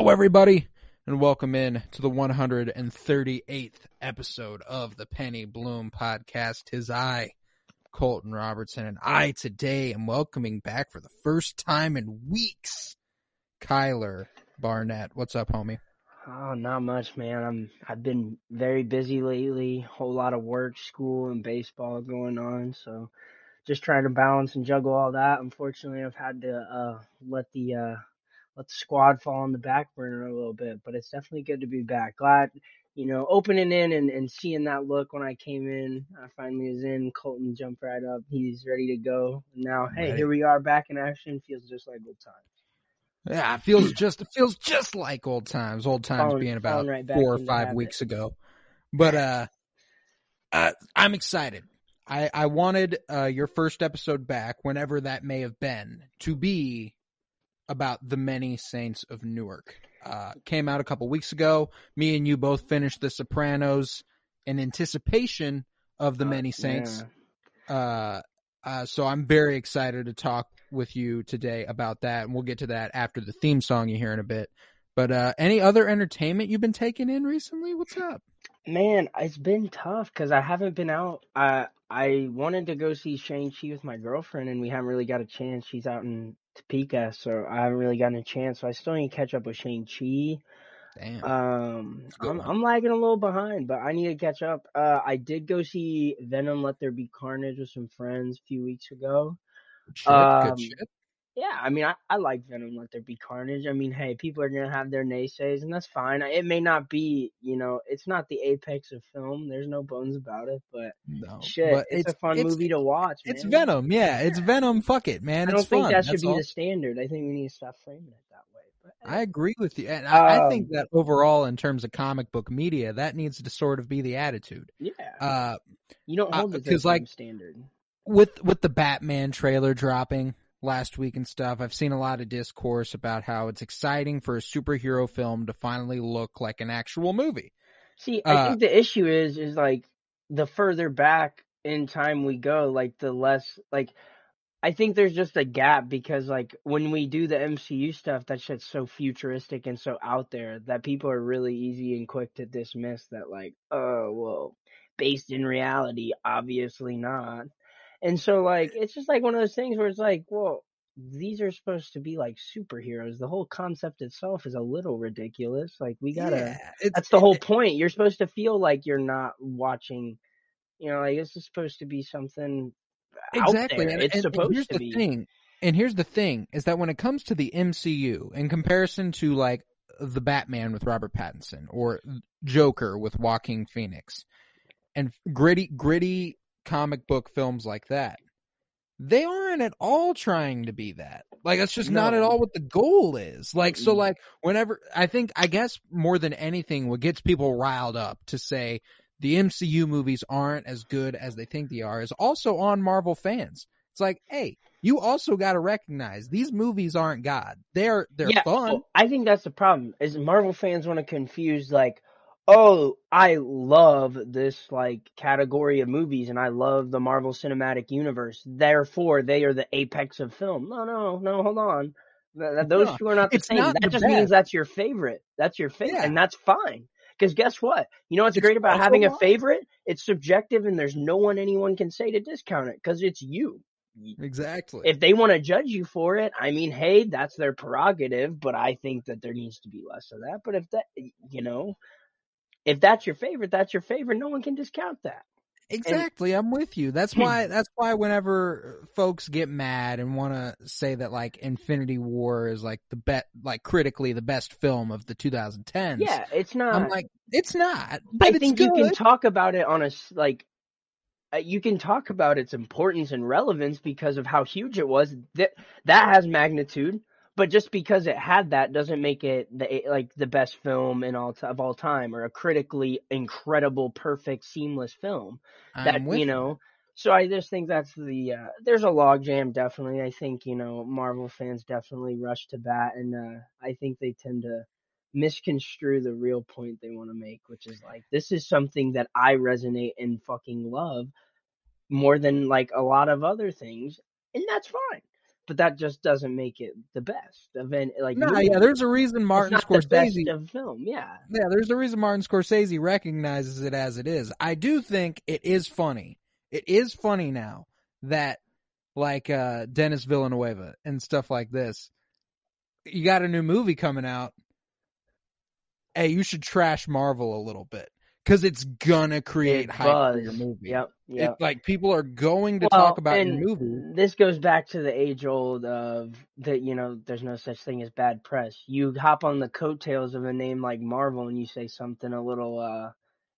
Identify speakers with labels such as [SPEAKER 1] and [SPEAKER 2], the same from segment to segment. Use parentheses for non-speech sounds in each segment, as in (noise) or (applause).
[SPEAKER 1] Hello, everybody, and welcome in to the 138th episode of the Penny Bloom podcast. His I, Colton Robertson, and I today am welcoming back for the first time in weeks, Kyler Barnett. What's up, homie?
[SPEAKER 2] Oh, not much, man. I'm I've been very busy lately. Whole lot of work, school, and baseball going on. So, just trying to balance and juggle all that. Unfortunately, I've had to uh, let the uh, let the squad fall on the back burner a little bit. But it's definitely good to be back. Glad, you know, opening in and, and seeing that look when I came in. I finally was in. Colton jumped right up. He's ready to go. Now, hey,
[SPEAKER 1] Ready.
[SPEAKER 2] here we are back in action. Feels just like old times.
[SPEAKER 1] Yeah, it feels just it feels just like old times. Old times
[SPEAKER 2] Falling-
[SPEAKER 1] being about
[SPEAKER 2] right
[SPEAKER 1] four or five weeks ago. But uh, uh I'm excited. I I wanted uh your first episode back, whenever that may have been, to be about the many saints of Newark. Uh came out a couple weeks ago. Me and you both finished The Sopranos in anticipation of the
[SPEAKER 2] Uh,
[SPEAKER 1] many saints.
[SPEAKER 2] yeah.
[SPEAKER 1] Uh, uh, so I'm very excited to talk with you today about that, and we'll get to that after the theme song you hear in a bit. But uh, any other entertainment you've been taking in recently? What's up?
[SPEAKER 2] Man, it's been tough because I haven't been out. I I wanted to go see Shang-Chi with my girlfriend, and we haven't really got a chance. She's out in Topeka, so I haven't really gotten a chance. So I still need to catch up with Shang-Chi.
[SPEAKER 1] Damn.
[SPEAKER 2] Um, I'm. I'm lagging a little behind, but I need to catch up. Uh, I did go see Venom: Let There Be Carnage with some friends a few weeks ago.
[SPEAKER 1] Shit.
[SPEAKER 2] um,
[SPEAKER 1] good shit.
[SPEAKER 2] Yeah, I mean, I, I like Venom, Let There Be Carnage. I mean, hey, people are gonna have their naysays, and that's fine. It may not be, you know, it's not the apex of film. There's no bones about it, but
[SPEAKER 1] No,
[SPEAKER 2] shit,
[SPEAKER 1] but
[SPEAKER 2] it's, a fun
[SPEAKER 1] it's,
[SPEAKER 2] movie to watch.
[SPEAKER 1] It's
[SPEAKER 2] man.
[SPEAKER 1] Venom. Yeah, it's Venom. Fuck it, man.
[SPEAKER 2] I don't think
[SPEAKER 1] fun.
[SPEAKER 2] that should
[SPEAKER 1] That's
[SPEAKER 2] be
[SPEAKER 1] all.
[SPEAKER 2] the standard. I think we need to stop framing it that way. But
[SPEAKER 1] I agree with you, and I, I think
[SPEAKER 2] Um,
[SPEAKER 1] that overall, in terms of comic book media, that needs to sort of be the attitude.
[SPEAKER 2] yeah,
[SPEAKER 1] Uh,
[SPEAKER 2] you don't
[SPEAKER 1] uh,
[SPEAKER 2] hold
[SPEAKER 1] 'cause,
[SPEAKER 2] the
[SPEAKER 1] like,
[SPEAKER 2] standard.
[SPEAKER 1] with with the Batman trailer dropping last week and stuff, I've seen a lot of discourse about how it's exciting for a superhero film to finally look like an actual movie.
[SPEAKER 2] See, I
[SPEAKER 1] uh,
[SPEAKER 2] think the issue is is like the further back in time we go, like the less like I think there's just a gap because like when we do the MCU stuff, that shit's so futuristic and so out there that people are really easy and quick to dismiss that like, oh well, based in reality, obviously not. And so like it's just like one of those things where it's like, well, these are supposed to be like superheroes. The whole concept itself is a little ridiculous. Like we gotta
[SPEAKER 1] yeah,
[SPEAKER 2] that's the whole point. You're supposed to feel like you're not watching. You know, like this is supposed to be something
[SPEAKER 1] exactly. And,
[SPEAKER 2] it's
[SPEAKER 1] and- and
[SPEAKER 2] supposed
[SPEAKER 1] here's
[SPEAKER 2] to
[SPEAKER 1] the
[SPEAKER 2] be.
[SPEAKER 1] thing. And here's the thing: is that when it comes to the MCU, in comparison to like the Batman with Robert Pattinson or Joker with Joaquin Phoenix, and gritty, gritty comic book films like that, they aren't at all trying to be that. Like that's just not at all what the goal is. Like so like whenever I think I guess more than anything what gets people riled up to say the MCU movies aren't as good as they think they are is also on Marvel fans. It's like, hey, you also got to recognize these movies aren't God. They're they're
[SPEAKER 2] yeah,
[SPEAKER 1] fun.
[SPEAKER 2] well, I think that's the problem. Is Marvel fans want to confuse like, oh, I love this like category of movies and I love the Marvel Cinematic Universe. Therefore, they are the apex of film. No, no, no. Hold on. Th- th- Those
[SPEAKER 1] No,
[SPEAKER 2] two are not the same.
[SPEAKER 1] not
[SPEAKER 2] that just means that's your favorite. That's your favorite,
[SPEAKER 1] Yeah.
[SPEAKER 2] and that's fine. Because guess what? You know what's
[SPEAKER 1] It's
[SPEAKER 2] great about having a favorite? It's subjective, and there's no one anyone can say to discount it because it's you.
[SPEAKER 1] Exactly.
[SPEAKER 2] If they want to judge you for it, I mean, hey, that's their prerogative. But I think that there needs to be less of that. But if that, you know, if that's your favorite, that's your favorite. No one can discount that.
[SPEAKER 1] Exactly, I'm with you. That's why that's why whenever folks get mad and want to say that like Infinity War is like the bet like critically the best film of the 2010s.
[SPEAKER 2] Yeah, it's not.
[SPEAKER 1] I'm like it's not, but
[SPEAKER 2] I
[SPEAKER 1] it's
[SPEAKER 2] think you can talk about it on a like. Uh, you can talk about its importance and relevance because of how huge it was. That that has magnitude, but just because it had that doesn't make it the like the best film in all t- of all time or a critically incredible, perfect, seamless film. that
[SPEAKER 1] I'm with
[SPEAKER 2] you. Know so i just think that's the uh there's a logjam definitely. I think you know marvel fans definitely rush to bat and uh i think they tend to misconstrue the real point they want to make which is like this is something that i resonate and fucking love more than like a lot of other things and that's fine but that just doesn't make it the best of any like.
[SPEAKER 1] No, yeah, there's a reason Martin
[SPEAKER 2] it's not the best
[SPEAKER 1] Scorsese.
[SPEAKER 2] of film. Yeah,
[SPEAKER 1] Yeah, there's a reason Martin Scorsese recognizes it as it is. I do think it is funny. It is funny now that like uh Dennis Villanueva and stuff like this. You got a new movie coming out. Hey, you should trash Marvel a little bit cuz it's gonna create
[SPEAKER 2] It
[SPEAKER 1] hype for
[SPEAKER 2] buzz.
[SPEAKER 1] your movie.
[SPEAKER 2] Yep, yep.
[SPEAKER 1] It, like people are going to
[SPEAKER 2] Well,
[SPEAKER 1] talk about your movie.
[SPEAKER 2] This goes back to the age old of that you know there's no such thing as bad press. You hop on the coattails of a name like Marvel and you say something a little uh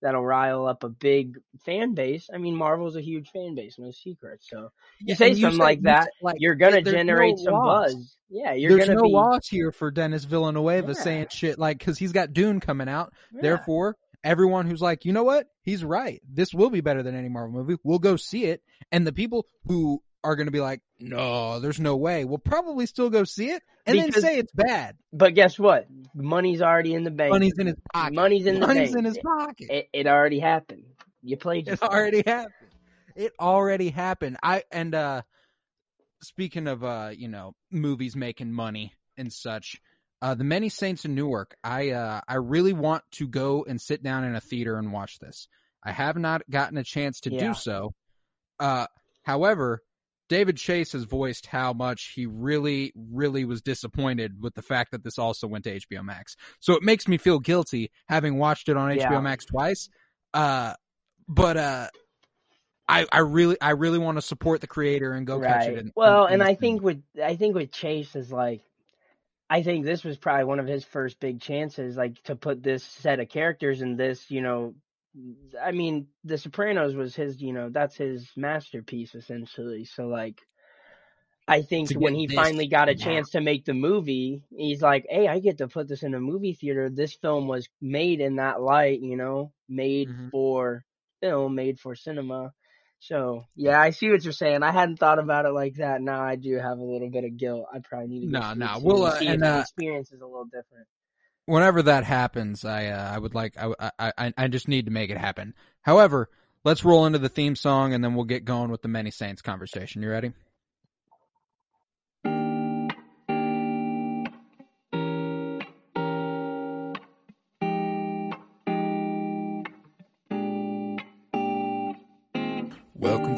[SPEAKER 2] that'll rile up a big fan base. I mean Marvel's a huge fan base, no secret. So you say something
[SPEAKER 1] say-
[SPEAKER 2] like
[SPEAKER 1] you
[SPEAKER 2] that,
[SPEAKER 1] say, like,
[SPEAKER 2] you're gonna
[SPEAKER 1] there's no
[SPEAKER 2] generate some
[SPEAKER 1] loss.
[SPEAKER 2] buzz. Yeah, you're
[SPEAKER 1] There's
[SPEAKER 2] gonna
[SPEAKER 1] no
[SPEAKER 2] be
[SPEAKER 1] loss here for Dennis Villanueva
[SPEAKER 2] Yeah.
[SPEAKER 1] saying shit like because he's got Dune coming out.
[SPEAKER 2] yeah.
[SPEAKER 1] Therefore, everyone who's like, you know what, he's right. This will be better than any Marvel movie. We'll go see it. And the people who are going to be like, no, there's no way, We'll probably still go see it and
[SPEAKER 2] Because-
[SPEAKER 1] then say it's bad.
[SPEAKER 2] But guess what? Money's already in the bank.
[SPEAKER 1] Money's in his pocket.
[SPEAKER 2] Money's in the
[SPEAKER 1] Money's
[SPEAKER 2] bank.
[SPEAKER 1] in his pocket.
[SPEAKER 2] It, it already happened. You played
[SPEAKER 1] It already happened. It already happened. I and uh speaking of uh, you know, movies making money and such, uh The Many Saints in Newark, I uh I really want to go and sit down in a theater and watch this. I have not gotten a chance to
[SPEAKER 2] Yeah.
[SPEAKER 1] do so. Uh however, David Chase has voiced how much he really, really was disappointed with the fact that this also went to HBO Max. So it makes me feel guilty having watched it on
[SPEAKER 2] Yeah.
[SPEAKER 1] HBO Max twice. Uh, but uh, I, I really, I really want to support the creator and go catch it. In,
[SPEAKER 2] well,
[SPEAKER 1] in
[SPEAKER 2] and I think with I think with Chase is like, I think this was probably one of his first big chances, like to put this set of characters in this. You know, I mean, The Sopranos was his. You know, that's his masterpiece essentially. So like. I think when he finally got a
[SPEAKER 1] now.
[SPEAKER 2] chance to make the movie, he's like, "Hey, I get to put this in a movie theater. This film was made in that light, you know, made
[SPEAKER 1] Mhm.
[SPEAKER 2] for film, made for cinema." So yeah, I see what you're saying. I hadn't thought about it like that. Now I do have a little bit of guilt. I probably need to.
[SPEAKER 1] No, no, we'll,
[SPEAKER 2] and
[SPEAKER 1] uh, and,
[SPEAKER 2] the
[SPEAKER 1] uh,
[SPEAKER 2] experience is a little different.
[SPEAKER 1] whenever that happens, I, uh, I would like, I, I, I, I just need to make it happen. However, let's roll into the theme song and then we'll get going with the Many Saints conversation. You ready?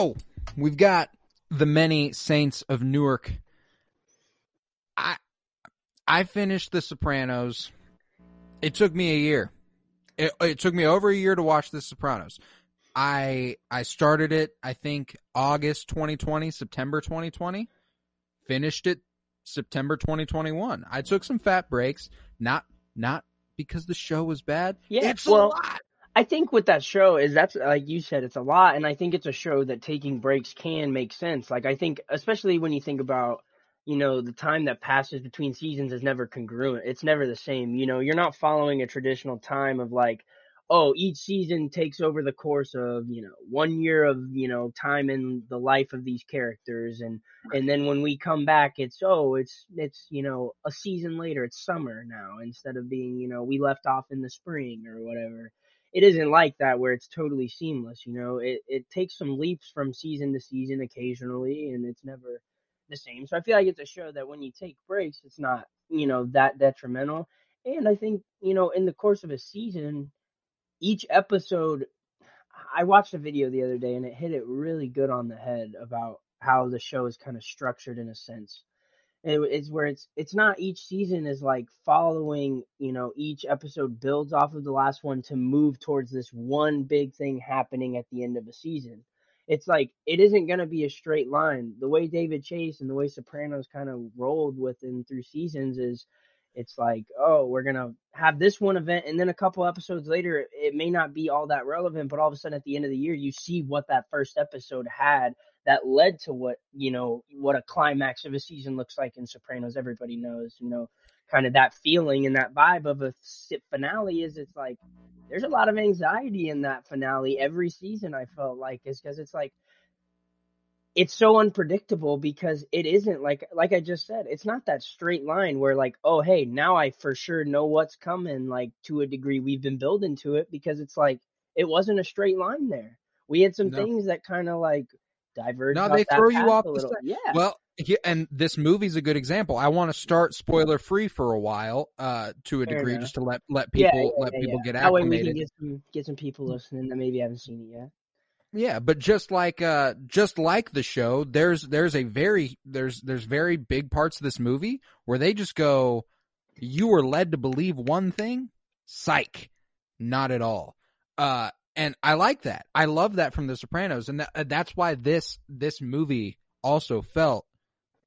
[SPEAKER 1] So we've got the many saints of Newark. I I finished The Sopranos. It took me a year. It, it took me over a year to watch The Sopranos. I I started it I think August 2020, September 2020. Finished it September 2021. I took some fat breaks, not not because the show was bad.
[SPEAKER 2] Yeah,
[SPEAKER 1] it's
[SPEAKER 2] well,
[SPEAKER 1] a lot.
[SPEAKER 2] I think with that show is that's like you said, it's a lot, and I think it's a show that taking breaks can make sense. Like I think, especially when you think about, you know, the time that passes between seasons is never congruent. It's never the same. You know, you're not following a traditional time of like, oh, each season takes over the course of you know one year of you know time in the life of these characters, and and then when we come back, it's oh, it's it's you know a season later, it's summer now instead of being you know we left off in the spring or whatever it isn't like that where it's totally seamless you know? It, it takes some leaps from season to season occasionally and it's never the same. So i feel like it's a show that when you take breaks it's not you know that detrimental. And i think you know in the course of a season each episode i watched a video the other day and it hit it really good on the head about how the show is kind of structured in a sense it, it's where it's it's not each season is like following you know each episode builds off of the last one to move towards this one big thing happening at the end of a season. It's like it isn't going to be a straight line. The way david chase and the way sopranos kind of rolled within through seasons is it's like, oh, we're gonna have this one event, and then a couple episodes later, it may not be all that relevant, but all of a sudden at the end of the year, you see what that first episode had that led to what you know what a climax of a season looks like in Sopranos. Everybody knows, you know, kind of that feeling and that vibe of a finale is it's like there's a lot of anxiety in that finale every season. I felt like is because it's like it's so unpredictable because it isn't like like I just said, it's not that straight line where like, oh hey, now I for sure know what's coming, like to a degree we've been building to it because it's like it wasn't a straight line there. We had some
[SPEAKER 1] No.
[SPEAKER 2] things that kind of like diverged.
[SPEAKER 1] No, they throw you off the
[SPEAKER 2] Yeah.
[SPEAKER 1] Well, he- and this movie's a good example. I want to start spoiler free for a while, uh, to a
[SPEAKER 2] Fair
[SPEAKER 1] degree,
[SPEAKER 2] enough.
[SPEAKER 1] just to let let people
[SPEAKER 2] yeah,
[SPEAKER 1] let
[SPEAKER 2] yeah,
[SPEAKER 1] people
[SPEAKER 2] yeah.
[SPEAKER 1] get
[SPEAKER 2] That way we
[SPEAKER 1] acclimated.
[SPEAKER 2] can get some get some people listening that maybe haven't seen it yet.
[SPEAKER 1] Yeah, but just like uh just like the show, there's there's a very there's there's very big parts of this movie where they just go you were led to believe one thing, psych. Not at all. Uh and I like that. I love that from the Sopranos and that, that's why this this movie also felt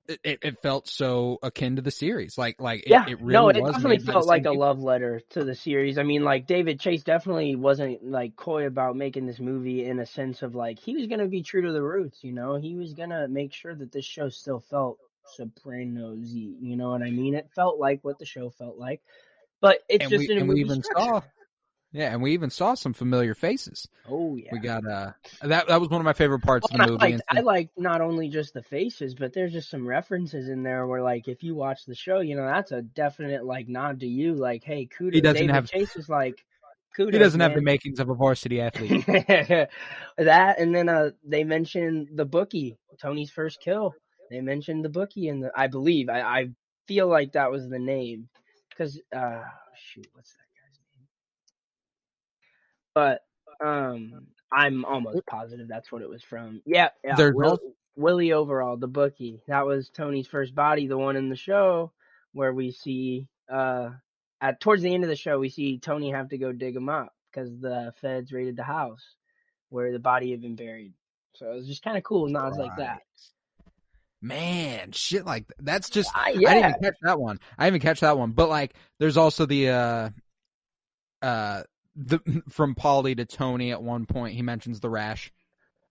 [SPEAKER 1] it, it, felt so akin to the series. Like like it,
[SPEAKER 2] yeah,
[SPEAKER 1] it really
[SPEAKER 2] no, it
[SPEAKER 1] was
[SPEAKER 2] definitely
[SPEAKER 1] made by the
[SPEAKER 2] felt like
[SPEAKER 1] same
[SPEAKER 2] a love letter to the series. I mean, like David Chase definitely wasn't like coy about making this movie in a sense of like he was gonna be true to the roots. You know, he was gonna make sure that this show still felt Sopranos-y. You know what I mean? It felt like what the show felt like, but it's
[SPEAKER 1] and
[SPEAKER 2] just
[SPEAKER 1] we,
[SPEAKER 2] in a
[SPEAKER 1] and we
[SPEAKER 2] movie
[SPEAKER 1] even
[SPEAKER 2] structure.
[SPEAKER 1] saw yeah, and we even saw some familiar faces.
[SPEAKER 2] Oh yeah.
[SPEAKER 1] We got uh that that was one of my favorite parts
[SPEAKER 2] Well,
[SPEAKER 1] of the
[SPEAKER 2] I
[SPEAKER 1] movie.
[SPEAKER 2] liked, I liked not only just the faces, but there's just some references in there where, like, if you watch the show, you know, that's a definite like nod to you. Like, hey, kudos.
[SPEAKER 1] He doesn't
[SPEAKER 2] David
[SPEAKER 1] have-
[SPEAKER 2] Chase is like, kudos.
[SPEAKER 1] he doesn't have the makings of a varsity athlete. (laughs)
[SPEAKER 2] that and then uh, they mentioned the bookie, Tony's first kill. They mentioned the bookie, and I believe I, I feel like that was the name because uh, shoot, what's that? But um, I'm almost positive that's what it was from. Yeah, yeah. Will, Willie Overall, the bookie. That was Tony's first body, the one in the show where we see uh at towards the end of the show we see Tony have to go dig him up because the feds raided the house where the body had been buried. So it was just kind of cool nods like that.
[SPEAKER 1] Man, shit like th- that's just
[SPEAKER 2] Ah,
[SPEAKER 1] I didn't catch that one. I didn't even catch that one. But like there's also the uh uh the (laughs) from Paulie to Tony at one point he mentions the rash,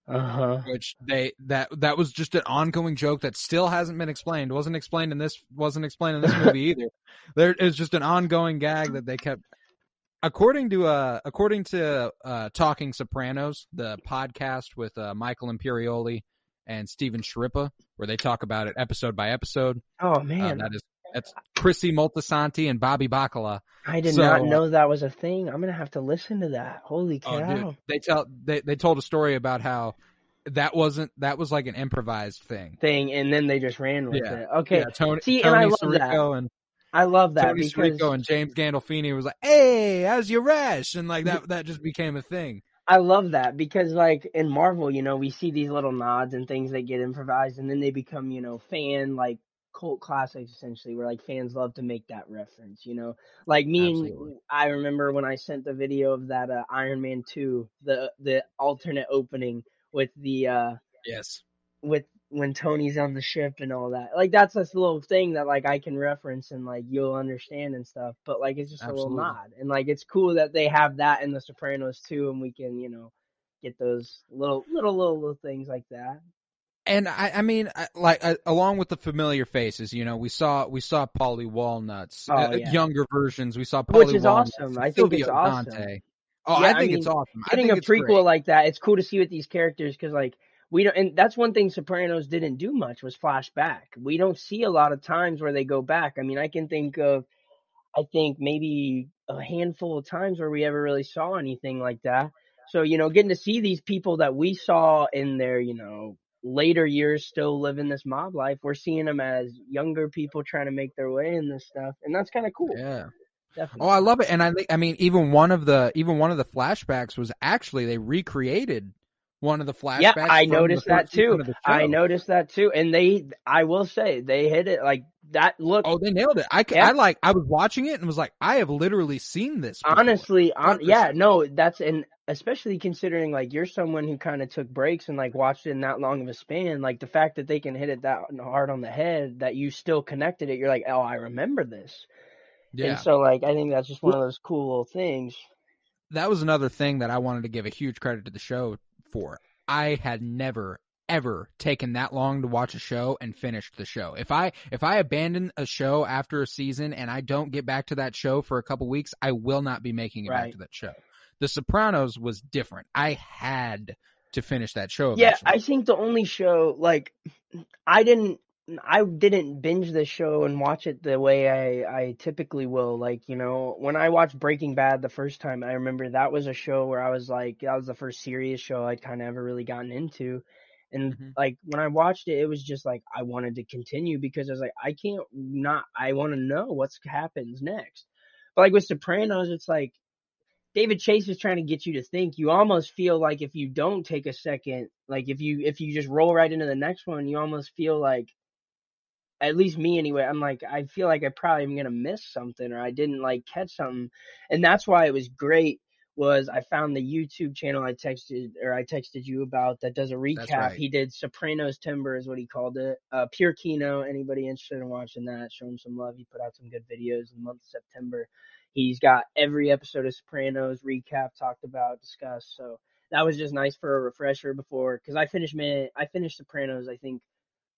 [SPEAKER 2] Uh huh.
[SPEAKER 1] which they that that was just an ongoing joke that still hasn't been explained. wasn't explained in this wasn't explained in this (laughs) movie either. There is just an ongoing gag that they kept according to uh according to uh Talking Sopranos, the podcast with uh Michael Imperioli and Steven Schirripa, where they talk about it episode by episode.
[SPEAKER 2] Oh
[SPEAKER 1] Uh,
[SPEAKER 2] man,
[SPEAKER 1] that is that's Chrissy Moltisanti and Bobby Bacala.
[SPEAKER 2] I did
[SPEAKER 1] so,
[SPEAKER 2] not
[SPEAKER 1] uh,
[SPEAKER 2] know that was a thing. I'm gonna have to listen to that. Holy
[SPEAKER 1] Oh,
[SPEAKER 2] cow!
[SPEAKER 1] dude, they tell they they told a story about how that wasn't that was like an improvised thing.
[SPEAKER 2] Thing, and then they just ran with
[SPEAKER 1] Yeah.
[SPEAKER 2] it. Okay,
[SPEAKER 1] Yeah, Tony,
[SPEAKER 2] See, and I
[SPEAKER 1] Tony
[SPEAKER 2] love that.
[SPEAKER 1] And
[SPEAKER 2] I love that
[SPEAKER 1] Tony
[SPEAKER 2] because
[SPEAKER 1] Sirico and James Gandolfini was like, "Hey, how's your rash?" And like that that just became a thing.
[SPEAKER 2] I love that because like in Marvel, you know, we see these little nods and things that get improvised and then they become, you know, fan like cult classics essentially where like fans love to make that reference, you know. Like me
[SPEAKER 1] Absolutely.
[SPEAKER 2] and I remember when I sent the video of that uh, Iron Man 2, the the alternate opening with the uh
[SPEAKER 1] Yes.
[SPEAKER 2] with when Tony's on the ship and all that. Like that's this little thing that like I can reference and like you'll understand and stuff. But like it's just a little nod. And like it's cool that they have that in the Sopranos too and we can, you know, get those little little little, little things like that.
[SPEAKER 1] And I, I mean, I, like I, along with the familiar faces, you know, we saw we saw Paulie Walnuts,
[SPEAKER 2] Oh,
[SPEAKER 1] uh,
[SPEAKER 2] yeah.
[SPEAKER 1] younger versions. We saw Paulie
[SPEAKER 2] Which is
[SPEAKER 1] Walnuts,
[SPEAKER 2] awesome. I think it's awesome.
[SPEAKER 1] Dante. Oh,
[SPEAKER 2] Yeah,
[SPEAKER 1] I think
[SPEAKER 2] mean,
[SPEAKER 1] it's awesome. I
[SPEAKER 2] Getting
[SPEAKER 1] think
[SPEAKER 2] a prequel
[SPEAKER 1] great.
[SPEAKER 2] like that, it's cool to see with these characters because like we don't and that's one thing Sopranos didn't do much was flashback. We don't see a lot of times where they go back. I mean, I can think of I think maybe a handful of times where we ever really saw anything like that. So, you know, getting to see these people that we saw in their, you know, later years still living this mob life, we're seeing them as younger people trying to make their way in this stuff. And that's kind of cool.
[SPEAKER 1] Yeah.
[SPEAKER 2] Definitely.
[SPEAKER 1] Oh, I love it, and I think I mean even one of the even one of the flashbacks was actually they recreated one of the flashbacks.
[SPEAKER 2] Yeah, I noticed that too. I noticed that too. And they, I will say, they hit it like that. Look,
[SPEAKER 1] Oh, they nailed it. I,
[SPEAKER 2] Yeah.
[SPEAKER 1] I like I was watching it and was like, I have literally seen this. before.
[SPEAKER 2] honestly, on, yeah, no, that's, and especially considering like you're someone who kind of took breaks and like watched it in that long of a span, like the fact that they can hit it that hard on the head that you still connected it, you're like, oh, I remember this.
[SPEAKER 1] Yeah.
[SPEAKER 2] And so like I think that's just one of those cool little things.
[SPEAKER 1] that was another thing that I wanted to give a huge credit to the show for. I had never ever taken that long to watch a show and finished the show. If I if I abandon a show after a season and I don't get back to that show for a couple weeks, I will not be making it back to that show. The Sopranos was different. I had to finish that show.
[SPEAKER 2] Yeah. I think the only show like I didn't I didn't binge the show and watch it the way I I typically will. Like, you know, when I watched Breaking Bad the first time, I remember that was a show where I was like that was the first serious show I'd kind of ever really gotten into. And
[SPEAKER 1] Mhm.
[SPEAKER 2] like when I watched it, it was just like I wanted to continue because I was like, I can't not I want to know what's happens next. But like with Sopranos, it's like David Chase is trying to get you to think. You almost feel like if you don't take a second, like if you if you just roll right into the next one, you almost feel like at least me anyway, I'm like I feel like I probably am gonna miss something or I didn't like catch something. And that's why it was great was I found the YouTube channel I texted or I texted you about that does a recap.
[SPEAKER 1] right.
[SPEAKER 2] He did Sopranos Timber is what he called it. Uh Pure Kino, anybody interested in watching that, show him some love. He put out some good videos in the month of September. He's got every episode of Sopranos recap, talked about, discussed. So that was just nice for a refresher before, because I finished man, I finished Sopranos, I think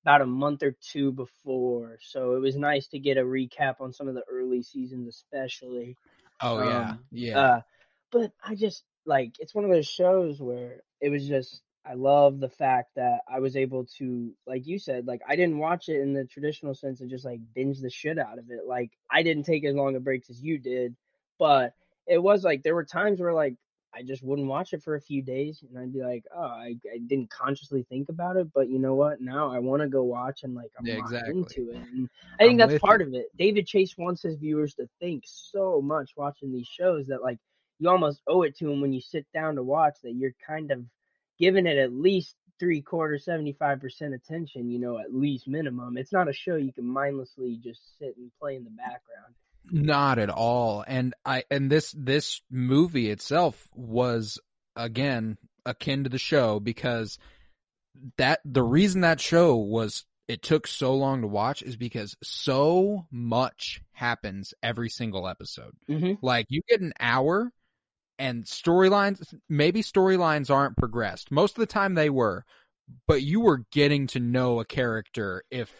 [SPEAKER 2] about a month or two before. So it was nice to get a recap on some of the early seasons, especially.
[SPEAKER 1] oh yeah,
[SPEAKER 2] um,
[SPEAKER 1] yeah.
[SPEAKER 2] Uh, but I just like it's one of those shows where it was just I love the fact that I was able to, like you said, like I didn't watch it in the traditional sense of just like binge the shit out of it. Like I didn't take as long a breaks as you did, but it was like there were times where like I just wouldn't watch it for a few days and I'd be like, oh, I, I didn't consciously think about it, but you know what? Now I want to go watch and like I'm
[SPEAKER 1] Yeah,
[SPEAKER 2] locked
[SPEAKER 1] exactly.
[SPEAKER 2] into it. And I think
[SPEAKER 1] I'm
[SPEAKER 2] that's part
[SPEAKER 1] you.
[SPEAKER 2] of it. David Chase wants his viewers to think so much watching these shows that like you almost owe it to him when you sit down to watch that you're kind of giving it at least three quarters, 75% attention, you know, at least minimum. It's not a show you can mindlessly just sit and play in the background.
[SPEAKER 1] Not at all. And I and this this movie itself was again akin to the show because that the reason that show was it took so long to watch is because so much happens every single episode.
[SPEAKER 2] Mm-hmm.
[SPEAKER 1] Like you get an hour and storylines maybe storylines aren't progressed. Most of the time they were, but you were getting to know a character if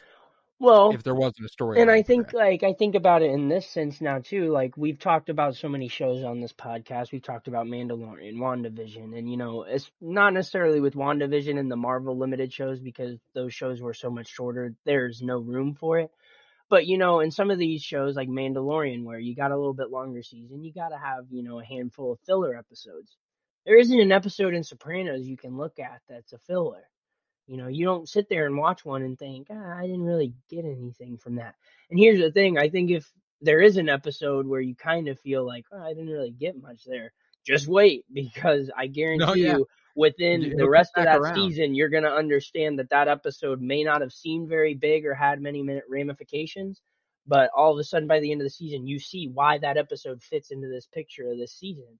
[SPEAKER 2] Well,
[SPEAKER 1] if there wasn't a story.
[SPEAKER 2] and I think like I think about it in this sense now too. Like we've talked about so many shows on this podcast. We've talked about Mandalorian, WandaVision, and you know, it's not necessarily with WandaVision and the Marvel limited shows because those shows were so much shorter. There's no room for it. But you know, in some of these shows like Mandalorian, where you got a little bit longer season, you got to have you know a handful of filler episodes. There isn't an episode in Sopranos you can look at that's a filler. You know, you don't sit there and watch one and think, ah, I didn't really get anything from that. And here's the thing I think if there is an episode where you kind of feel like, oh, I didn't really get much there, just wait because I guarantee
[SPEAKER 1] No, yeah.
[SPEAKER 2] you within the rest of that
[SPEAKER 1] around.
[SPEAKER 2] season, you're going to understand that that episode may not have seemed very big or had many minute ramifications. But all of a sudden, by the end of the season, you see why that episode fits into this picture of this season.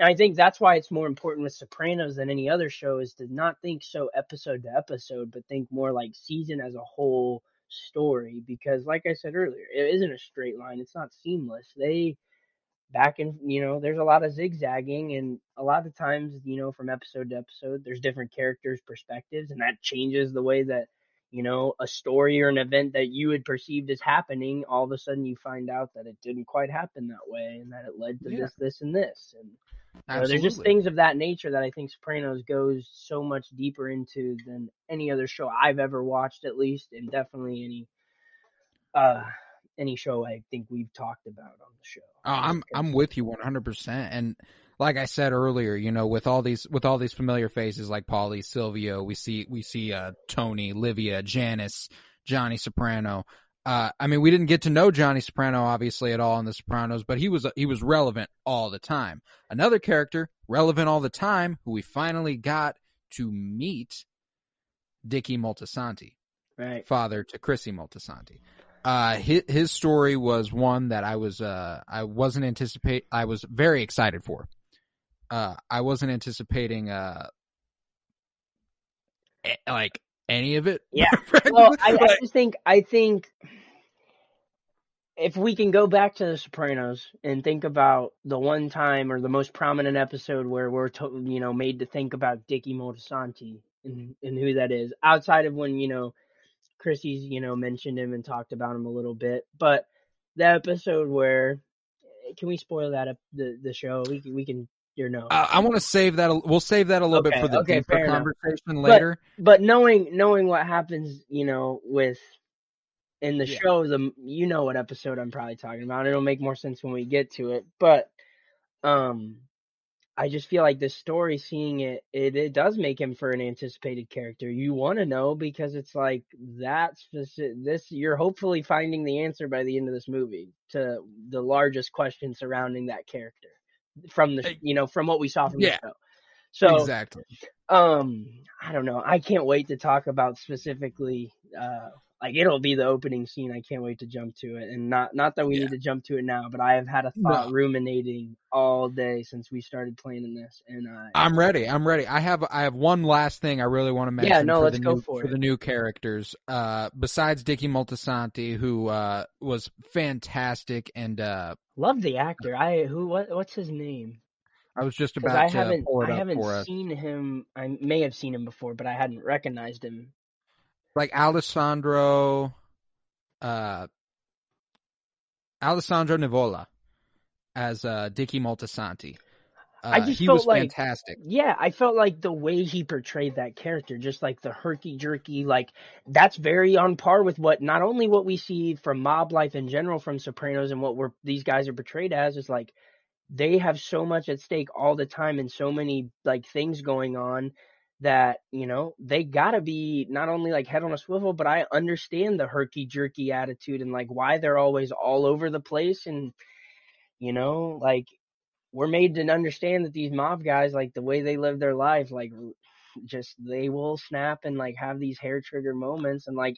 [SPEAKER 2] And I think that's why it's more important with Sopranos than any other show is to not think so episode to episode, but think more like season as a whole story. Because, like I said earlier, it isn't a straight line. It's not seamless. They back and you know, there's a lot of zigzagging, and a lot of times, you know, from episode to episode, there's different characters' perspectives, and that changes the way that you know a story or an event that you had perceived as happening. All of a sudden, you find out that it didn't quite happen that way, and that it led to
[SPEAKER 1] Yeah.
[SPEAKER 2] this, this, and this, and you know, there's just things of that nature that I think Sopranos goes so much deeper into than any other show I've ever watched, at least, and definitely any uh any show I think we've talked about on the show.
[SPEAKER 1] Oh, I'm I'm with you 100%. And like I said earlier, you know, with all these with all these familiar faces like Paulie, Silvio, we see we see uh Tony, Livia, Janice, Johnny Soprano. Uh I mean, we didn't get to know Johnny Soprano obviously at all in The Sopranos, but he was he was relevant all the time. Another character relevant all the time who we finally got to meet Dickie Moltisanti
[SPEAKER 2] right.
[SPEAKER 1] father to Chrissy Moltisanti. Uh, his, his story was one that I was, uh, I wasn't anticipate, I was very excited for. Uh, I wasn't anticipating, uh, like any of it.
[SPEAKER 2] Yeah. (laughs) Well, I, I just think I think if we can go back to the Sopranos and think about the one time or the most prominent episode where we're to, you know made to think about Dickie Moltisanti and, and who that is, outside of when you know Chrissy's you know mentioned him and talked about him a little bit, but the episode where can we spoil that up the the show? We we can or no.
[SPEAKER 1] Uh, I want to save that. a- We'll save that a little bit for the
[SPEAKER 2] okay,
[SPEAKER 1] deeper
[SPEAKER 2] fair enough.
[SPEAKER 1] conversation later.
[SPEAKER 2] but knowing knowing what happens, you know, with in the
[SPEAKER 1] Yeah.
[SPEAKER 2] show, the you know what episode I'm probably talking about. It'll make more sense when we get to it, but um, I just feel like this story, seeing it, it it does make him for an anticipated character. You want to know because it's like that's this. You're hopefully finding the answer by the end of this movie to the largest question surrounding that character from the you know from what we saw from
[SPEAKER 1] Yeah.
[SPEAKER 2] the show. So
[SPEAKER 1] exactly.
[SPEAKER 2] um, I don't know. I can't wait to talk about specifically. Uh, like it'll be the opening scene. I can't wait to jump to it, and not not that we
[SPEAKER 1] Yeah.
[SPEAKER 2] need to jump to it now, but I have had a thought
[SPEAKER 1] No.
[SPEAKER 2] ruminating all day since we started playing in this, and I
[SPEAKER 1] I'm ready. I'm ready. I have I have one last thing I really want to mention.
[SPEAKER 2] Yeah, no,
[SPEAKER 1] for
[SPEAKER 2] let's
[SPEAKER 1] the
[SPEAKER 2] go
[SPEAKER 1] new,
[SPEAKER 2] for
[SPEAKER 1] for the new characters. Uh, besides Dickie Moltisanti, who uh was fantastic, and uh,
[SPEAKER 2] love the actor. I who what what's his name?
[SPEAKER 1] I was just about
[SPEAKER 2] I
[SPEAKER 1] to
[SPEAKER 2] haven't I haven't
[SPEAKER 1] for us.
[SPEAKER 2] seen him. I may have seen him before, but I hadn't recognized him.
[SPEAKER 1] Like Alessandro, uh, Alessandro Nivola as uh Dickie Moltisanti. Uh,
[SPEAKER 2] I just
[SPEAKER 1] he
[SPEAKER 2] felt
[SPEAKER 1] was
[SPEAKER 2] like-
[SPEAKER 1] fantastic.
[SPEAKER 2] Yeah, I felt like the way he portrayed that character, just like the herky jerky, like that's very on par with what not only what we see from mob life in general from Sopranos and what we're these guys are portrayed as is like they have so much at stake all the time and so many like things going on that you know they gotta be not only like head on a swivel, but I understand the herky jerky attitude and like why they're always all over the place and you know like we're made to understand that these mob guys, like the way they live their life, like just they will snap and like have these hair trigger moments. And like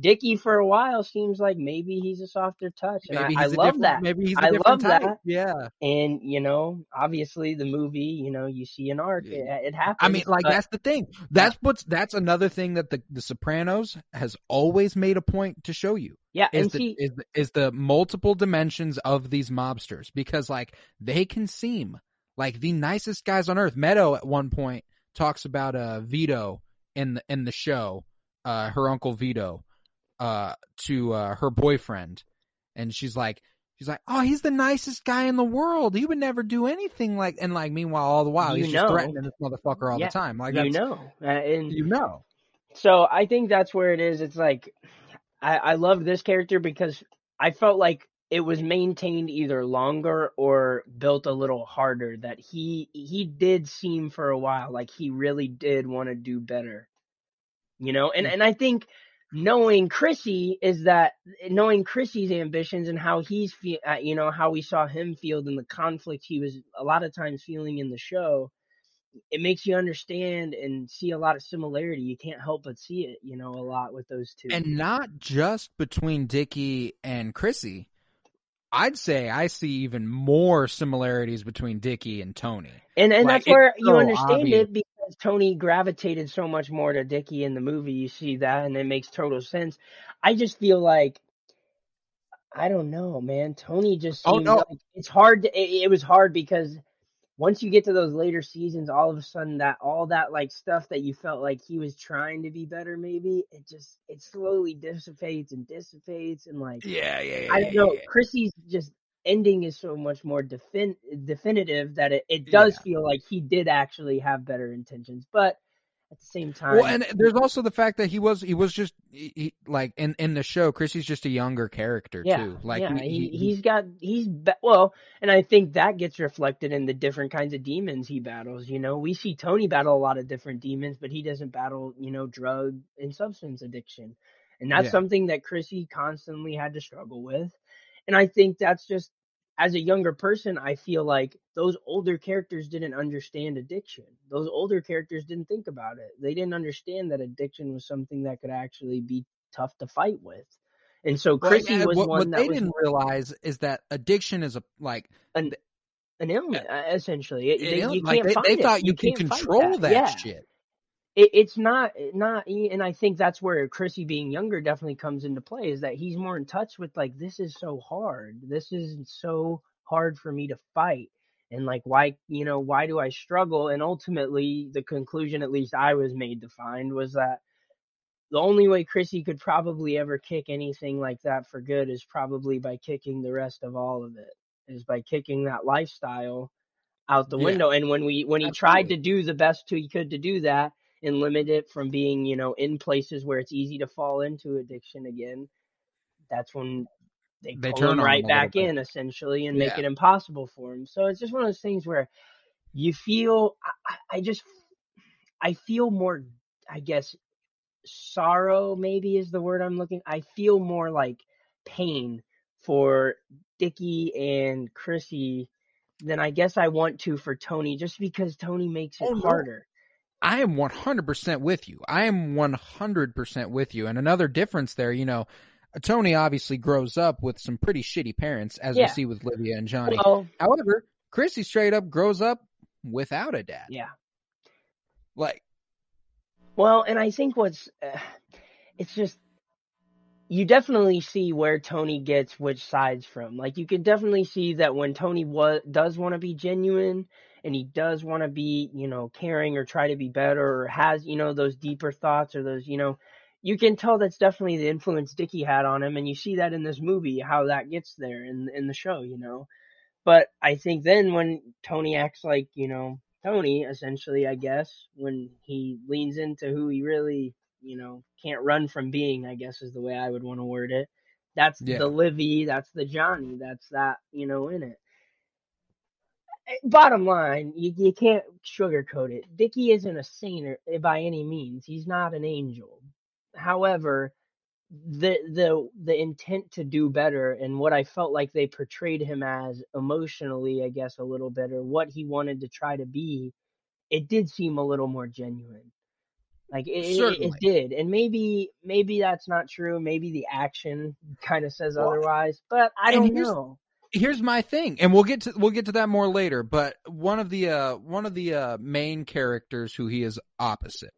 [SPEAKER 2] Dickie for a while seems like maybe he's a softer touch. And
[SPEAKER 1] Maybe
[SPEAKER 2] I, I love that.
[SPEAKER 1] Maybe he's a
[SPEAKER 2] I love
[SPEAKER 1] type.
[SPEAKER 2] that.
[SPEAKER 1] Yeah.
[SPEAKER 2] And you know, obviously the movie, you know, you see an arc. It, it happens.
[SPEAKER 1] I mean, like
[SPEAKER 2] but-
[SPEAKER 1] that's the thing. That's what's that's another thing that the the Sopranos has always made a point to show you
[SPEAKER 2] yeah,
[SPEAKER 1] is the
[SPEAKER 2] see,
[SPEAKER 1] is the, is the multiple dimensions of these mobsters because like they can seem like the nicest guys on earth. Meadow at one point talks about uh Vito in the in the show, uh her uncle Vito, uh to uh her boyfriend, and she's like. She's like, oh, he's the nicest guy in the world. He would never do anything like, and like, meanwhile, all the while,
[SPEAKER 2] You
[SPEAKER 1] he's just threatening this motherfucker all
[SPEAKER 2] Yeah,
[SPEAKER 1] the time. Like,
[SPEAKER 2] you know, uh, and
[SPEAKER 1] you know.
[SPEAKER 2] So I think that's where it is. It's like I, I love this character because I felt like it was maintained either longer or built a little harder. That he he did seem for a while like he really did want to do better, you know. And and I think knowing Chrissy is that knowing Chrissy's ambitions and how he's fe- uh, you know how we saw him feel and the conflict he was a lot of times feeling in the show it makes you understand and see a lot of similarity. You can't help but see it, you know, a lot with those two.
[SPEAKER 1] And not just between Dickie and Chrissy. I'd say I see even more similarities between Dickie and Tony.
[SPEAKER 2] and, and
[SPEAKER 1] like,
[SPEAKER 2] that's where you
[SPEAKER 1] so
[SPEAKER 2] understand
[SPEAKER 1] obvious.
[SPEAKER 2] it because Tony gravitated so much more to Dickie in the movie. You see that, and it makes total sense. I just feel like I don't know, man. Tony just
[SPEAKER 1] Oh, no.
[SPEAKER 2] like it's hard. To, it, it was hard because once you get to those later seasons, all of a sudden that all that like stuff that you felt like he was trying to be better, maybe it just it slowly dissipates and dissipates and like
[SPEAKER 1] Yeah, yeah,
[SPEAKER 2] I don't know. Chrissy's just ending is so much more defin- definitive that it, it does
[SPEAKER 1] Yeah.
[SPEAKER 2] feel like he did actually have better intentions, but at the same time,
[SPEAKER 1] Well, and there's also the fact that he was he was just he, like in in the show, Chrissy's just a younger character
[SPEAKER 2] yeah,
[SPEAKER 1] too. Like
[SPEAKER 2] yeah,
[SPEAKER 1] he,
[SPEAKER 2] he's got he's be- well, and I think that gets reflected in the different kinds of demons he battles. You know, we see Tony battle a lot of different demons, but he doesn't battle you know drug and substance addiction, and that's
[SPEAKER 1] Yeah.
[SPEAKER 2] something that Chrissy constantly had to struggle with. And I think that's just as a younger person, I feel like those older characters didn't understand addiction. Those older characters didn't think about it. They didn't understand that addiction was something that could actually be tough to fight with. And so Chrissy was
[SPEAKER 1] what,
[SPEAKER 2] one
[SPEAKER 1] what
[SPEAKER 2] that
[SPEAKER 1] they
[SPEAKER 2] was
[SPEAKER 1] didn't realize is that addiction is a like
[SPEAKER 2] an ailment, uh, essentially. It- they- you
[SPEAKER 1] like
[SPEAKER 2] can't
[SPEAKER 1] they, they thought you, can
[SPEAKER 2] can't fight
[SPEAKER 1] control that,
[SPEAKER 2] Yeah.
[SPEAKER 1] shit.
[SPEAKER 2] It, it's not not and I think that's where Chrissy being younger definitely comes into play is that he's more in touch with like this is so hard. This is so hard for me to fight. And like why you know, why do I struggle? And ultimately the conclusion at least I was made to find was that the only way Chrissy could probably ever kick anything like that for good is probably by kicking the rest of all of it. Is by kicking that lifestyle out the
[SPEAKER 1] Yeah.
[SPEAKER 2] window. And when we when he tried to do the best he could to do that and limit it from being, you know, in places where it's easy to fall into addiction again, that's when they,
[SPEAKER 1] They turn
[SPEAKER 2] right
[SPEAKER 1] him a little
[SPEAKER 2] back in essentially and make
[SPEAKER 1] Yeah.
[SPEAKER 2] it impossible for him. So it's just one of those things where you feel I, I I just I feel more I guess sorrow maybe is the word I'm looking. I feel more like pain for Dickie and Chrissy than I guess I want to for Tony just because Tony makes it
[SPEAKER 1] Oh, no.
[SPEAKER 2] harder.
[SPEAKER 1] I am 100% with you. I am 100% with you. And another difference there, you know, Tony obviously grows up with some pretty shitty parents, as we see with Livia and Johnny.
[SPEAKER 2] Well,
[SPEAKER 1] However, Chrissy straight up grows up without a dad.
[SPEAKER 2] yeah.
[SPEAKER 1] Like,
[SPEAKER 2] Well, and I think what's uh, it's just you definitely see where Tony gets which sides from. Like you can definitely see that when Tony wa- does want to be genuine and he does want to be, you know, caring or try to be better or has, you know, those deeper thoughts or those, you know, you can tell that's definitely the influence Dickie had on him and you see that in this movie how that gets there in in the show, you know. But I think then when Tony acts like, you know, Tony, essentially, I guess, when he leans into who he really, you know, can't run from being, I guess is the way I would want to word it. That's
[SPEAKER 1] Yeah.
[SPEAKER 2] the Livy, that's the Johnny, that's that, you know, in it. Bottom line, you, you can't sugarcoat it. Dickie isn't a saint by any means. He's not an angel. However, the the the intent to do better and what I felt like they portrayed him as emotionally, I guess a little better, what he wanted to try to be, it did seem a little more genuine. Like it, it, it did, and maybe maybe that's not true. Maybe the action kind of says
[SPEAKER 1] Well,
[SPEAKER 2] otherwise, but I don't know.
[SPEAKER 1] Here's my thing and we'll get to we'll get to that more later but one of the uh one of the uh main characters who he is opposite.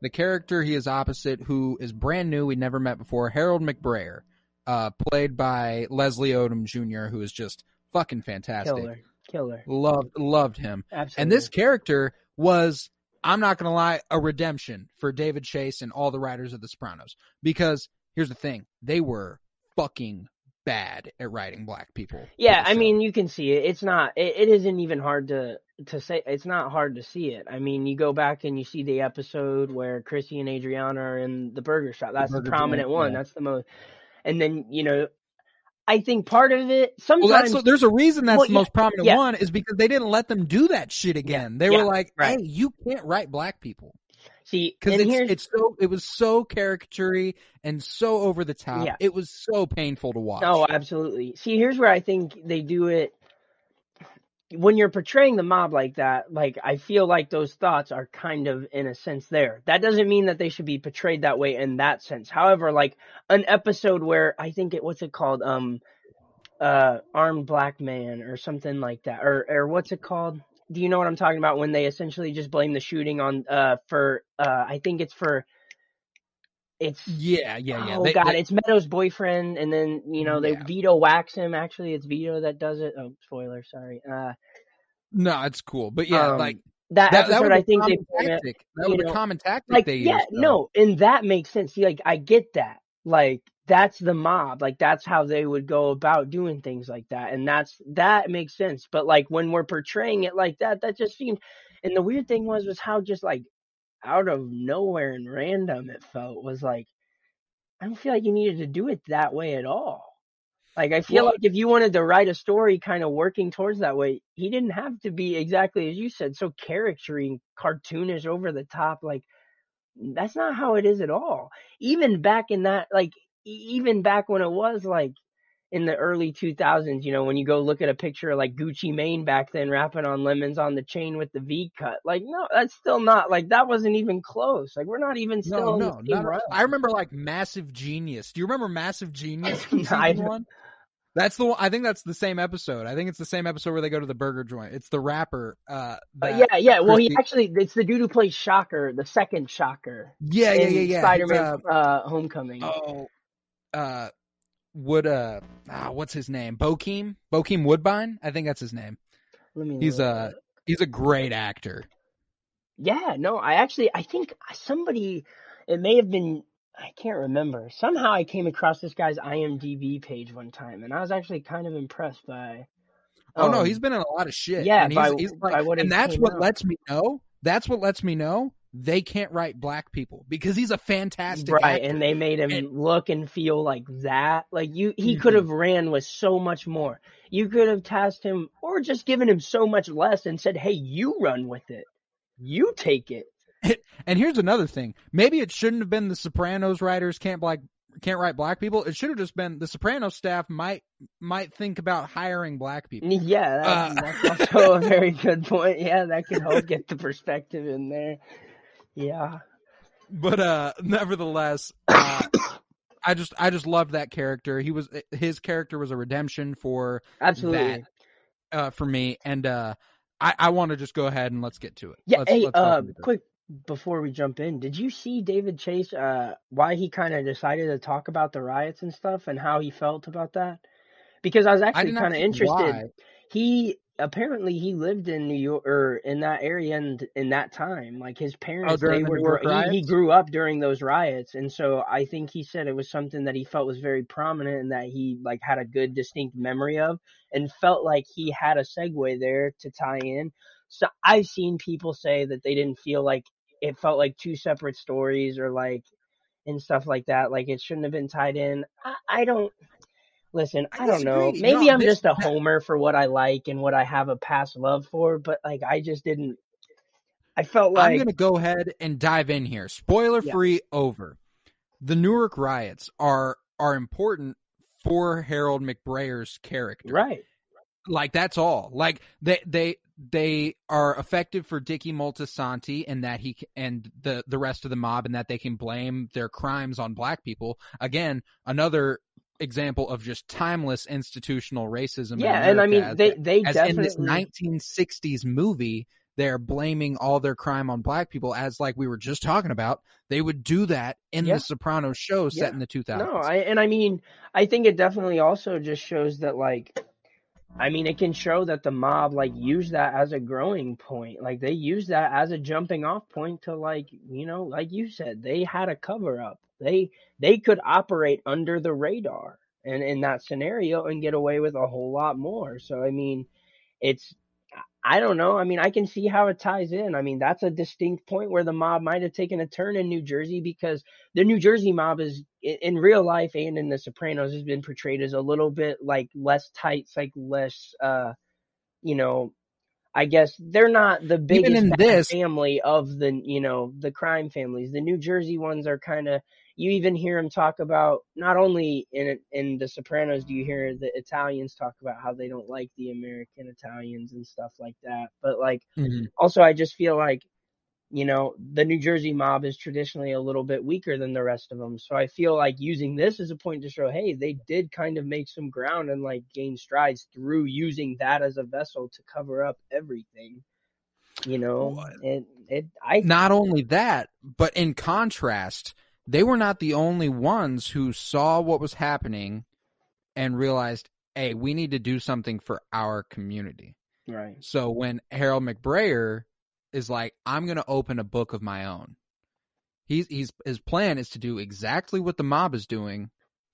[SPEAKER 1] The character he is opposite who is brand new we never met before harold mcbrayer uh played by leslie odom jr who is just fucking fantastic.
[SPEAKER 2] Killer, killer,
[SPEAKER 1] loved loved him.
[SPEAKER 2] Absolutely.
[SPEAKER 1] and this character was i'm not gonna lie a redemption for david chase and all the writers of the sopranos. Because here's the thing they were fucking bad at writing black people
[SPEAKER 2] Yeah, I mean, you can see it. It's not. It, it isn't even hard to to say. It's not hard to see it. I mean, you go back and you see the episode where Chrissy and Adriana are in the burger shop. That's the
[SPEAKER 1] burger
[SPEAKER 2] prominent one.
[SPEAKER 1] yeah.
[SPEAKER 2] That's the most. And then you know, I think part of it
[SPEAKER 1] Well,
[SPEAKER 2] sometimes.
[SPEAKER 1] that's there's a reason that's
[SPEAKER 2] Well,
[SPEAKER 1] the
[SPEAKER 2] yeah,
[SPEAKER 1] most prominent
[SPEAKER 2] yeah.
[SPEAKER 1] one is because they didn't let them do that shit again. they
[SPEAKER 2] yeah,
[SPEAKER 1] were like,
[SPEAKER 2] right.
[SPEAKER 1] "Hey, you can't write black people,"
[SPEAKER 2] see,
[SPEAKER 1] because it's
[SPEAKER 2] here's
[SPEAKER 1] it's so it was so caricature and so over the top.
[SPEAKER 2] Yeah.
[SPEAKER 1] It was so painful to watch.
[SPEAKER 2] no, absolutely. See, here's where I think they do it. When you're portraying the mob like that, like I feel like those thoughts are kind of in a sense there. That doesn't mean that they should be portrayed that way in that sense. However, like an episode where I think it what's it called? Um uh armed black man or something like that. Or or what's it called? Do you know what I'm talking about when they essentially just blame the shooting on uh for uh I think it's for it's
[SPEAKER 1] yeah, yeah, yeah.
[SPEAKER 2] Oh
[SPEAKER 1] They-
[SPEAKER 2] god,
[SPEAKER 1] they-
[SPEAKER 2] it's Meadows' boyfriend, and then you know they
[SPEAKER 1] Yeah.
[SPEAKER 2] Vito whacks him. Actually, it's Vito that does it. Oh, spoiler, sorry. Uh,
[SPEAKER 1] no, it's cool, but yeah,
[SPEAKER 2] um,
[SPEAKER 1] like
[SPEAKER 2] that,
[SPEAKER 1] that, that
[SPEAKER 2] episode,
[SPEAKER 1] was
[SPEAKER 2] I think they
[SPEAKER 1] common tactic. That was a common tactic
[SPEAKER 2] like
[SPEAKER 1] they
[SPEAKER 2] yeah,
[SPEAKER 1] used.
[SPEAKER 2] no, and that makes sense. See, like I get that. Like that's the mob. Like that's how they would go about doing things like that, and that's that makes sense. But like when we're portraying it like that, that just seemed. And the weird thing was was how just like out of nowhere and random it felt was like I don't feel like you needed to do it that way at all. Like I feel
[SPEAKER 1] Well-
[SPEAKER 2] like if you wanted to write a story kind of working towards that way, he didn't have to be exactly as you said, so charactery, cartoonish, over the top. Like that's not how it is at all. Even back in that, like even back when it was like in the early 2000s, you know, when you go look at a picture of like Gucci Mane back then rapping on lemons on the chain with the V cut, like no, that's still not like that wasn't even close. Like we're not even still
[SPEAKER 1] No, no, not at all.
[SPEAKER 2] realm.
[SPEAKER 1] I remember like Massive Genius. Do you remember Massive Genius from (laughs) season one? That's the one. I think that's the same episode. I think it's the same episode where they go to the burger joint. It's the rapper. Uh,
[SPEAKER 2] Uh, yeah, yeah. Well, he actually, it's the dude who plays Shocker, the second Shocker
[SPEAKER 1] yeah, yeah, yeah, yeah.
[SPEAKER 2] Spider-Man
[SPEAKER 1] He's,
[SPEAKER 2] uh, Homecoming.
[SPEAKER 1] uh, oh, uh, would uh, ah, what's his name? Bokeem, Bokeem Woodbine. I think that's his name.
[SPEAKER 2] Let me
[SPEAKER 1] He's a he's a great actor.
[SPEAKER 2] Yeah, no, I actually, I think somebody, it may have been, I can't remember. Somehow I came across this guy's IMDb page one time, and I was actually kind of impressed by.
[SPEAKER 1] Oh no,
[SPEAKER 2] um,
[SPEAKER 1] he's been in a lot of shit.
[SPEAKER 2] yeah,
[SPEAKER 1] and he's,
[SPEAKER 2] by-
[SPEAKER 1] he's
[SPEAKER 2] by
[SPEAKER 1] like,
[SPEAKER 2] what
[SPEAKER 1] and that's what
[SPEAKER 2] out.
[SPEAKER 1] lets me know. That's what lets me know they can't write black people because he's a fantastic
[SPEAKER 2] right,
[SPEAKER 1] actor.
[SPEAKER 2] and they made him
[SPEAKER 1] And-
[SPEAKER 2] look and feel like that. Like you, he
[SPEAKER 1] Mhm.
[SPEAKER 2] could have ran with so much more. You could have tasked him, or just given him so much less, and said, "Hey, you run with it. You take it." (laughs)
[SPEAKER 1] And here's another thing. Maybe it shouldn't have been the Sopranos writers can't black can't write black people. It should have just been the Sopranos staff might might think about hiring black people.
[SPEAKER 2] Yeah, that,
[SPEAKER 1] Uh.
[SPEAKER 2] that's (laughs) also a very good point. Yeah, that could help get the perspective in there. Yeah.
[SPEAKER 1] But uh nevertheless, uh, I just I just loved that character. He was his character was a redemption for
[SPEAKER 2] Absolutely.
[SPEAKER 1] uh for me and uh I I want to just go ahead and let's get to it.
[SPEAKER 2] Yeah,
[SPEAKER 1] Let's-
[SPEAKER 2] hey,
[SPEAKER 1] let's
[SPEAKER 2] uh,
[SPEAKER 1] fucking do it.
[SPEAKER 2] quick before we jump in, did you see David Chase? Uh, why he kind of decided to talk about the riots and stuff, and how he felt about that? Because I was actually kind of interested.
[SPEAKER 1] why.
[SPEAKER 2] He apparently he lived in New York or in that area and in that time. Like his oh, parents,
[SPEAKER 1] Oh,
[SPEAKER 2] they
[SPEAKER 1] the
[SPEAKER 2] were
[SPEAKER 1] New York
[SPEAKER 2] gr- he, he grew up during those riots, and so I think he said it was something that he felt was very prominent and that he like had a good distinct memory of, and felt like he had a segue there to tie in. So I've seen people say that they didn't feel like it felt like two separate stories or like and stuff like that. Like it shouldn't have been tied in. I, I don't listen.
[SPEAKER 1] I
[SPEAKER 2] I, don't know. Maybe
[SPEAKER 1] No,
[SPEAKER 2] I'm
[SPEAKER 1] this-
[SPEAKER 2] just a homer for what I like and what I have a past love for, but like I just didn't. I felt like
[SPEAKER 1] I'm going to go ahead and dive in here. Spoiler free over. The Newark riots are are important for Harold McBrayer's character.
[SPEAKER 2] right.
[SPEAKER 1] Like that's all. Like they they they are effective for Dickie Moltisanti and that he and the the rest of the mob and that they can blame their crimes on black people. Again, another example of just timeless institutional racism. in
[SPEAKER 2] Yeah, and I mean they
[SPEAKER 1] as-
[SPEAKER 2] they
[SPEAKER 1] as in this 1960s movie they're blaming all their crime on black people as like we were just talking about they would do that in
[SPEAKER 2] Yeah.
[SPEAKER 1] the sopranos show set
[SPEAKER 2] Yeah.
[SPEAKER 1] in the 2000s
[SPEAKER 2] No, I and I mean, I think it definitely also just shows that like I mean, it can show that the mob like use that as a growing point. Like they use that as a jumping off point to like, you know, like you said, they had a cover up. They they could operate under the radar and in that scenario and get away with a whole lot more. So I mean, it's I don't know. I mean, I can see how it ties in. I mean, that's a distinct point where the mob might have taken a turn in New Jersey because the New Jersey mob is in real life and in The Sopranos has been portrayed as a little bit like less tight, like less, uh, you know, I guess they're not the biggest
[SPEAKER 1] in this-
[SPEAKER 2] family of the, you know, the crime families. The New Jersey ones are kind of. You even hear him talk about not only in in The Sopranos do you hear the Italians talk about how they don't like the American Italians and stuff like that, but like
[SPEAKER 1] Mhm.
[SPEAKER 2] also I just feel like you know the New Jersey mob is traditionally a little bit weaker than the rest of them. So I feel like using this as a point to show, hey, they did kind of make some ground and like gain strides through using that as a vessel to cover up everything. You know, it it I
[SPEAKER 1] not only that but in contrast they were not the only ones who saw what was happening and realized hey we need to do something for our community
[SPEAKER 2] right.
[SPEAKER 1] so when harold mcbrayer is like i'm going to open a book of my own he's he's his plan is to do exactly what the mob is doing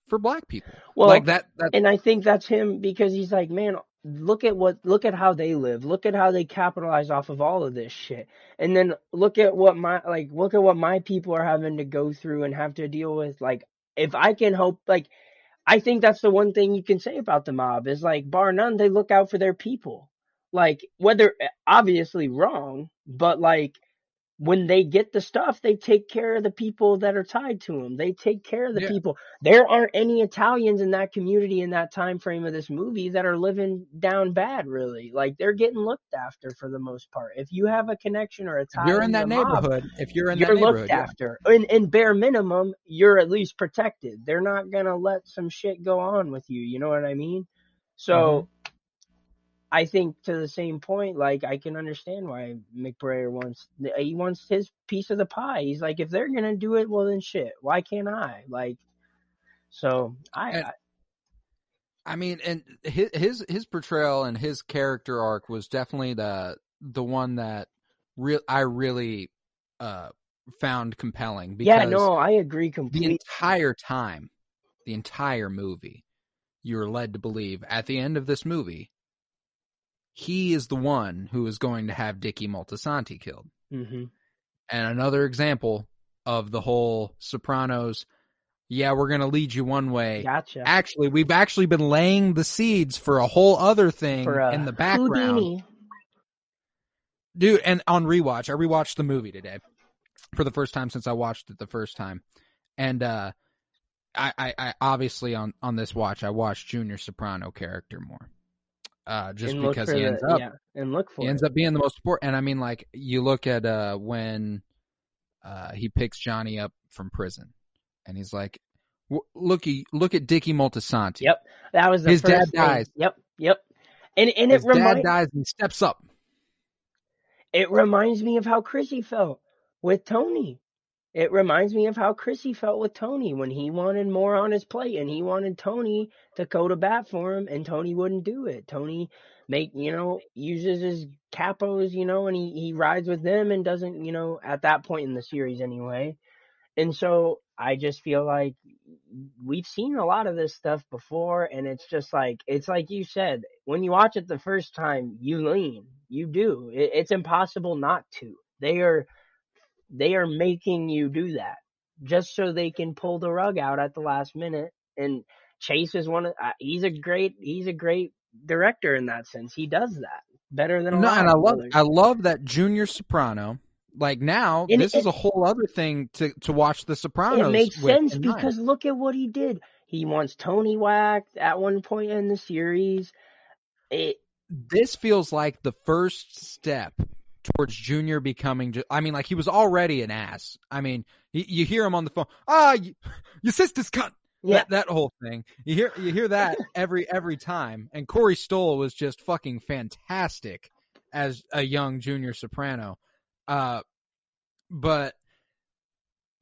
[SPEAKER 1] for black people
[SPEAKER 2] Well,
[SPEAKER 1] like that that
[SPEAKER 2] and I think that's him because he's like, man, look at what, look at how they live, look at how they capitalize off of all of this shit, and then look at what my, like, look at what my people are having to go through and have to deal with. Like, if I can help, like, I think that's the one thing you can say about the mob is like, bar none, they look out for their people. Like, whether eh, obviously wrong, but like, when they get the stuff, they take care of the people that are tied to them. They take care of the
[SPEAKER 1] Yeah.
[SPEAKER 2] people. There aren't any Italians in that community in that time frame of this movie that are living down bad, really. Like they're getting looked after for the most part. If you have a connection or a tie
[SPEAKER 1] you're in that
[SPEAKER 2] mob,
[SPEAKER 1] neighborhood, if you're in
[SPEAKER 2] you're
[SPEAKER 1] that
[SPEAKER 2] looked
[SPEAKER 1] yeah.
[SPEAKER 2] after. In, in bare minimum, you're at least protected. They're not gonna let some shit go on with you. You know what I mean? So,
[SPEAKER 1] Mm-hmm.
[SPEAKER 2] I think to the same point, like I can understand why McBrayer wants he wants his piece of the pie. He's like, if they're gonna do it, well then shit. Why can't I? Like, so I,
[SPEAKER 1] And-
[SPEAKER 2] I
[SPEAKER 1] I mean, and his his his portrayal and his character arc was definitely the the one that real I really uh found compelling because
[SPEAKER 2] yeah, no, I agree completely.
[SPEAKER 1] the entire time, the entire movie, you're led to believe at the end of this movie, he is the one who is going to have Dickie Moltisanti killed.
[SPEAKER 2] hmm
[SPEAKER 1] And another example of the whole Sopranos, yeah, we're going to lead you one way.
[SPEAKER 2] Gotcha.
[SPEAKER 1] Actually, we've actually been laying the seeds for a whole other thing
[SPEAKER 2] a
[SPEAKER 1] in the background.
[SPEAKER 2] Houdini.
[SPEAKER 1] Dude, and on rewatch, I rewatched the movie today for the first time since I watched it the first time. And uh I, I, I obviously on on this watch I watched Junior Soprano character more. Uh just
[SPEAKER 2] and
[SPEAKER 1] because he
[SPEAKER 2] the-
[SPEAKER 1] ends up
[SPEAKER 2] yeah, and look for
[SPEAKER 1] he ends up being the most important and I mean like you look at uh when uh he picks Johnny up from prison and he's like looky look at Dickie Moltisanti.
[SPEAKER 2] Yep. That was the
[SPEAKER 1] His
[SPEAKER 2] first
[SPEAKER 1] dad
[SPEAKER 2] thing.
[SPEAKER 1] dies.
[SPEAKER 2] Yep, yep. And and
[SPEAKER 1] His
[SPEAKER 2] it
[SPEAKER 1] dad
[SPEAKER 2] reminds
[SPEAKER 1] dies and steps up.
[SPEAKER 2] it reminds me of how Chrissy felt with Tony. It reminds me of how Chrissy felt with Tony when he wanted more on his plate and he wanted Tony to go to bat for him and Tony wouldn't do it. Tony make you know uses his capos, you know, and he he rides with them and doesn't, you know, at that point in the series anyway. And so I just feel like we've seen a lot of this stuff before and it's just like it's like you said when you watch it the first time you lean you do it, it's impossible not to they are they are making you do that just so they can pull the rug out at the last minute and chase is one of uh, he's a great he's a great director in that sense he does that better than a
[SPEAKER 1] No,
[SPEAKER 2] lot
[SPEAKER 1] and I love
[SPEAKER 2] others.
[SPEAKER 1] I love that Junior Soprano. Like now,
[SPEAKER 2] And
[SPEAKER 1] this
[SPEAKER 2] it-
[SPEAKER 1] is a whole other thing to to watch The Sopranos.
[SPEAKER 2] It makes sense
[SPEAKER 1] mind.
[SPEAKER 2] because look at what he did. He wants Tony whacked at one point in the series. It
[SPEAKER 1] this feels like the first step towards Junior becoming. I mean, like he was already an ass. I mean, you, you hear him on the phone. Ah, you, your sister's cut.
[SPEAKER 2] yeah,
[SPEAKER 1] That, that whole thing. You hear you hear that (laughs) every every time. And Corey Stoll was just fucking fantastic as a young Junior Soprano. Uh, but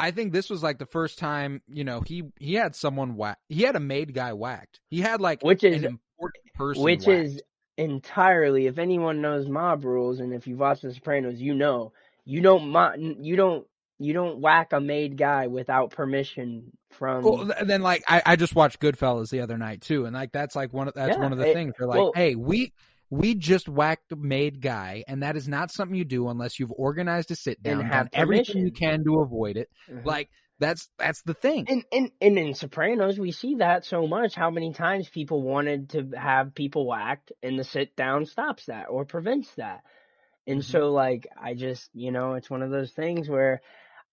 [SPEAKER 1] I think this was like the first time, you know, he he had someone whack. He had a made guy whacked. He had like
[SPEAKER 2] Which is-
[SPEAKER 1] an important person,
[SPEAKER 2] which
[SPEAKER 1] whacked.
[SPEAKER 2] is entirely. If anyone knows mob rules, and if you've watched The Sopranos, you know you don't mo- you don't you don't whack a made guy without permission from.
[SPEAKER 1] Well, th- then like I, I just watched Goodfellas the other night too, and like that's like one of that's
[SPEAKER 2] Yeah,
[SPEAKER 1] one of the
[SPEAKER 2] it-
[SPEAKER 1] things. They're like,
[SPEAKER 2] well-
[SPEAKER 1] hey, we we just whacked a made guy, and that is not something you do unless you've organized a sit down And
[SPEAKER 2] have
[SPEAKER 1] done everything you can to avoid it.
[SPEAKER 2] Mhm.
[SPEAKER 1] Like that's that's the thing.
[SPEAKER 2] And, and and in Sopranos, we see that so much. How many times people wanted to have people whacked, and the sit down stops that or prevents that. And
[SPEAKER 1] Mhm.
[SPEAKER 2] so, like, I just, you know, it's one of those things where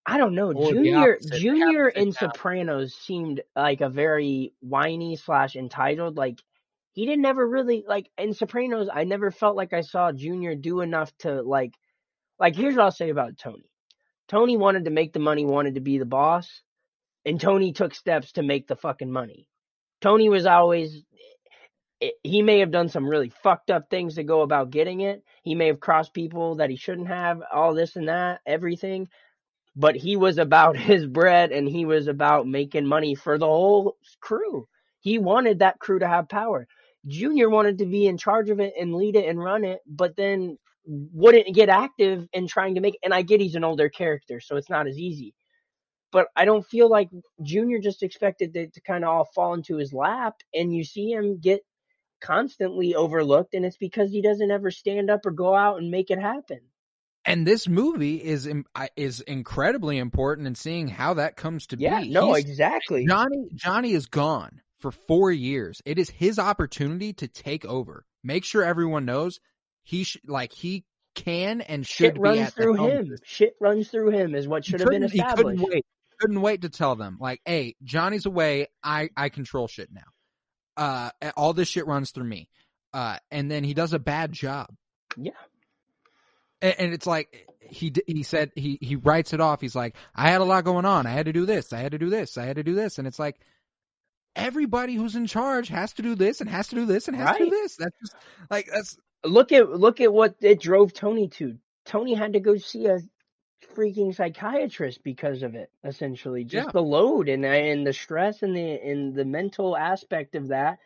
[SPEAKER 2] I don't know.
[SPEAKER 1] Or
[SPEAKER 2] Junior,
[SPEAKER 1] opposite, they have
[SPEAKER 2] Junior in. Sopranos seemed like a very whiny slash entitled. Like, he didn't ever really like in Sopranos. I never felt like I saw Junior do enough to like. Like, here's what I'll say about Tony. Tony wanted to make the money, wanted to be the boss, and Tony took steps to make the fucking money. Tony was always he may have done some really fucked up things to go about getting it. He may have crossed people that he shouldn't have, all this and that, everything. But he was about (laughs) his bread and he was about making money for the whole crew. He wanted that crew to have power. Junior wanted to be in charge of it and lead it and run it, but then wouldn't get active in trying to make and I get he's an older character, so it's not as easy. But I don't feel like Junior just expected it to kind of all fall into his lap and you see him get constantly overlooked and it's because he doesn't ever stand up or go out and make it happen.
[SPEAKER 1] And this movie is is incredibly important in seeing how that comes to
[SPEAKER 2] Yeah,
[SPEAKER 1] be.
[SPEAKER 2] no,
[SPEAKER 1] He's-
[SPEAKER 2] exactly.
[SPEAKER 1] Johnny Johnny is gone for four years. It is his opportunity to take over. Make sure everyone knows he sh- like he can and should
[SPEAKER 2] Shit
[SPEAKER 1] be
[SPEAKER 2] runs
[SPEAKER 1] at the
[SPEAKER 2] through him. Shit runs through him is what should have been
[SPEAKER 1] couldn't- He couldn't wait. Couldn't wait to tell them like, "Hey, Johnny's away. I I control shit now. Uh, all this shit runs through me." Uh, and then he does a bad job.
[SPEAKER 2] Yeah.
[SPEAKER 1] And, and it's like he he said he he writes it off. He's like, "I had a lot going on. I had to do this. I had to do this. I had to do this." And it's like. Everybody who's in charge has to do this and has to do this and has to do this. That's just like that's
[SPEAKER 2] Look at look at what it drove Tony to. Tony had to go see a freaking psychiatrist because of it. Essentially, just
[SPEAKER 1] Yeah.
[SPEAKER 2] the load and and the stress and the and the mental aspect of that,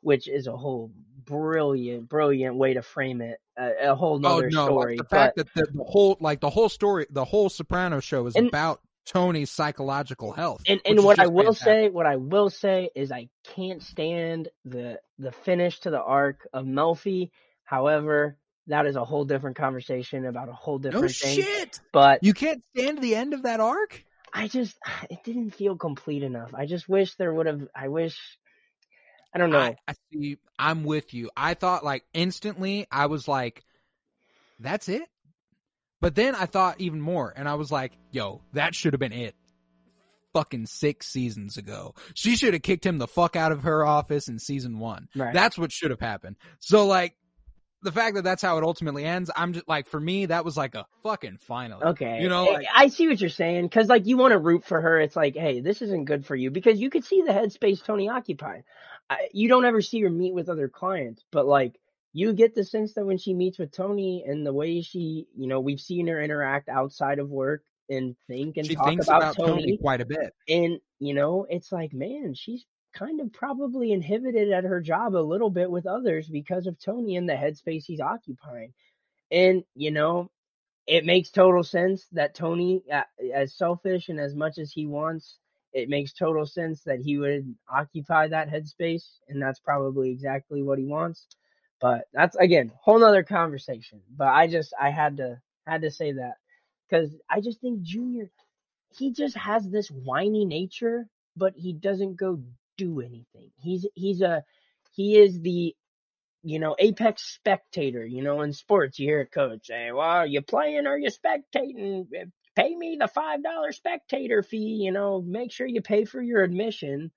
[SPEAKER 2] which is a whole brilliant brilliant way to frame it. A, a whole oh, nother
[SPEAKER 1] oh no,
[SPEAKER 2] story.
[SPEAKER 1] like the
[SPEAKER 2] but
[SPEAKER 1] fact that the, the whole like the whole story, the whole Soprano show is
[SPEAKER 2] And-
[SPEAKER 1] about Tony's psychological health.
[SPEAKER 2] And and what I will
[SPEAKER 1] fantastic.
[SPEAKER 2] say, what I will say is I can't stand the the finish to the arc of Melfi. However, that is a whole different conversation about a whole different
[SPEAKER 1] no
[SPEAKER 2] thing.
[SPEAKER 1] shit.
[SPEAKER 2] But
[SPEAKER 1] You can't stand the end of that arc.
[SPEAKER 2] I just (sighs) it didn't feel complete enough. I just wish there would have I wish I don't know.
[SPEAKER 1] I, I see. I'm with you. I thought like instantly. I was like, "That's it." But then I thought even more, and I was like, "Yo, that should have been it." Fucking six seasons ago, she should have kicked him the fuck out of her office in season one.
[SPEAKER 2] right.
[SPEAKER 1] That's what should have happened. So like, the fact that that's how it ultimately ends, I'm just like, for me, that was like a fucking finally.
[SPEAKER 2] Okay.
[SPEAKER 1] You know,
[SPEAKER 2] I-
[SPEAKER 1] like-
[SPEAKER 2] I see what you're saying cuz like you want to root for her. It's like, "Hey, this isn't good for you" because you could see the headspace Tony occupied. I, you don't ever see her meet with other clients, but like you get the sense that when she meets with Tony and the way she, you know, we've seen her interact outside of work and think and
[SPEAKER 1] She
[SPEAKER 2] talk
[SPEAKER 1] thinks
[SPEAKER 2] about,
[SPEAKER 1] about Tony quite a bit.
[SPEAKER 2] and you know it's like man she's kind of probably inhibited at her job a little bit with others because of tony and the headspace he's occupying. And you know it makes total sense that tony uh, as selfish and as much as he wants it makes total sense that he would occupy that headspace and that's probably exactly what he wants. But that's again whole nother conversation but i just i had to had to say that because i just think junior he just has this whiny nature, but he doesn't go do anything. He's he's a he is the you know apex spectator. You know in sports you hear a coach say, "Well, you playing or you spectating? Eh, pay me the five dollar spectator fee. You know, make sure you pay for your admission."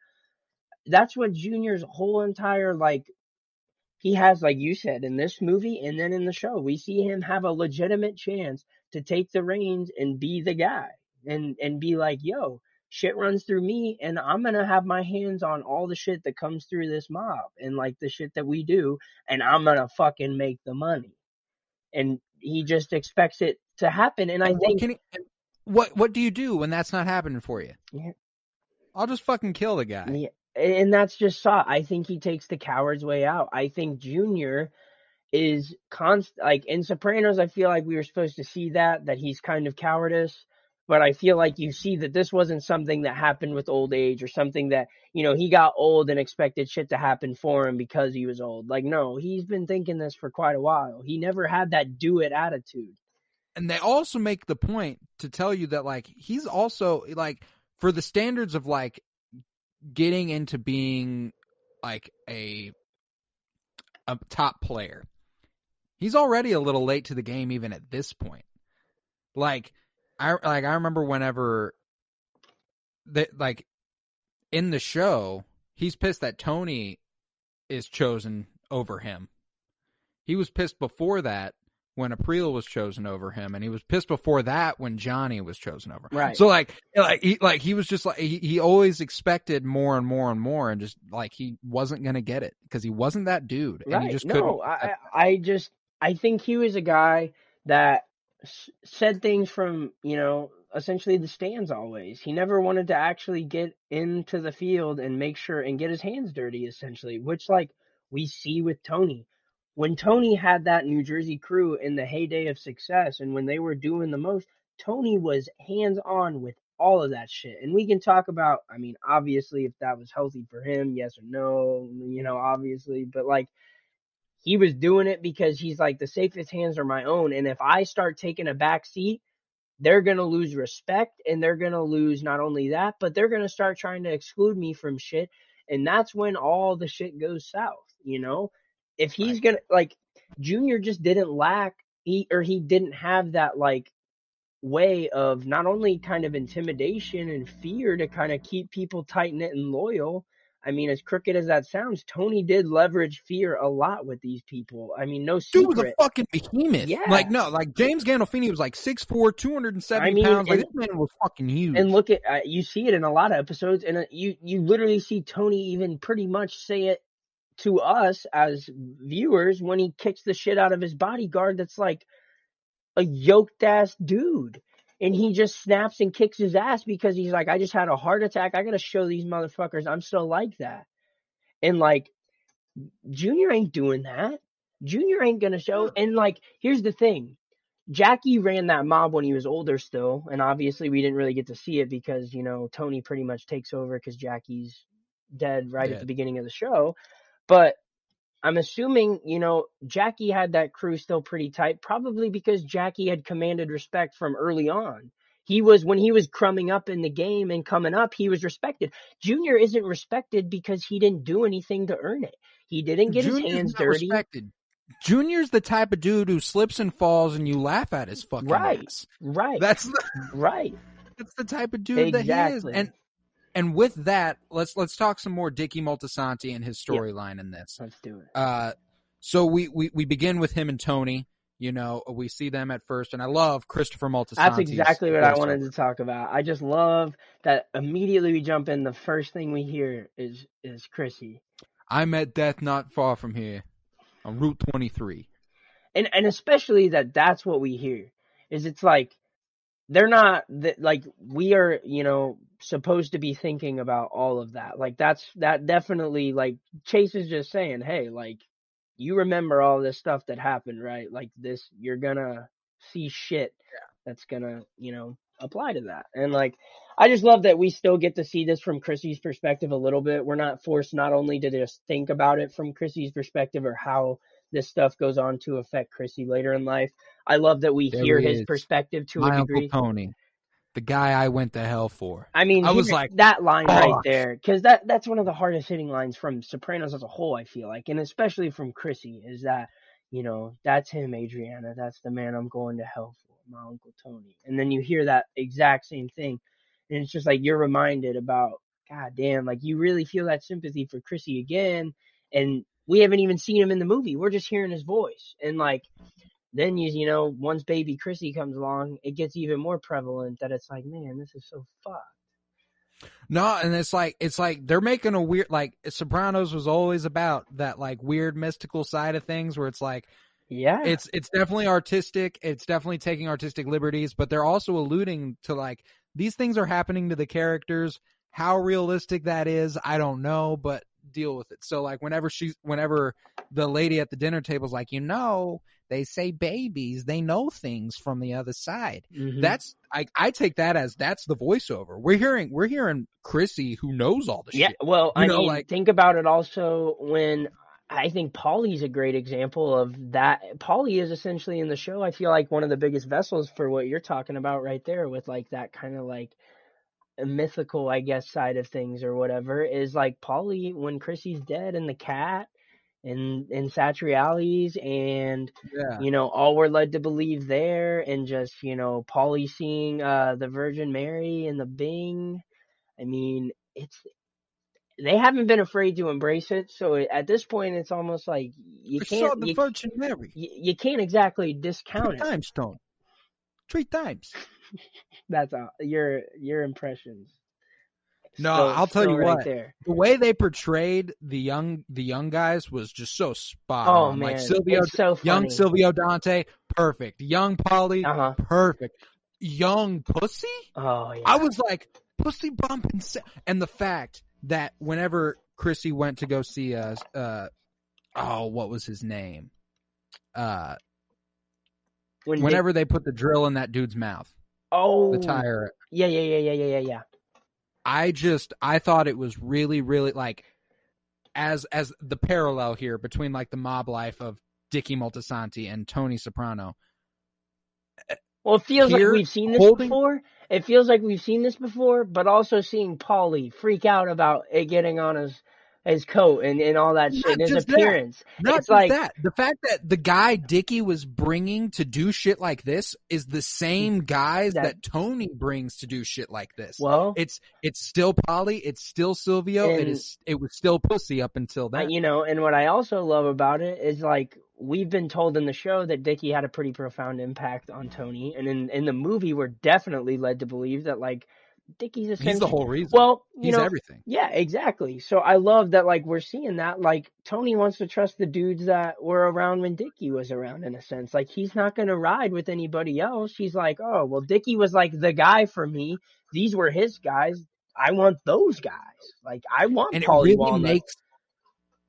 [SPEAKER 2] That's what Junior's whole entire like. He has, like you said, in this movie and then in the show, we see him have a legitimate chance to take the reins and be the guy and and be like, yo, shit runs through me and I'm gonna have my hands on all the shit that comes through this mob and like the shit that we do and I'm gonna fucking make the money. And he just expects it to happen. And I
[SPEAKER 1] what
[SPEAKER 2] think
[SPEAKER 1] he- what what do you do when that's not happening for you?
[SPEAKER 2] Yeah.
[SPEAKER 1] I'll just fucking kill the guy.
[SPEAKER 2] Yeah, and that's just saw. I think he takes the coward's way out. I think Junior is const like in Sopranos. I feel like we were supposed to see that that he's kind of cowardice, but I feel like you see that this wasn't something that happened with old age or something that you know he got old and expected shit to happen for him because he was old. Like no, he's been thinking this for quite a while. He never had that do it attitude.
[SPEAKER 1] and they also make the point to tell you that like he's also like for the standards of like getting into being like a a top player he's already a little late to the game even at this point like i like i remember whenever that like in the show he's pissed that tony is chosen over him he was pissed before that when Aprile was chosen over him, and he was pissed before that when Johnny was chosen over.
[SPEAKER 2] Right.
[SPEAKER 1] So like, like he like he was just like he, he always expected more and more and more, and just like he wasn't gonna get it because he wasn't that dude, and he
[SPEAKER 2] Right.
[SPEAKER 1] just
[SPEAKER 2] no,
[SPEAKER 1] couldn't.
[SPEAKER 2] I, I just I think he was a guy that said things from you know essentially the stands always. He never wanted to actually get into the field and make sure and get his hands dirty essentially, which like we see with Tony. When Tony had that New Jersey crew in the heyday of success and when they were doing the most, Tony was hands on with all of that shit. And we can talk about, I mean, obviously, if that was healthy for him, yes or no, you know, obviously, but like, he was doing it because he's like the safest hands are my own and if i start taking a back seat they're going to lose respect and they're going to lose not only that but they're going to start trying to exclude me from shit and that's when all the shit goes south you know if he's
[SPEAKER 1] Right.
[SPEAKER 2] going to like junior just didn't lack he or he didn't have that like way of not only kind of intimidation and fear to kind of keep people tight knit and loyal. I mean, as crooked as that sounds, Tony did leverage fear a lot with these people. I mean, no secret.
[SPEAKER 1] Dude was a fucking behemoth.
[SPEAKER 2] Yeah.
[SPEAKER 1] Like no, like James Gandolfini was like 6'4", 270
[SPEAKER 2] I mean,
[SPEAKER 1] pounds. Like
[SPEAKER 2] and-
[SPEAKER 1] this man was fucking huge.
[SPEAKER 2] And look at uh, you see it in a lot of episodes, and uh, you you literally see Tony even pretty much say it to us as viewers when he kicks the shit out of his bodyguard. That's like a yoked ass dude, and he just snaps and kicks his ass because he's like, I just had a heart attack. I gotta show these motherfuckers I'm still like that. And like, Junior ain't doing that. Junior ain't gonna show. And like, here's the thing. Jackie ran that mob when he was older still, and obviously we didn't really get to see it because, you know, Tony pretty much takes over because Jackie's dead right at the beginning of the show. But I'm assuming, you know, Jackie had that crew still pretty tight, probably because Jackie had commanded respect from early on. He was, when he was crumbing up in the game and coming up, he was respected. Junior isn't respected because he didn't do anything to earn it. He didn't get
[SPEAKER 1] Junior's
[SPEAKER 2] his hands dirty.
[SPEAKER 1] respected. Junior's the type of dude who slips and falls and you laugh at his fucking
[SPEAKER 2] Right.
[SPEAKER 1] ass.
[SPEAKER 2] Right.
[SPEAKER 1] That's the,
[SPEAKER 2] right. (laughs)
[SPEAKER 1] that's the type of dude that he is. And and with that, let's let's talk some more Dickie Moltisanti and his
[SPEAKER 2] Yeah.
[SPEAKER 1] storyline in this.
[SPEAKER 2] Let's do it.
[SPEAKER 1] Uh, so we, we we begin with him and Tony. You know, we see them at first, and I love Christopher Moltisanti.
[SPEAKER 2] That's exactly what I wanted to talk about. I just love that immediately we jump in. The first thing we hear is is Chrissy,
[SPEAKER 1] I met death not far from here, on Route 23.
[SPEAKER 2] and and especially that that's what we hear. Is it's like they're not that like we are you know supposed to be thinking about all of that. Like that's that definitely like Chase is just saying, hey, like you remember all this stuff that happened, right? Like this, you're gonna see shit that's gonna, you know, apply to that. And like, I just love that we still get to see this from Chrissy's perspective a little bit. We're not forced not only to just think about it from Chrissy's perspective or how this stuff goes on to affect Chrissy later in life. I love that we
[SPEAKER 1] There
[SPEAKER 2] hear his
[SPEAKER 1] is.
[SPEAKER 2] perspective to
[SPEAKER 1] My
[SPEAKER 2] a
[SPEAKER 1] Uncle
[SPEAKER 2] degree.
[SPEAKER 1] Tony, the guy I went to hell for.
[SPEAKER 2] I mean,
[SPEAKER 1] I was like,
[SPEAKER 2] that line right there, because that that's one of the hardest hitting lines from Sopranos as a whole. I feel like, and especially from Chrissy, is that you know that's him, Adriana. That's the man I'm going to hell for, my uncle Tony. And then you hear that exact same thing, and it's just like you're reminded about, God damn, like you really feel that sympathy for Chrissy again, and we haven't even seen him in the movie. We're just hearing his voice, and like. Then you you know once baby Chrissy comes along, it gets even more prevalent that it's like, man, this is so fucked.
[SPEAKER 1] No, and it's like it's like they're making a weird like Sopranos was always about that like weird mystical side of things where it's like
[SPEAKER 2] Yeah.
[SPEAKER 1] it's it's definitely artistic, it's definitely taking artistic liberties, but they're also alluding to like these things are happening to the characters. How realistic that is, I don't know, but deal with it. So like whenever she's whenever the lady at the dinner table is like, you know, they say babies, they know things from the other side.
[SPEAKER 2] Mhm.
[SPEAKER 1] That's I I take that as that's the voiceover. We're hearing we're hearing Chrissy who knows all the
[SPEAKER 2] yeah.
[SPEAKER 1] shit.
[SPEAKER 2] Well,
[SPEAKER 1] You
[SPEAKER 2] I
[SPEAKER 1] know,
[SPEAKER 2] mean,
[SPEAKER 1] like-
[SPEAKER 2] think about it also when I think Paulie's a great example of that. Polly is essentially in the show. I feel like one of the biggest vessels for what you're talking about right there, with like that kind of like mythical, I guess, side of things or whatever. Is like Paulie when Chrissy's dead and the cat. And and Satriale's and
[SPEAKER 1] Yeah.
[SPEAKER 2] you know, all we're led to believe there, and just you know, Paulie seeing uh, the Virgin Mary in the Bing. I mean, it's they haven't been afraid to embrace it. So at this point, it's almost like you can't
[SPEAKER 1] the
[SPEAKER 2] you,
[SPEAKER 1] Virgin Mary
[SPEAKER 2] you, you can't exactly
[SPEAKER 1] three
[SPEAKER 2] discount it.
[SPEAKER 1] times, Tone. Three times. (laughs)
[SPEAKER 2] That's all, your your impressions.
[SPEAKER 1] No,
[SPEAKER 2] Still-
[SPEAKER 1] I'll tell you
[SPEAKER 2] right
[SPEAKER 1] what.
[SPEAKER 2] There.
[SPEAKER 1] The way they portrayed the young the young guys was just so spot
[SPEAKER 2] Oh
[SPEAKER 1] on.
[SPEAKER 2] man,
[SPEAKER 1] Like Silvio
[SPEAKER 2] so
[SPEAKER 1] young Silvio Dante, perfect. Young Paulie,
[SPEAKER 2] Uh huh.
[SPEAKER 1] perfect. Young Pussy?
[SPEAKER 2] Oh yeah.
[SPEAKER 1] I was like, Pussy bumping sa-" and the fact that whenever Chrissy went to go see us uh oh, what was his name? Uh
[SPEAKER 2] when
[SPEAKER 1] whenever they put the drill in that dude's mouth,
[SPEAKER 2] oh
[SPEAKER 1] the tire.
[SPEAKER 2] Yeah, yeah, yeah, yeah, yeah, yeah, yeah.
[SPEAKER 1] I just I thought it was really really like as as the parallel here between like the mob life of Dickie Moltisanti and Tony Soprano.
[SPEAKER 2] Well, it feels
[SPEAKER 1] Here,
[SPEAKER 2] like we've seen this
[SPEAKER 1] holding-
[SPEAKER 2] before. It feels like we've seen this before, but also seeing Paulie freak out about it getting on his his coat and, and all that
[SPEAKER 1] Not
[SPEAKER 2] shit, and his
[SPEAKER 1] just that.
[SPEAKER 2] appearance.
[SPEAKER 1] Not
[SPEAKER 2] it's like
[SPEAKER 1] that. The fact that the guy Dickie was bringing to do shit like this is the same mm-hmm. guys that,
[SPEAKER 2] That-
[SPEAKER 1] Tony brings to do shit like this.
[SPEAKER 2] well,
[SPEAKER 1] it's it's still Paulie, it's still Silvio, it
[SPEAKER 2] And-
[SPEAKER 1] is it was still Pussy up until that.
[SPEAKER 2] you know, and what I also love about it is like we've been told in the show that Dickie had a pretty profound impact on Tony, and in in the movie we're definitely led to believe that like Dickie's essentially
[SPEAKER 1] He's the whole reason.
[SPEAKER 2] well, you
[SPEAKER 1] He's
[SPEAKER 2] know,
[SPEAKER 1] everything.
[SPEAKER 2] Yeah, exactly. So I love that like we're seeing that like Tony wants to trust the dudes that were around when Dickie was around in a sense. Like he's not going to ride with anybody else. He's like, "Oh, well Dickie was like the guy for me. These were his guys. I want those guys. Like I want
[SPEAKER 1] and it really
[SPEAKER 2] Walnut."
[SPEAKER 1] makes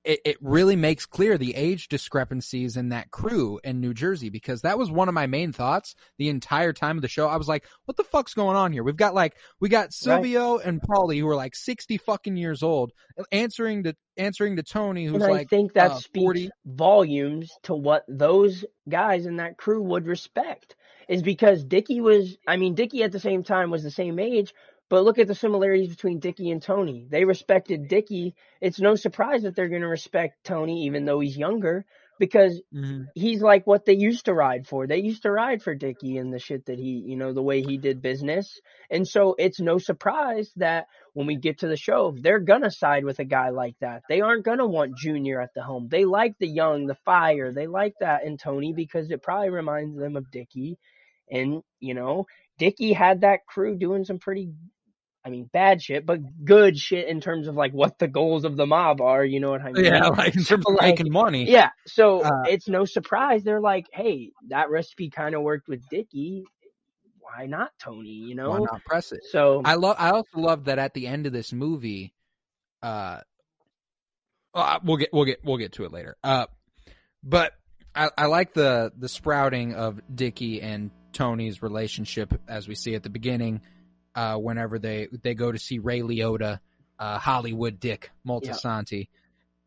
[SPEAKER 1] it, it really makes clear the age discrepancies in that crew in New Jersey because that was one of my main thoughts the entire time of the show. I was like, what the fuck's going on here? We've got like we got Silvio and Paulie who are like sixty fucking years old answering to answering to Tony who's
[SPEAKER 2] and I
[SPEAKER 1] like
[SPEAKER 2] think that
[SPEAKER 1] uh,
[SPEAKER 2] speaks
[SPEAKER 1] 40
[SPEAKER 2] volumes to what those guys in that crew would respect. Is because Dickie was, I mean, Dickie at the same time was the same age, but look at the similarities between Dickie and Tony. They respected Dickie. It's no surprise that they're going to respect Tony, even though he's younger, because
[SPEAKER 1] Mhm.
[SPEAKER 2] he's like what they used to ride for. They used to ride for Dickie and the shit that he, you know, the way he did business. And so it's no surprise that when we get to the show, they're gonna side with a guy like that. They aren't gonna want Junior at the home. They like the young, the fire. They like that in Tony because it probably reminds them of Dickie. And, you know, Dickie had that crew doing some pretty I mean, bad shit, but good shit in terms of like what the goals of the mob are. You know what I mean?
[SPEAKER 1] yeah, (laughs) like in terms of
[SPEAKER 2] Like,
[SPEAKER 1] making money.
[SPEAKER 2] Yeah, so
[SPEAKER 1] Uh,
[SPEAKER 2] it's no surprise they're like, hey, that recipe kind of worked with Dickie. Why not Tony? You know.
[SPEAKER 1] Why not press it?
[SPEAKER 2] So
[SPEAKER 1] I love. I also love that at the end of this movie, uh, uh, we'll get we'll get we'll get to it later. Uh, but I, I like the the sprouting of Dickie and Tony's relationship as we see at the beginning. Uh, whenever they they go to see Ray Liotta, uh, Hollywood Dick Moltisanti,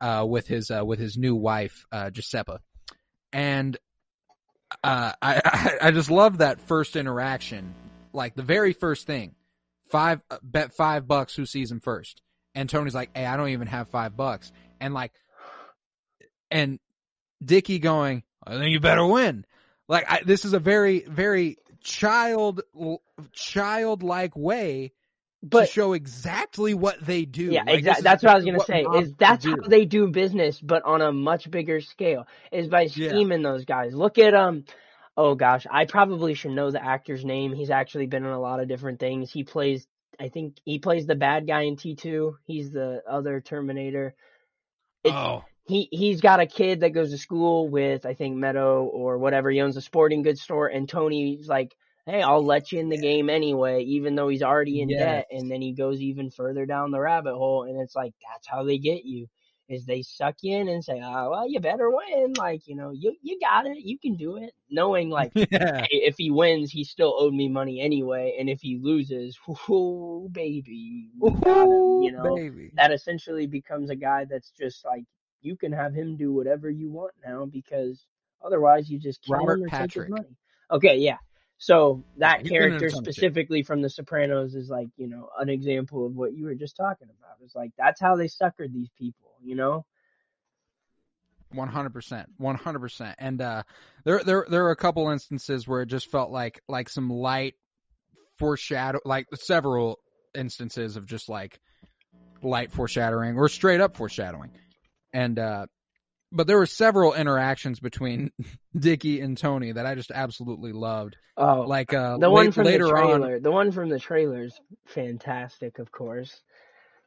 [SPEAKER 1] uh, with his uh, with his new wife uh, Giuseppa, and uh, I (laughs) I- I just love that first interaction, like the very first thing. Five bet five bucks who sees him first. And tony's like hey i don't even have five bucks. And like and Dickie going i think you better win. Like I, this is a very very child childlike way to
[SPEAKER 2] but
[SPEAKER 1] show exactly what they do
[SPEAKER 2] yeah,
[SPEAKER 1] Like,
[SPEAKER 2] exactly. That's what I was gonna say. Is that's
[SPEAKER 1] do.
[SPEAKER 2] how they do business, but on a much bigger scale. Is by
[SPEAKER 1] Yeah.
[SPEAKER 2] scheming those guys. Look at um. Oh gosh, I probably should know the actor's name. He's actually been in a lot of different things. He plays, I think he plays the bad guy in T two. He's the other Terminator. It's,
[SPEAKER 1] oh
[SPEAKER 2] he he's got a kid that goes to school with I think Meadow or whatever. He owns a sporting goods store, and Tony's like, "Hey, I'll let you in the game anyway, even though he's already in
[SPEAKER 1] Yes.
[SPEAKER 2] debt." And then he goes even further down the rabbit hole, and it's like that's how they get you. Is they suck you in and say, "Oh, well, you better win." Like, you know, you you got it, you can do it, knowing (laughs) like
[SPEAKER 1] yeah
[SPEAKER 2] if he wins, he still owed me money anyway, and if he loses, oh baby, him, you know
[SPEAKER 1] baby
[SPEAKER 2] that essentially becomes a guy that's just like you can have him do whatever you want now because otherwise you just kill
[SPEAKER 1] Robert
[SPEAKER 2] him or take his money. Okay, yeah. So that character specifically from The Sopranos is like you know an example of what you were just talking about. It's like that's how they suckered these people, you know.
[SPEAKER 1] One hundred percent, one hundred percent, and uh, there there there are a couple instances where it just felt like like some light foreshadow, like several instances of just like light foreshadowing or straight up foreshadowing, and uh, but there were several interactions between (laughs) Dickie and Tony that I just absolutely loved.
[SPEAKER 2] Oh,
[SPEAKER 1] Like uh,
[SPEAKER 2] the one
[SPEAKER 1] late-
[SPEAKER 2] from
[SPEAKER 1] later
[SPEAKER 2] the
[SPEAKER 1] on,
[SPEAKER 2] trailer, the one from the trailer's fantastic, of course.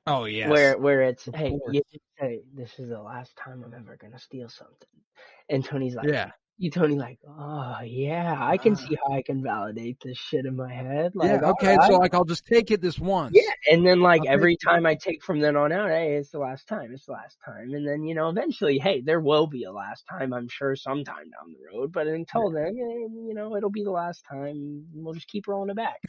[SPEAKER 1] oh yes,
[SPEAKER 2] where where it's hey, you, hey, this is the last time I'm ever gonna steal something, and Tony's like,
[SPEAKER 1] yeah,
[SPEAKER 2] you Tony like, oh yeah, I can
[SPEAKER 1] Ah.
[SPEAKER 2] see how I can validate this shit in my head. Like,
[SPEAKER 1] yeah, okay,
[SPEAKER 2] alright.
[SPEAKER 1] so like I'll just take it this once.
[SPEAKER 2] yeah, and then like
[SPEAKER 1] I'll
[SPEAKER 2] every time I take from then on out, hey, it's the last time, it's the last time, and then you know eventually, hey, there will be a last time, I'm sure, sometime down the road, but until then, eh, you know, it'll be the last time. We'll just keep rolling it back.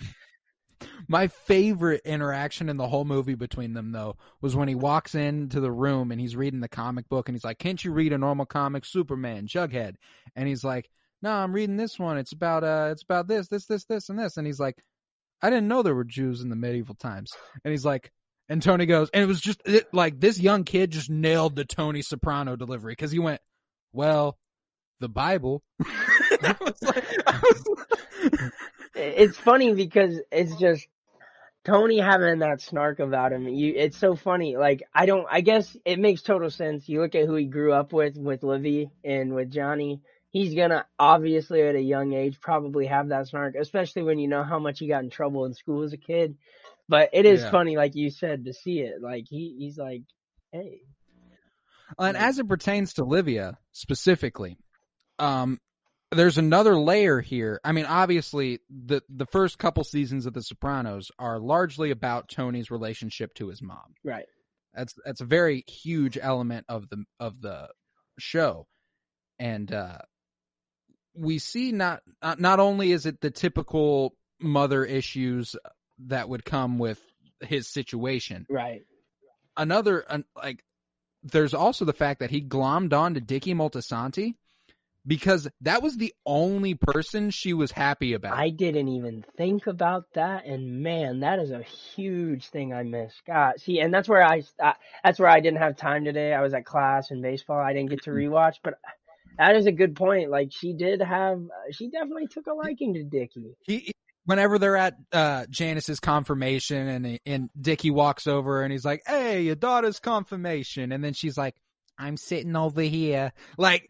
[SPEAKER 1] My favorite interaction in the whole movie between them, though, was when he walks into the room and he's reading the comic book and he's like, "Can't you read a normal comic, Superman, Jughead?" And he's like, "No, I'm reading this one. It's about uh, it's about this, this, this, this, and this." And he's like, "I didn't know there were Jews in the medieval times." And he's like, And Tony goes, and it was just it, like this young kid just nailed the Tony Soprano delivery because he went, well, the Bible. (laughs) I was like, I was,
[SPEAKER 2] it's funny because it's just Tony having that snark about him. You, it's so funny. Like I don't. I guess it makes total sense. You look at who he grew up with, with Livy and with Johnny. He's gonna obviously at a young age probably have that snark, especially when you know how much he got in trouble in school as a kid. But it is
[SPEAKER 1] Yeah.
[SPEAKER 2] funny, like you said, to see it. Like he, he's like, hey,
[SPEAKER 1] and as it pertains to Livia specifically, um, there's another layer here. I mean, obviously, the the first couple seasons of The Sopranos are largely about Tony's relationship to his mom.
[SPEAKER 2] right,
[SPEAKER 1] That's that's a very huge element of the of the show, and uh, we see not not only is it the typical mother issues that would come with his situation.
[SPEAKER 2] right,
[SPEAKER 1] Another like, there's also the fact that he glommed on to Dickie Moltisanti because that was the only person she was happy about.
[SPEAKER 2] I didn't even think about that, and man, that is a huge thing I missed. God, see, and that's where I, I that's where I didn't have time today. I was at class and baseball. I didn't get to rewatch, but that is a good point. Like she did have, she definitely took a liking to Dickie.
[SPEAKER 1] he whenever they're at uh Janice's confirmation and and Dickie walks over and he's like, "Hey, your daughter's confirmation." And then she's like, "I'm sitting over here." Like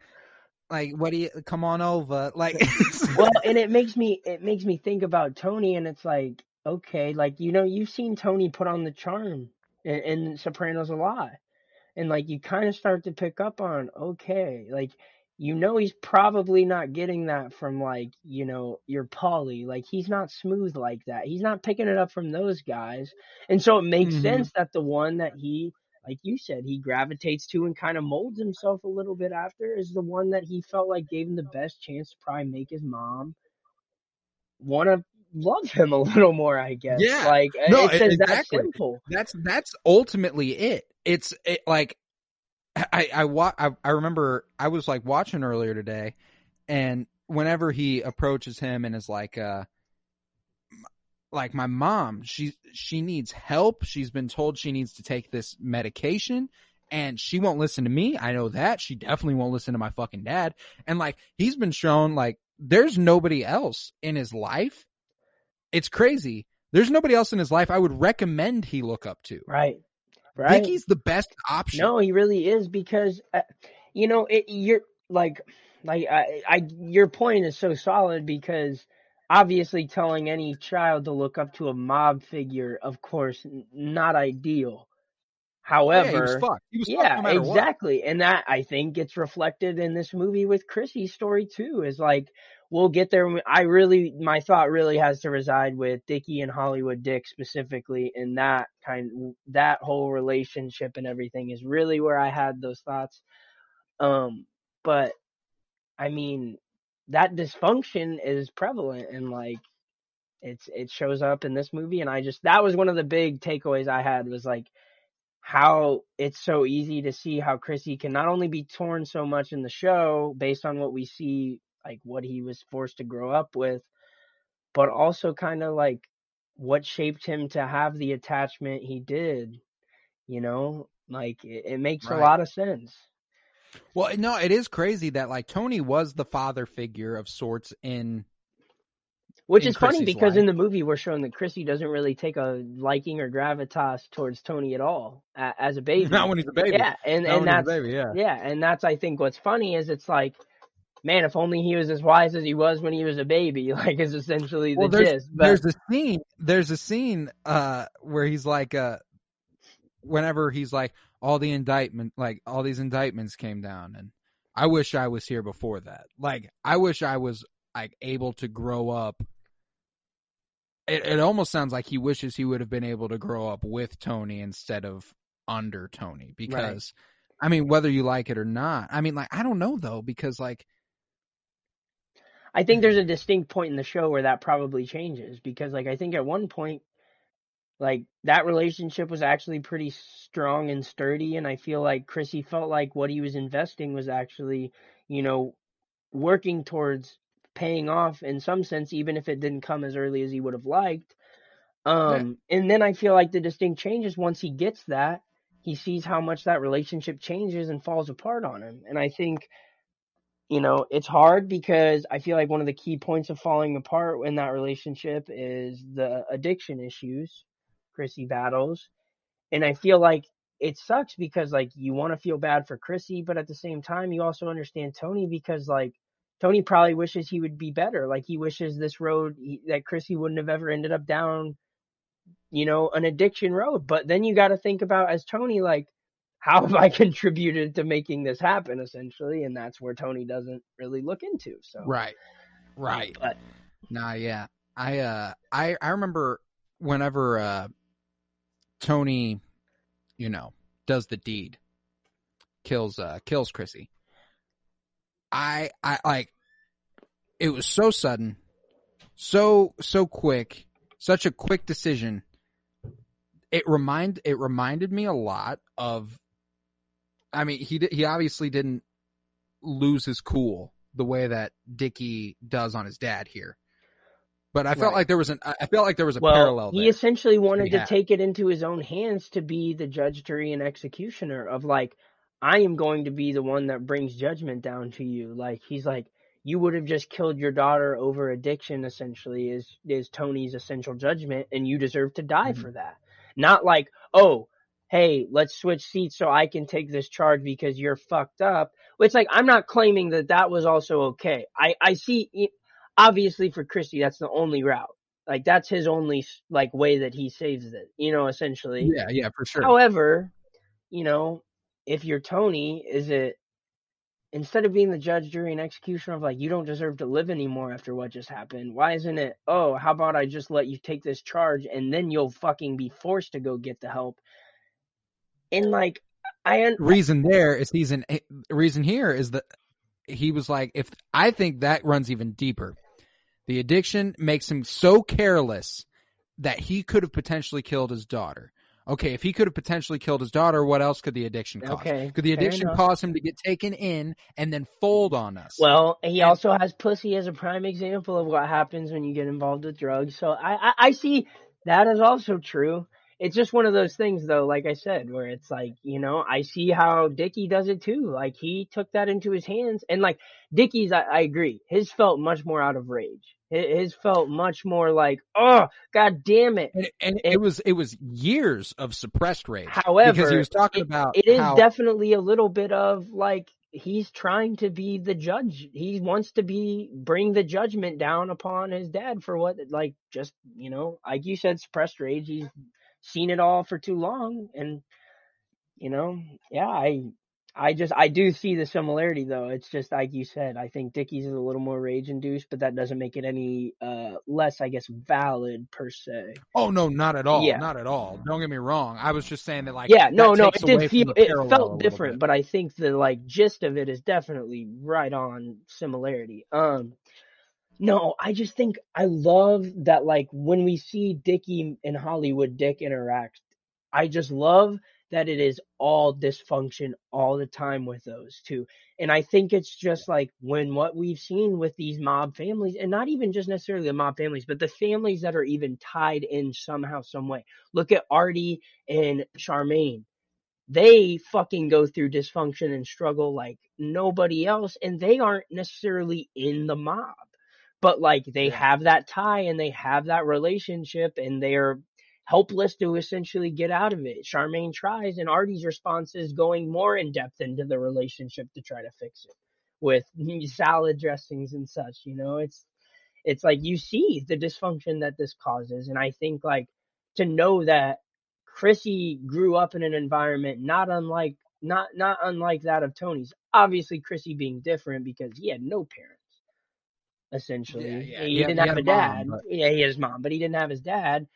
[SPEAKER 1] like what do you come on over? Like (laughs)
[SPEAKER 2] Well, and it makes me, it makes me think about Tony, and it's like, okay, like you know, you've seen Tony put on the charm in, in Sopranos a lot, and like you kind of start to pick up on, okay, like you know he's probably not getting that from like you know your Paulie, like he's not smooth like that. He's not picking it up from those guys, and so it makes
[SPEAKER 1] Mhm.
[SPEAKER 2] sense that the one that he. Like you said, he gravitates to and kind of molds himself a little bit after is the one that he felt like gave him the best chance to probably make his mom want to love him (laughs) a little more, I guess.
[SPEAKER 1] Yeah.
[SPEAKER 2] Like
[SPEAKER 1] No,
[SPEAKER 2] it's just that simple.
[SPEAKER 1] that's that's ultimately it. It's it, like I I, wa- I I remember I was like watching earlier today, and whenever he approaches him and is like, uh, like my mom, she she needs help. She's been told she needs to take this medication. And she won't listen to me. I know that. She definitely won't listen to my fucking dad. And like, he's been shown like, there's nobody else in his life. It's crazy. There's nobody else in his life I would recommend he look up to.
[SPEAKER 2] Right. Right.
[SPEAKER 1] Dickie's the best option.
[SPEAKER 2] No, he really is because, uh, you know, it, you're like, like I, I, your point is so solid because obviously telling any child to look up to a mob figure, of course, n- not ideal.
[SPEAKER 1] Oh, yeah,
[SPEAKER 2] However,
[SPEAKER 1] fucked. He was fucked
[SPEAKER 2] yeah,
[SPEAKER 1] no matter what.
[SPEAKER 2] exactly, and that I think gets reflected in this movie with Chrissy's story too. Is like we'll get there. I really, my thought really has to reside with Dickie and Hollywood Dick specifically, and that kind, that whole relationship and everything is really where I had those thoughts. Um, but I mean, that dysfunction is prevalent and like it's it shows up in this movie and I just that was one of the big takeaways I had was like how it's so easy to see how Chrissy can not only be torn so much in the show based on what we see like what he was forced to grow up with but also kind of like what shaped him to have the attachment he did you know like it, it makes
[SPEAKER 1] Right.
[SPEAKER 2] a lot of sense
[SPEAKER 1] Well, no, it is crazy that like Tony was the father figure of sorts in
[SPEAKER 2] Which
[SPEAKER 1] in
[SPEAKER 2] is funny because
[SPEAKER 1] life.
[SPEAKER 2] in the movie we're shown that Chrissy doesn't really take a liking or gravitas towards Tony at all a, as a (laughs) baby.
[SPEAKER 1] not when he's a baby.
[SPEAKER 2] Yeah, and
[SPEAKER 1] Not
[SPEAKER 2] and
[SPEAKER 1] when he's a
[SPEAKER 2] that's
[SPEAKER 1] baby, yeah.
[SPEAKER 2] yeah, and that's I think what's funny is it's like, man, if only he was as wise as he was when he was a baby. (laughs) Like is essentially the
[SPEAKER 1] Well, there's
[SPEAKER 2] gist. But
[SPEAKER 1] there's a scene there's a scene uh where he's like uh whenever he's like all the indictment like all these indictments came down and I wish I was here before that. Like I wish I was like able to grow up it, it almost sounds like he wishes he would have been able to grow up with Tony instead of under Tony because I mean whether you like it or not. I mean like I don't know though because like
[SPEAKER 2] I think there's mm-hmm. a distinct point in the show where that probably changes because like I think at one point like that relationship was actually pretty strong and sturdy and I feel like Chrissy felt like what he was investing was actually, you know, working towards paying off in some sense even if it didn't come as early as he would have liked. Um, and then I feel like the distinct changes once he gets that, he sees how much that relationship changes and falls apart on him. And I think, you know, it's hard because I feel like one of the key points of falling apart in that relationship is the addiction issues Chrissy battles. And I feel like it sucks because like you want to feel bad for Chrissy, but at the same time you also understand Tony because like Tony probably wishes he would be better. Like he wishes this road he, that Chrissy wouldn't have ever ended up down, you know, an addiction road. But then you got to think about as Tony, like, how (laughs) have I contributed to making this happen essentially? And that's where Tony doesn't really look into. So,
[SPEAKER 1] Right. Right.
[SPEAKER 2] but
[SPEAKER 1] Nah, yeah. I uh I I remember whenever uh Tony, you know, does the deed, kills uh kills Chrissy. I I like it was so sudden, so so quick, such a quick decision. It remind it reminded me a lot of I mean, he he obviously didn't lose his cool the way that Dickie does on his dad here. But I felt
[SPEAKER 2] Right.
[SPEAKER 1] like there was an I I felt like there was a
[SPEAKER 2] well,
[SPEAKER 1] parallel There.
[SPEAKER 2] he essentially wanted to take it into his own hands to be the judge, jury, and executioner of like, I am going to be the one that brings judgment down to you. Like he's like, you would have just killed your daughter over addiction. Essentially, is is Tony's essential judgment, and you deserve to die
[SPEAKER 1] Mhm.
[SPEAKER 2] for that. Not like, oh, hey, let's switch seats so I can take this charge because you're fucked up. It's like I'm not claiming that that was also okay. I I see. Obviously, for Christie, that's the only route. Like that's his only like way that he saves it. You know, essentially.
[SPEAKER 1] yeah, yeah, for sure.
[SPEAKER 2] However, you know, if you're Tony, is it instead of being the judge, jury, and executioner of like you don't deserve to live anymore after what just happened? Why isn't it? Oh, how about I just let you take this charge and then you'll fucking be forced to go get the help? And like, I un-
[SPEAKER 1] reason there is he's in eh, reason here is that he was like if I think that runs even deeper. The addiction makes him so careless that he could have potentially killed his daughter. Okay, if he could have potentially killed his daughter, what else could the addiction cause?
[SPEAKER 2] Okay,
[SPEAKER 1] Could the addiction cause him to get taken in and then fold on us?
[SPEAKER 2] Well, he also has pussy as a prime example of what happens when you get involved with drugs. So I, I, I see that is also true. It's just one of those things though, like I said, where it's like, you know, I see how Dickie does it too. Like he took that into his hands and like Dickie's, I, I agree. His felt much more out of rage. His, his felt much more like, oh, god damn it.
[SPEAKER 1] and, and
[SPEAKER 2] it-
[SPEAKER 1] it was it was years of suppressed rage.
[SPEAKER 2] However,
[SPEAKER 1] because he was talking
[SPEAKER 2] it-
[SPEAKER 1] about
[SPEAKER 2] it is
[SPEAKER 1] how
[SPEAKER 2] definitely a little bit of like he's trying to be the judge. He wants to be bring the judgment down upon his dad for what like just you know like you said suppressed rage. He's seen it all for too long, and you know yeah I. I just I do see the similarity though. It's just like you said. I think Dickie's is a little more rage induced, but that doesn't make it any uh less, I guess, valid per se.
[SPEAKER 1] Oh no, not at all.
[SPEAKER 2] Yeah.
[SPEAKER 1] Not at all. Don't get me wrong. I was just saying that like
[SPEAKER 2] yeah, no, no, it did feel it felt different,
[SPEAKER 1] bit.
[SPEAKER 2] but I think the like gist of it is definitely right on similarity. Um, no, I just think I love that like when we see Dickie and Hollywood Dick interact, I just love that it is all dysfunction all the time with those two. And I think it's just like when what we've seen with these mob families, and not even just necessarily the mob families, but the families that are even tied in somehow, some way. Look at Artie and Charmaine. They fucking go through dysfunction and struggle like nobody else, and they aren't necessarily in the mob. But like they
[SPEAKER 1] Yeah.
[SPEAKER 2] have that tie and they have that relationship and they're helpless to essentially get out of it. Charmaine tries, and Artie's response is going more in depth into the relationship to try to fix it with (laughs) salad dressings and such. You know, it's it's like you see the dysfunction that this causes, and I think like to know that Chrissy grew up in an environment not unlike not not unlike that of Tony's. Obviously, Chrissy being different because he had no parents. Essentially,
[SPEAKER 1] Yeah, yeah.
[SPEAKER 2] he,
[SPEAKER 1] He
[SPEAKER 2] didn't
[SPEAKER 1] he
[SPEAKER 2] have a
[SPEAKER 1] a mom,
[SPEAKER 2] dad.
[SPEAKER 1] but-
[SPEAKER 2] Yeah, he had his mom, but he didn't have his dad.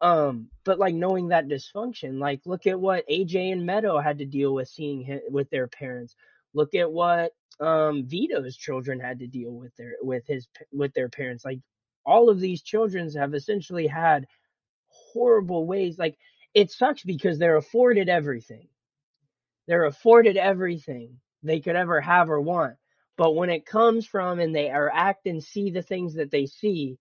[SPEAKER 2] Um, but like knowing that dysfunction, like look at what AJ and Meadow had to deal with seeing him, with their parents. Look at what um Vito's children had to deal with their with his with their parents. Like all of these children have essentially had horrible ways. Like it sucks because they're afforded everything. They're afforded everything they could ever have or want. But when it comes from and they are act and see the things that they see,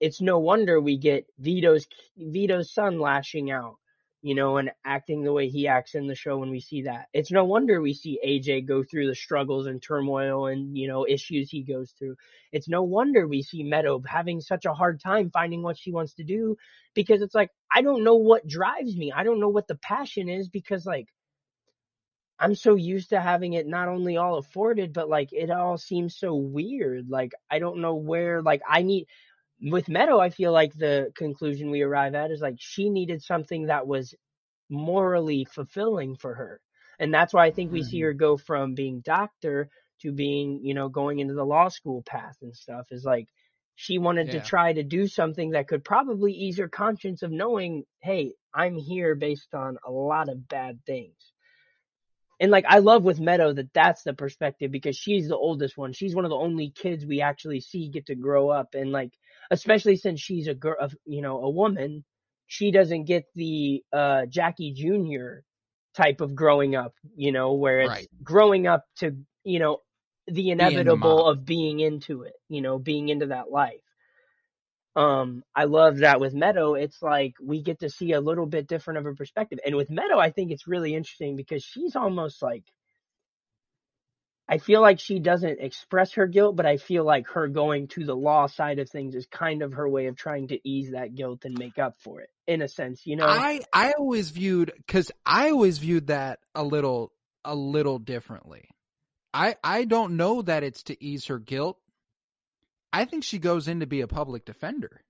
[SPEAKER 2] it's no wonder we get Vito's Vito's son lashing out, you know, and acting the way he acts in the show when we see that. It's no wonder we see AJ go through the struggles and turmoil and, you know, issues he goes through. It's no wonder we see Meadow having such a hard time finding what she wants to do because it's like, I don't know what drives me. I don't know what the passion is because like, I'm so used to having it not only all afforded, but like it all seems so weird. Like I don't know where like I need with Meadow, I feel like the conclusion we arrive at is like she needed something that was morally fulfilling for her. And that's why I think we mm-hmm. see her go from being doctor to being, you know, going into the law school path and stuff is like she wanted yeah. to try to do something that could probably ease her conscience of knowing, hey, I'm here based on a lot of bad things and like I love with Meadow that that's the perspective because she's the oldest one. She's one of the only kids we actually see get to grow up, and like especially since she's a girl, you know, a woman, she doesn't get the uh Jackie Jr. type of growing up, you know, where it's right. growing up to you know the inevitable the of being into it, you know, being into that life um I love that with Meadow it's like we get to see a little bit different of a perspective. And with Meadow I think it's really interesting because she's almost like I feel like she doesn't express her guilt, but I feel like her going to the law side of things is kind of her way of trying to ease that guilt and make up for it in a sense, you know.
[SPEAKER 1] I I always viewed cuz I always viewed that a little a little differently. I I don't know that it's to ease her guilt. I think she goes in to be a public defender.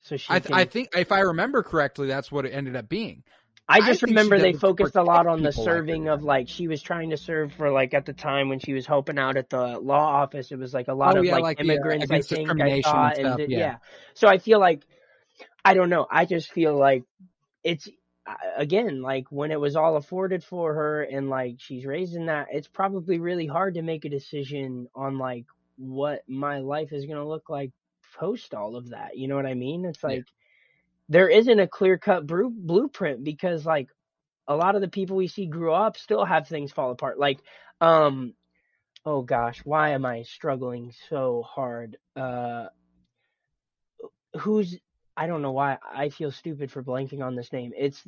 [SPEAKER 2] So she
[SPEAKER 1] I, th- I think if I remember correctly, that's what it ended up being.
[SPEAKER 2] I just I remember they focused a lot on the serving like of like she was trying to serve for like at the time when she was helping out at the law office. It was like a lot oh, of yeah, like, like, immigrants. I think I thought, and, and yeah. yeah. So I feel like I don't know. I just feel like it's uh, again like when it was all afforded for her and like she's raising that. It's probably really hard to make a decision on like what my life is going to look like post all of that. You know what I mean? It's like yeah. there isn't a clear cut blueprint because like a lot of the people we see grew up still have things fall apart. Like, um, oh gosh, why am I struggling so hard? Uh, who's I don't know why I feel stupid for blanking on this name. It's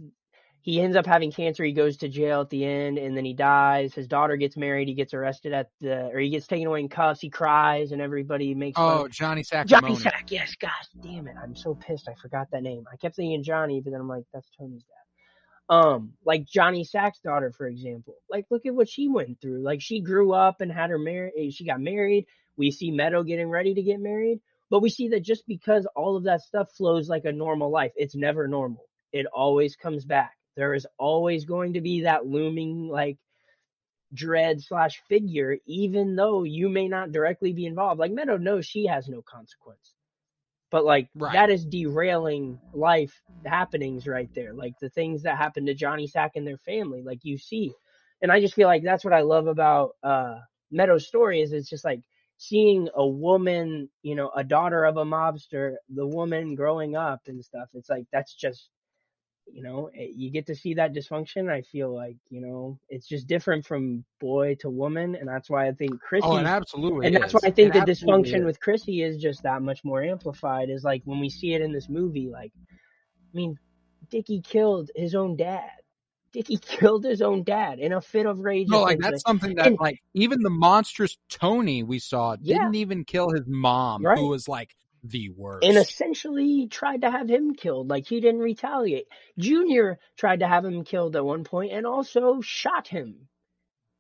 [SPEAKER 2] he ends up having cancer. He goes to jail at the end, and then he dies. His daughter gets married. He gets arrested at the, or he gets taken away in cuffs. He cries, and everybody makes.
[SPEAKER 1] Oh,
[SPEAKER 2] fun.
[SPEAKER 1] Johnny Sack.
[SPEAKER 2] Johnny Sack. Yes, gosh, damn it! I'm so pissed. I forgot that name. I kept thinking Johnny, but then I'm like, that's Tony's dad. Um, like Johnny Sack's daughter, for example. Like, look at what she went through. Like, she grew up and had her married. Eh, she got married. We see Meadow getting ready to get married, but we see that just because all of that stuff flows like a normal life, it's never normal. It always comes back there is always going to be that looming like dread slash figure, even though you may not directly be involved. Like Meadow knows she has no consequence. But like right. that is derailing life happenings right there. Like the things that happen to Johnny Sack and their family, like you see. And I just feel like that's what I love about uh Meadow's story is it's just like seeing a woman, you know, a daughter of a mobster, the woman growing up and stuff. It's like that's just you know eh, you get to see that dysfunction i feel like you know it's just different from boy to woman and that's why i think chrissy
[SPEAKER 1] oh, and absolutely
[SPEAKER 2] and
[SPEAKER 1] is.
[SPEAKER 2] that's why i think it the dysfunction is. with chrissy is just that much more amplified is like when we see it in this movie like i mean dickie killed his own dad Dickie (laughs) killed his own dad in a fit of rage.
[SPEAKER 1] No, like that's something that, and, like, even the monstrous Tony we saw didn't even kill his mom, right. who was like the worst.
[SPEAKER 2] And essentially tried to have him killed. Like he didn't retaliate. Junior tried to have him killed at one point and also shot him.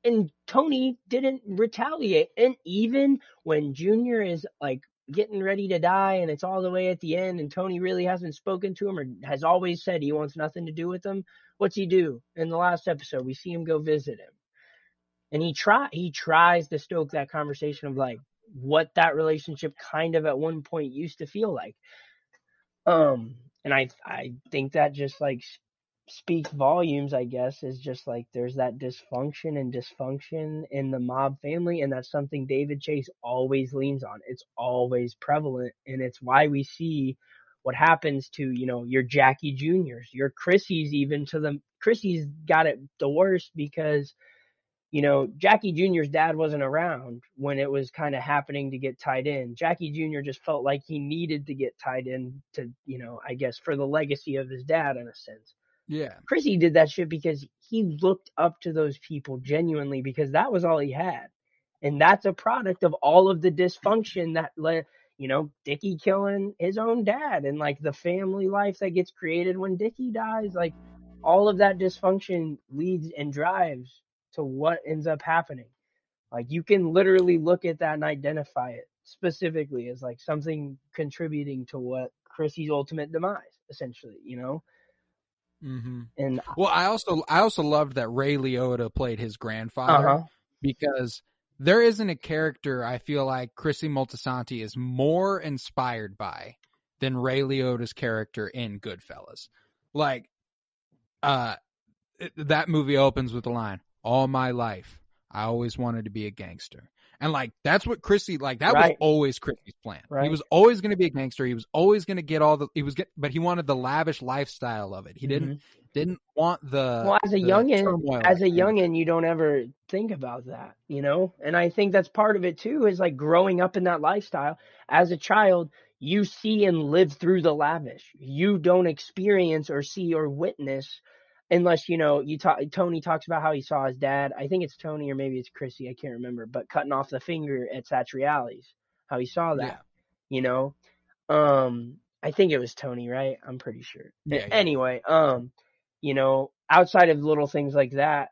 [SPEAKER 2] And Tony didn't retaliate. And even when Junior is like getting ready to die and it's all the way at the end and Tony really hasn't spoken to him or has always said he wants nothing to do with him, what's he do? In the last episode, we see him go visit him. And he try he tries to stoke that conversation of like, what that relationship kind of at one point used to feel like. Um, and I I think that just like speaks volumes, I guess, is just like there's that dysfunction and dysfunction in the mob family, and that's something David Chase always leans on. It's always prevalent, and it's why we see what happens to you know your Jackie Juniors, your Chrissy's, even to the Chrissy's got it the worst because you know, Jackie Jr.'s dad wasn't around when it was kind of happening to get tied in. Jackie Jr. just felt like he needed to get tied in to, you know, I guess for the legacy of his dad in a sense.
[SPEAKER 1] Yeah.
[SPEAKER 2] Chrissy did that shit because he looked up to those people genuinely because that was all he had. And that's a product of all of the dysfunction that led, you know, Dickie killing his own dad and like the family life that gets created when Dickie dies. Like all of that dysfunction leads and drives to what ends up happening. Like you can literally look at that and identify it specifically as like something contributing to what Chrissy's ultimate demise, essentially, you know?
[SPEAKER 1] Mm-hmm.
[SPEAKER 2] And
[SPEAKER 1] Well, I also I also loved that Ray Liotta played his grandfather
[SPEAKER 2] uh-huh.
[SPEAKER 1] because there isn't a character I feel like Chrissy Moltisanti is more inspired by than Ray Liotta's character in Goodfellas. Like, uh, that movie opens with the line, "All my life, I always wanted to be a gangster," and like that's what Chrissy like. That was always Chrissy's plan. He was always going to be a gangster. He was always going to get all the. He was get, but he wanted the lavish lifestyle of it. He didn't didn't want the.
[SPEAKER 2] Mm-hmm. Well, as a youngin, as a youngin, you don't ever think about that, you know? And I think that's part of it too, is like growing up in that lifestyle. As a child, you see and live through the lavish. You don't experience or see or witness unless, you know, you talk, Tony talks about how he saw his dad. I think it's Tony or maybe it's Chrissy. I can't remember, but cutting off the finger at Satriale's, how he saw that,
[SPEAKER 1] Yeah.
[SPEAKER 2] you know? Um, I think it was Tony, right? I'm pretty sure.
[SPEAKER 1] Yeah, yeah.
[SPEAKER 2] Anyway, um, you know, outside of little things like that,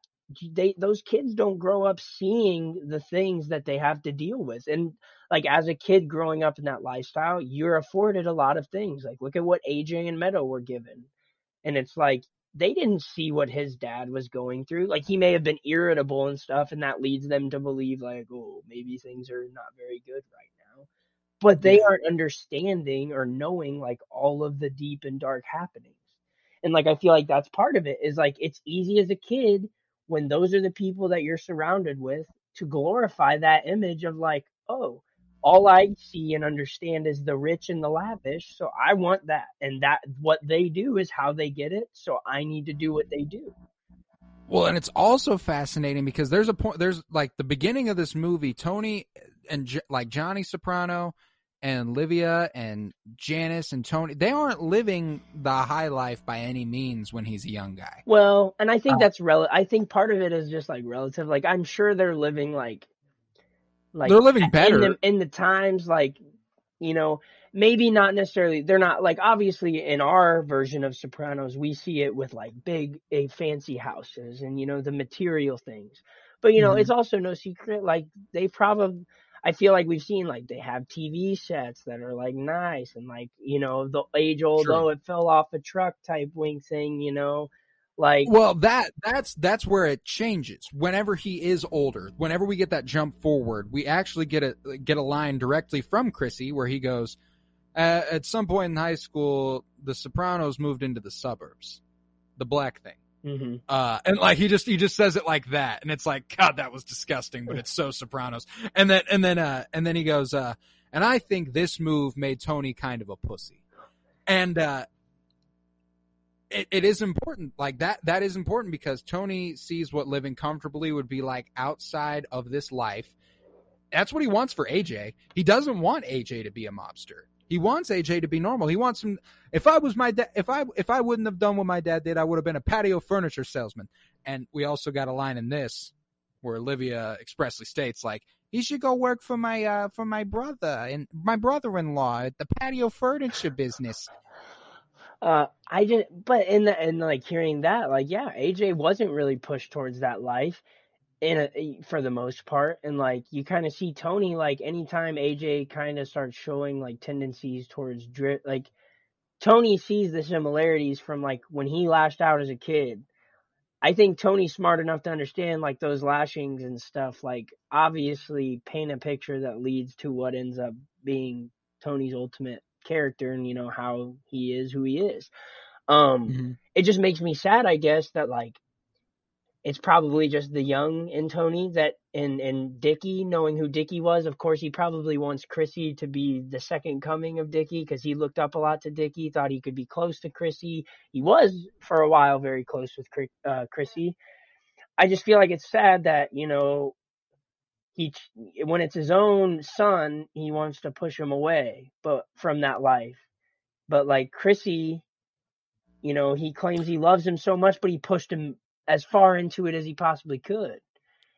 [SPEAKER 2] they those kids don't grow up seeing the things that they have to deal with. And like as a kid growing up in that lifestyle, you're afforded a lot of things. Like look at what AJ and Meadow were given. And it's like they didn't see what his dad was going through. Like he may have been irritable and stuff, and that leads them to believe like, oh, maybe things are not very good right now. But they aren't understanding or knowing like all of the deep and dark happenings. And like I feel like that's part of it is like it's easy as a kid when those are the people that you're surrounded with to glorify that image of like, oh, all I see and understand is the rich and the lavish, so I want that. And that what they do is how they get it, so I need to do what they do.
[SPEAKER 1] Well, and it's also fascinating because there's a point. There's like the beginning of this movie. Tony and J- like Johnny Soprano and Livia and Janice and Tony. They aren't living the high life by any means when he's a young guy.
[SPEAKER 2] Well, and I think
[SPEAKER 1] Uh,
[SPEAKER 2] that's rel I think part of it is just like relative. Like I'm sure they're living like like
[SPEAKER 1] They're living better.
[SPEAKER 2] in the, in the times like you know maybe not necessarily they're not like obviously in our version of sopranos we see it with like big a fancy houses and you know the material things but you know
[SPEAKER 1] Mhm.
[SPEAKER 2] it's also no secret like they probably i feel like we've seen like they have tv sets that are like nice and like you know the age old oh it fell off a truck type wing thing you know like
[SPEAKER 1] Well, that that's that's where it changes. Whenever he is older, whenever we get that jump forward, we actually get a get a line directly from Chrissy where he goes, uh, "At some point in high school, the Sopranos moved into the suburbs, the black thing."
[SPEAKER 2] mhm.
[SPEAKER 1] Uh, and like he just he just says it like that, and it's like God, that was disgusting, but it's so Sopranos. And then and then uh and then he goes, uh, and I think this move made Tony kind of a pussy, and uh, it, it is important like that. That is important because Tony sees what living comfortably would be like outside of this life. That's what he wants for AJ. He doesn't want AJ to be a mobster. He wants AJ to be normal. He wants him. If I was my dad, if I if I wouldn't have done what my dad did, I would have been a patio furniture salesman. And we also got a line in this where Olivia expressly states like he should go work for my uh for my brother and my brother-in-law at the patio furniture business.
[SPEAKER 2] Uh, I just, but in the, and like hearing that, like, yeah, AJ wasn't really pushed towards that life in a, for the most part. And like, you kind of see Tony, like, anytime AJ kind of starts showing like tendencies towards drip, like, Tony sees the similarities from like when he lashed out as a kid. I think Tony's smart enough to understand like those lashings and stuff, like, obviously paint a picture that leads to what ends up being Tony's ultimate character and you know how he is who he is. Um it just makes me sad i guess that like it's probably just the young in tony that and and dickie knowing who dickie was of course he probably wants chrissy to be the second coming of dickie because he looked up a lot to dickie thought he could be close to chrissy. He was for a while very close with uh, chrissy. I just feel like it's sad that you know he when it's his own son, he wants to push him away, but from that life. But like Chrissy, you know, he claims he loves him so much, but he pushed him as far into it as he possibly could.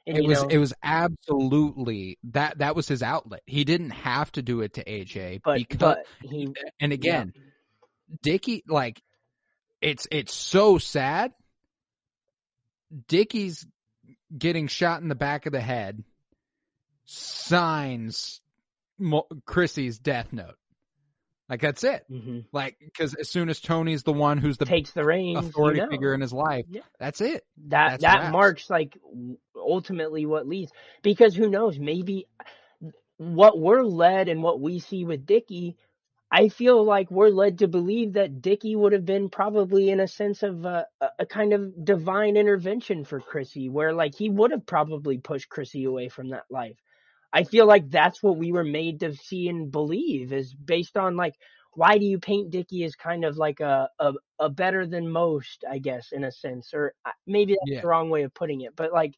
[SPEAKER 2] And,
[SPEAKER 1] it was
[SPEAKER 2] know,
[SPEAKER 1] it was absolutely that that was his outlet. He didn't have to do it to AJ
[SPEAKER 2] but
[SPEAKER 1] because
[SPEAKER 2] but he
[SPEAKER 1] and again, Dickie like it's it's so sad. Dickie's getting shot in the back of the head signs Mo- Chrissy's death note. Like that's it.
[SPEAKER 2] hmm
[SPEAKER 1] Like because as soon as Tony's the one who's the
[SPEAKER 2] takes the reins.
[SPEAKER 1] authority
[SPEAKER 2] you know.
[SPEAKER 1] figure in his life,
[SPEAKER 2] Yeah.
[SPEAKER 1] that's it.
[SPEAKER 2] that
[SPEAKER 1] That's
[SPEAKER 2] that marks like ultimately what leads because who knows maybe what we're led and what we see with Dickie I feel like we're led to believe that Dickie would have been probably in a sense of a- a kind of divine intervention for Chrissy where like he would have probably pushed Chrissy away from that life. I feel like that's what we were made to see and believe is based on like why do you paint Dickie as kind of like a, a, a better than most, I guess, in a sense, or uh, maybe that's
[SPEAKER 1] Yeah.
[SPEAKER 2] the wrong way of putting it, but like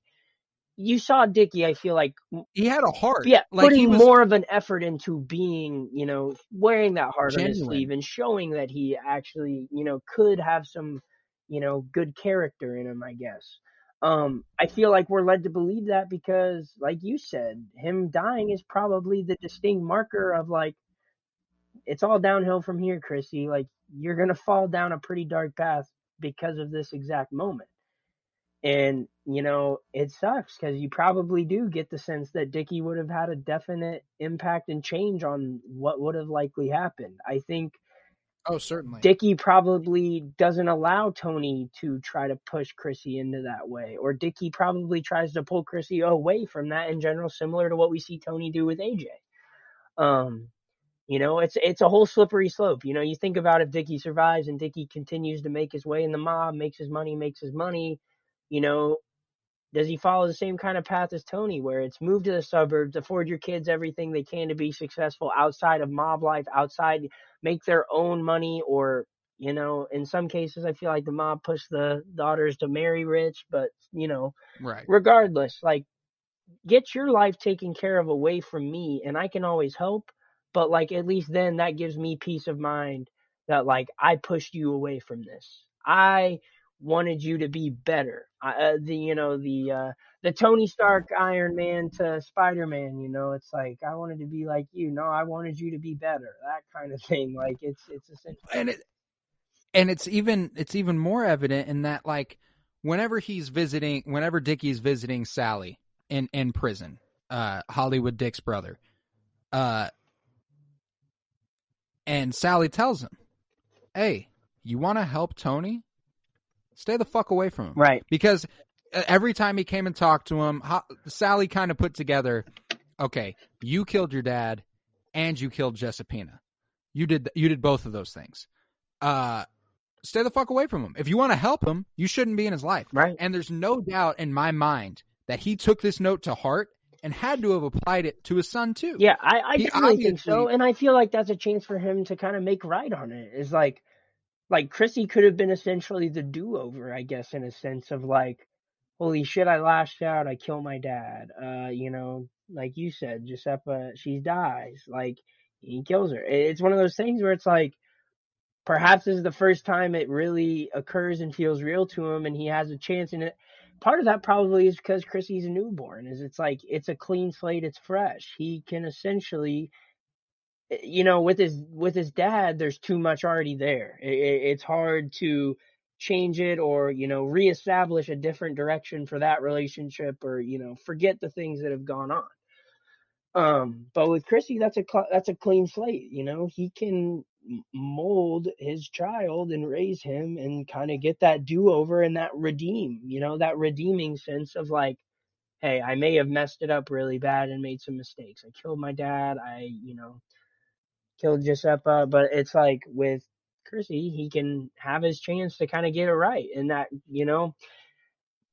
[SPEAKER 2] you saw Dickie, I feel like,
[SPEAKER 1] He had a heart.
[SPEAKER 2] yeah,
[SPEAKER 1] like
[SPEAKER 2] putting
[SPEAKER 1] he was
[SPEAKER 2] more of an effort into being, you know, wearing that heart on his sleeve and showing that he actually, you know, could have some, you know, good character in him, I guess. Um, I feel like we're led to believe that because, like you said, him dying is probably the distinct marker of like, it's all downhill from here, Chrissy. Like, you're to fall down a pretty dark path because of this exact moment. And, you know, it sucks because you probably do get the sense that Dickie would have had a definite impact and change on what would have likely happened. I think
[SPEAKER 1] Oh, certainly.
[SPEAKER 2] Dickie probably doesn't allow Tony to try to push Chrissy into that way, or Dickie probably tries to pull Chrissy away from that in general, similar to what we see Tony do with AJ. Um, you know, it's it's a whole slippery slope. You know, you think about if Dickie survives and Dickie continues to make his way in the mob, makes his money, makes his money. You know, does he follow the same kind of path as Tony, where it's move to the suburbs, afford your kids everything they can to be successful outside of mob life, outside make their own money, or you know, in some cases, I feel like the mob push the daughters to marry rich, but you know,
[SPEAKER 1] Right.
[SPEAKER 2] regardless, like get your life taken care of away from me, and I can always help. But like at least then that gives me peace of mind that like I pushed you away from this. I wanted you to be better. Uh, the you know the uh, the Tony Stark Iron Man to Spider Man. You know, it's like I wanted to be like you. No, I wanted you to be better. That kind of (laughs) thing. Like it's it's essential.
[SPEAKER 1] and it and it's even it's even more evident in that like whenever he's visiting whenever Dickie's visiting Sally in in prison, uh Hollywood Dick's brother, uh and Sally tells him, "Hey, you want to help Tony? Stay the fuck away from him."
[SPEAKER 2] Right.
[SPEAKER 1] because uh, every time he came and talked to him, Sally kind of put together, okay, you killed your dad and you killed Giuseppina. You did you did both of those things. Uh stay the fuck away from him. If you want to help him, you shouldn't be in his life.
[SPEAKER 2] Right.
[SPEAKER 1] And there's no doubt in my mind that he took this note to heart and had to have applied it to his son too.
[SPEAKER 2] Yeah, I, I definitely think so, and I feel like that's a chance for him to kind of make right on it. Is like, like Chrissy could have been essentially the do-over, I guess, in a sense of like, holy shit, I lashed out, I killed my dad. Uh, you know, like you said, Giuseppa, she dies, like he kills her. It's one of those things where it's like, perhaps this is the first time it really occurs and feels real to him, and he has a chance in it. Part of that probably is because Chrissy's a newborn. Is it's like it's a clean slate, it's fresh. He can essentially, you know, with his with his dad, there's too much already there. I- I- it's hard to change it or you know reestablish a different direction for that relationship or you know forget the things that have gone on. Um, but with Chrissy, that's a that's a clean slate. You know, he can mold his child and raise him and kind of get that do over and that redeem. You know, that redeeming sense of like, hey, I may have messed it up really bad and made some mistakes. I killed my dad. I, you know, killed Giuseppe, But it's like with Chrissy, he can have his chance to kind of get it right. And that, you know,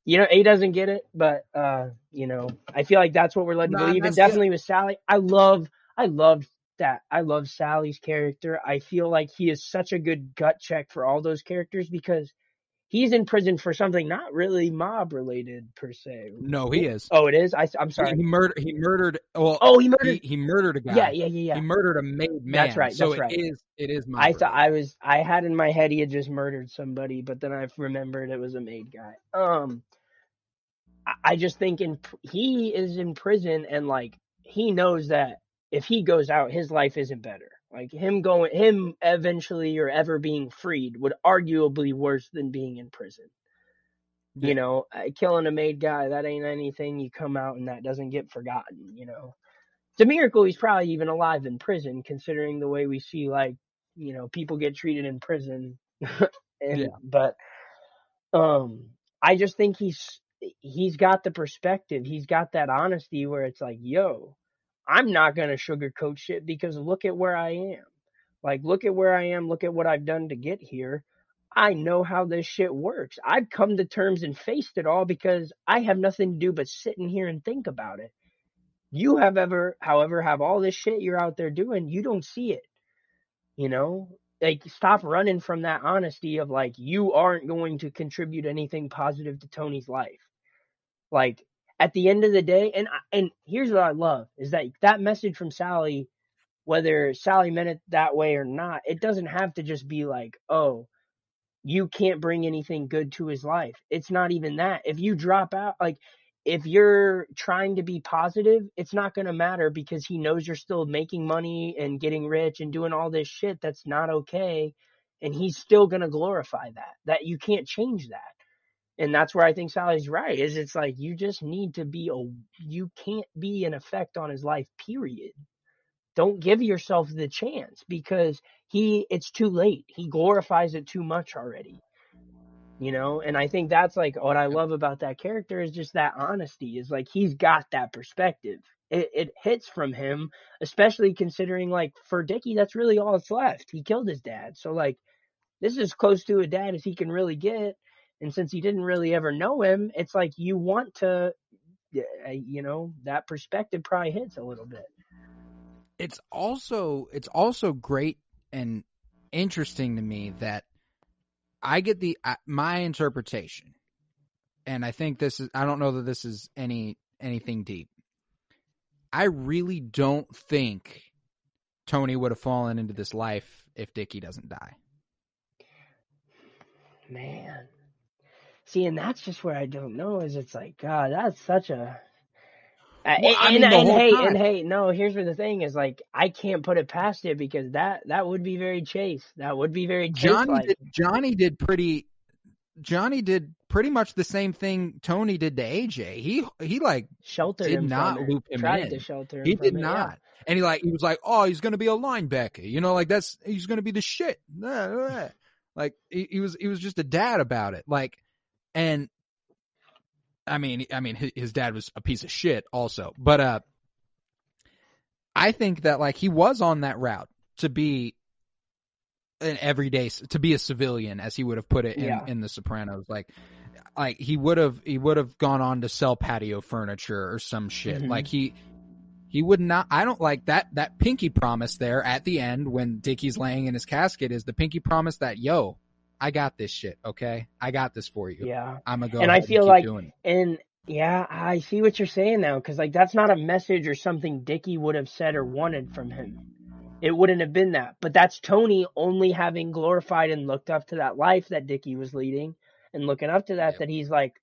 [SPEAKER 2] you know, A doesn't get it, but uh, you know, I feel like that's what we're led to
[SPEAKER 1] Nah,
[SPEAKER 2] believe. And definitely with Sally, I love, I love that. I love Sally's character. I feel like he is such a good gut check for all those characters because he's in prison for something not really mob related per se.
[SPEAKER 1] No, he is.
[SPEAKER 2] Oh, it is. I, I'm sorry.
[SPEAKER 1] he murdered. He murdered. Well,
[SPEAKER 2] Oh, he
[SPEAKER 1] he,
[SPEAKER 2] murdered.
[SPEAKER 1] he murdered a guy.
[SPEAKER 2] yeah, yeah, yeah, yeah.
[SPEAKER 1] He murdered a made man.
[SPEAKER 2] That's right,
[SPEAKER 1] So
[SPEAKER 2] that's right.
[SPEAKER 1] it is. It is.
[SPEAKER 2] I
[SPEAKER 1] mob
[SPEAKER 2] thought I was I had in my head he had just murdered somebody, but then I remembered it was a maid guy. Um, I- I just think in he is in prison and like he knows that if he goes out, his life isn't better. Like him going, him eventually or ever being freed would arguably worse than being in prison.
[SPEAKER 1] Yeah.
[SPEAKER 2] You know, killing a made guy that ain't anything. You come out and that doesn't get forgotten. You know, it's a miracle he's probably even alive in prison, considering the way we see like you know people get treated in prison. (laughs) and,
[SPEAKER 1] Yeah.
[SPEAKER 2] But um, I just think he's he's got the perspective. He's got that honesty where it's like, yo, I'm not gonna sugarcoat shit because look at where I am. Like, look at where I am. Look at what I've done to get here. I know how this shit works. I've come to terms and faced it all because I have nothing to do but sit in here and think about it. You have ever, however, have all this shit you're out there doing, you don't see it. You know, like stop running from that honesty of like you aren't going to contribute anything positive to Tony's life. Like at the end of the day, and and here's what I love is that that message from Sally, whether Sally meant it that way or not, it doesn't have to just be like, oh, you can't bring anything good to his life. It's not even that. If you drop out, like if you're trying to be positive, it's not going to matter because he knows you're still making money and getting rich and doing all this shit that's not okay. And he's still going to glorify that, that you can't change that. And that's where I think Sally's right is it's like, you just need to be a, you can't be an effect on his life, period. Don't give yourself the chance because he, it's too late. He glorifies it too much already you know? And i think that's like what i love about that character is just that honesty is like he's got that perspective. It, it hits from him especially considering like for Dickie, that's really all that's left. He killed his dad. So like this is as close to a dad as he can really get and since you didn't really ever know him it's like you want to uh, you know that perspective probably hits a little bit
[SPEAKER 1] it's also it's also great and interesting to me that I get the my interpretation, and I think this is I don't know that this is any anything deep. I really don't think Tony would have fallen into this life if Dickie doesn't die.
[SPEAKER 2] man see and that's just where i don't know is it's like god that's such a Uh,
[SPEAKER 1] Well, I
[SPEAKER 2] and,
[SPEAKER 1] mean, the
[SPEAKER 2] and
[SPEAKER 1] whole
[SPEAKER 2] hey,
[SPEAKER 1] time.
[SPEAKER 2] and hey, no. Here's where the thing is: like, I can't put it past it because that that would be very chase. That would be very
[SPEAKER 1] Johnny
[SPEAKER 2] chase-like.
[SPEAKER 1] did, Johnny did pretty Johnny did pretty much the same thing Tony did to AJ. He he like
[SPEAKER 2] sheltered
[SPEAKER 1] did
[SPEAKER 2] him
[SPEAKER 1] not loop him
[SPEAKER 2] Tried
[SPEAKER 1] in.
[SPEAKER 2] to shelter him
[SPEAKER 1] He did
[SPEAKER 2] it, yeah.
[SPEAKER 1] not. And he like he was like, oh, he's gonna be a linebacker. You know, like that's he's gonna be the shit. Nah, nah. Like he, he was he was just a dad about it. Like, and I mean I mean his, dad was a piece of shit also. But uh, I think that like he was on that route to be an everyday to be a civilian as he would have put it in,
[SPEAKER 2] Yeah.
[SPEAKER 1] in the Sopranos. Like like he would have he would have gone on to sell patio furniture or some shit.
[SPEAKER 2] Mhm.
[SPEAKER 1] Like he he would not I don't like that that pinky promise there at the end when Dickie's laying in his casket is the pinky promise that yo, I got this shit, okay? I got this for you.
[SPEAKER 2] Yeah,
[SPEAKER 1] I'm gonna go
[SPEAKER 2] And I feel
[SPEAKER 1] keep
[SPEAKER 2] like- and yeah, I see what you're saying now because like that's not a message or something Dickie would have said or wanted from him. It wouldn't have been that, but that's Tony only having glorified and looked up to that life that Dickie was leading and looking up to that.
[SPEAKER 1] Yep.
[SPEAKER 2] That he's like,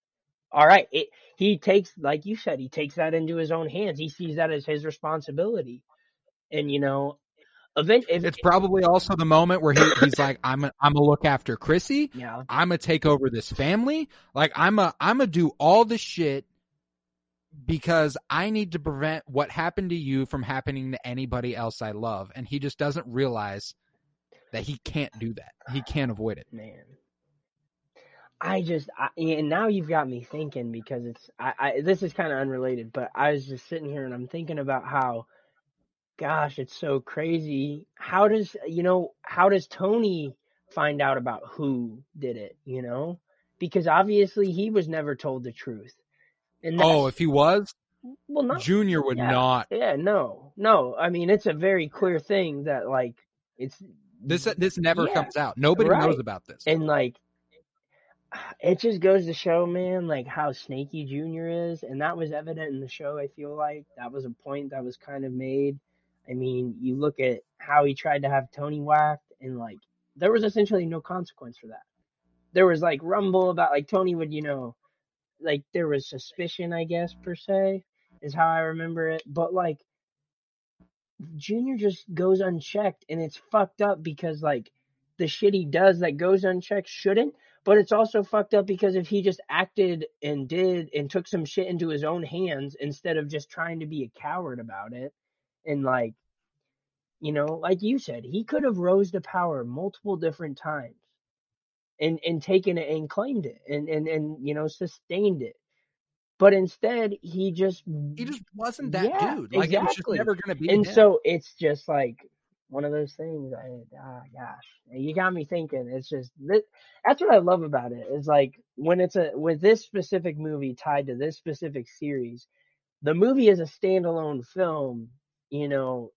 [SPEAKER 2] all right, it, he takes like you said, he takes that into his own hands. He sees that as his responsibility, and you know, event if
[SPEAKER 1] It's probably also the moment where he, he's like, (coughs) I'm a, I'm gonna look after Chrissy.
[SPEAKER 2] yeah.
[SPEAKER 1] I'm gonna take over this family. Like I'm a I'm gonna do all the shit because I need to prevent what happened to you from happening to anybody else I love. And he just doesn't realize that he can't do that. He can't avoid it.
[SPEAKER 2] man. I just, I, and now you've got me thinking because it's, I, I this is kind of unrelated, but I was just sitting here and I'm thinking about how, gosh, it's so crazy. How does, you know, how does Tony find out about who did it, you know? Because obviously he was never told the truth. And
[SPEAKER 1] Oh, if he was,
[SPEAKER 2] well, not,
[SPEAKER 1] Junior would
[SPEAKER 2] Yeah.
[SPEAKER 1] not.
[SPEAKER 2] yeah, no, no. I mean, it's a very clear thing that like, it's,
[SPEAKER 1] This this never
[SPEAKER 2] Yeah,
[SPEAKER 1] comes out. Nobody
[SPEAKER 2] right.
[SPEAKER 1] knows about this.
[SPEAKER 2] and like (sighs) it just goes to show, man, like how snaky Junior is, and that was evident in the show. I feel like that was a point that was kind of made. I mean, you look at how he tried to have Tony whacked, and like there was essentially no consequence for that. There was like rumble about like Tony would, you know, like there was suspicion, I guess per se, is how I remember it. But like Junior just goes unchecked, and it's fucked up because like the shit he does that goes unchecked shouldn't. But it's also fucked up because if he just acted and did and took some shit into his own hands instead of just trying to be a coward about it, and like, you know, like you said, he could have rose to power multiple different times and and taken it and claimed it and and and you know sustained it. But instead, he just
[SPEAKER 1] He just wasn't that
[SPEAKER 2] yeah,
[SPEAKER 1] dude. Like it was just
[SPEAKER 2] exactly.
[SPEAKER 1] never gonna be
[SPEAKER 2] And
[SPEAKER 1] him.
[SPEAKER 2] so it's just like one of those things. I ah gosh, you got me thinking. It's just that, that's what I love about it. Is like when it's a with this specific movie tied to this specific series, the movie is a standalone film. You know,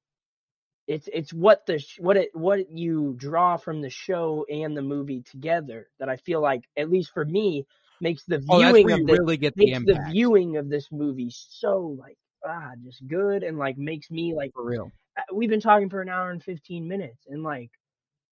[SPEAKER 2] it's it's what the sh- what it what you draw from the show and the movie together that I feel like at least for me makes the
[SPEAKER 1] oh,
[SPEAKER 2] viewing
[SPEAKER 1] where
[SPEAKER 2] of the
[SPEAKER 1] really get the
[SPEAKER 2] makes the viewing of this movie so like ah just good and like makes me like
[SPEAKER 1] for real.
[SPEAKER 2] uh, we've been talking for an hour and 15 minutes and like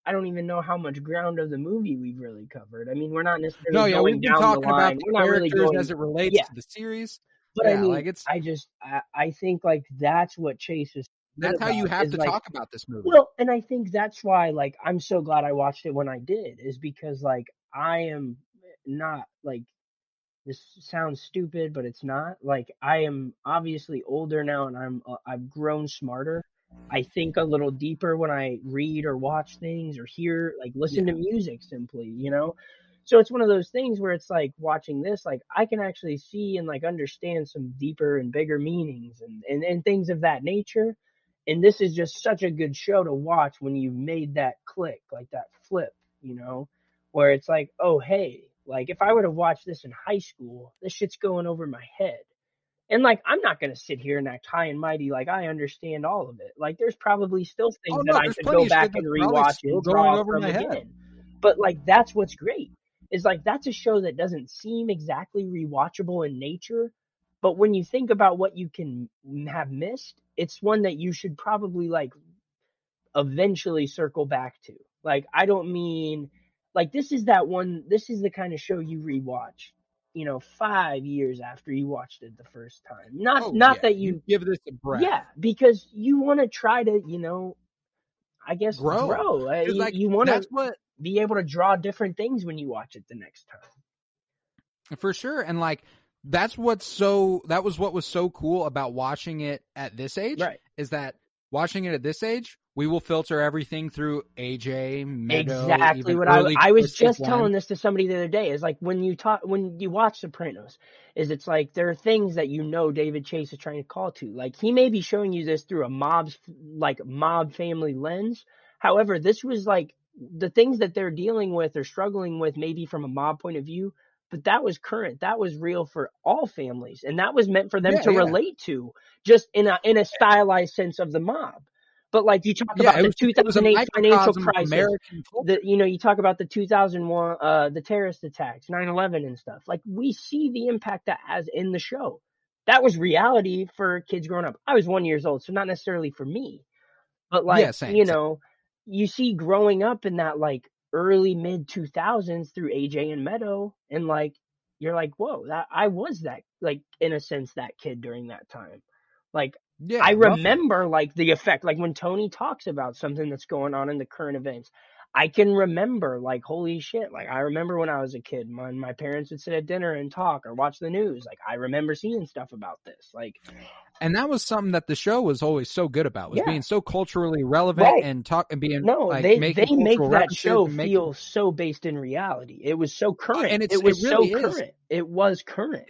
[SPEAKER 2] I don't even know how much ground of the movie we've really covered. I mean, we're not necessarily
[SPEAKER 1] No, yeah, we've been talking about the
[SPEAKER 2] not really
[SPEAKER 1] characters
[SPEAKER 2] going
[SPEAKER 1] as it relates
[SPEAKER 2] yeah.
[SPEAKER 1] to the series.
[SPEAKER 2] But I
[SPEAKER 1] Yeah,
[SPEAKER 2] mean,
[SPEAKER 1] like it's
[SPEAKER 2] I just I, I think like that's what Chase is
[SPEAKER 1] that's how you have to
[SPEAKER 2] like
[SPEAKER 1] talk about this movie.
[SPEAKER 2] well, and I think that's why like I'm so glad I watched it when I did is because like I am not like this sounds stupid, but it's not. Like I am obviously older now and I'm uh, I've grown smarter. I think a little deeper when I read or watch things or hear like listen to music simply, you know? So it's one of those things where it's like watching this, like I can actually see and like understand some deeper and bigger meanings and, and, and things of that nature. And this is just such a good show to watch when you've made that click, like that flip, you know, where it's like, oh, hey, like if I would have watched this in high school, this shit's going over my head. And like, I'm not going to sit here and act high and mighty like I understand all of it. Like, there's probably still things
[SPEAKER 1] Oh,
[SPEAKER 2] that I could go back and rewatch and
[SPEAKER 1] going
[SPEAKER 2] draw
[SPEAKER 1] over
[SPEAKER 2] from
[SPEAKER 1] my head.
[SPEAKER 2] again. But like, that's what's great. Is like that's a show that doesn't seem exactly rewatchable in nature, but when you think about what you can have missed, it's one that you should probably like eventually circle back to. Like I don't mean like this is that one this is the kind of show you rewatch, you know, 5 years after you watched it the first time. Not
[SPEAKER 1] Oh,
[SPEAKER 2] not
[SPEAKER 1] yeah,
[SPEAKER 2] that you
[SPEAKER 1] give this a breath.
[SPEAKER 2] yeah, because you want to try to, you know, I guess
[SPEAKER 1] Grow.
[SPEAKER 2] grow. Uh, You,
[SPEAKER 1] like
[SPEAKER 2] you want to
[SPEAKER 1] that's what
[SPEAKER 2] be able to draw different things when you watch it the next time.
[SPEAKER 1] For sure. And like that's what's so that was what was so cool about watching it at this age
[SPEAKER 2] Right.
[SPEAKER 1] is that watching it at this age, we will filter everything through AJ, Meadow,
[SPEAKER 2] exactly what I, I was just
[SPEAKER 1] Glenn.
[SPEAKER 2] telling this to somebody the other day is like when you talk when you watch Sopranos is it's like there are things that you know David Chase is trying to call to like he may be showing you this through a mob's like mob family lens however this was like the things that they're dealing with or struggling with maybe from a mob point of view but that was current. That was real for all families and that was meant for them
[SPEAKER 1] Yeah,
[SPEAKER 2] to
[SPEAKER 1] yeah.
[SPEAKER 2] relate to just in a in a stylized sense of the mob. But like you talk
[SPEAKER 1] Yeah,
[SPEAKER 2] about the
[SPEAKER 1] was, it was a
[SPEAKER 2] 2008 financial crisis the you know you talk about the 2001 uh the terrorist attacks 9/11 and stuff. Like we see the impact that has in the show. That was reality for kids growing up. I was 1 years old so not necessarily for me. But like you know you see growing up in that like early mid 2000s through AJ and Meadow and like you're like whoa that I was that like in a sense that kid during that time like
[SPEAKER 1] Yeah,
[SPEAKER 2] I remember like the effect, like when Tony talks about something that's going on in the current events. I can remember like holy shit. Like I remember when I was a kid, when my parents would sit at dinner and talk or watch the news. Like I remember seeing stuff about this. Like
[SPEAKER 1] And that was something that the show was always so good about was
[SPEAKER 2] Yeah.
[SPEAKER 1] being so culturally relevant
[SPEAKER 2] Right.
[SPEAKER 1] and talk and being
[SPEAKER 2] no,
[SPEAKER 1] like
[SPEAKER 2] they
[SPEAKER 1] making
[SPEAKER 2] they make that show feel so based in reality. It was so uh, current.
[SPEAKER 1] and it's-
[SPEAKER 2] it was
[SPEAKER 1] it really
[SPEAKER 2] so
[SPEAKER 1] is.
[SPEAKER 2] current. It was current.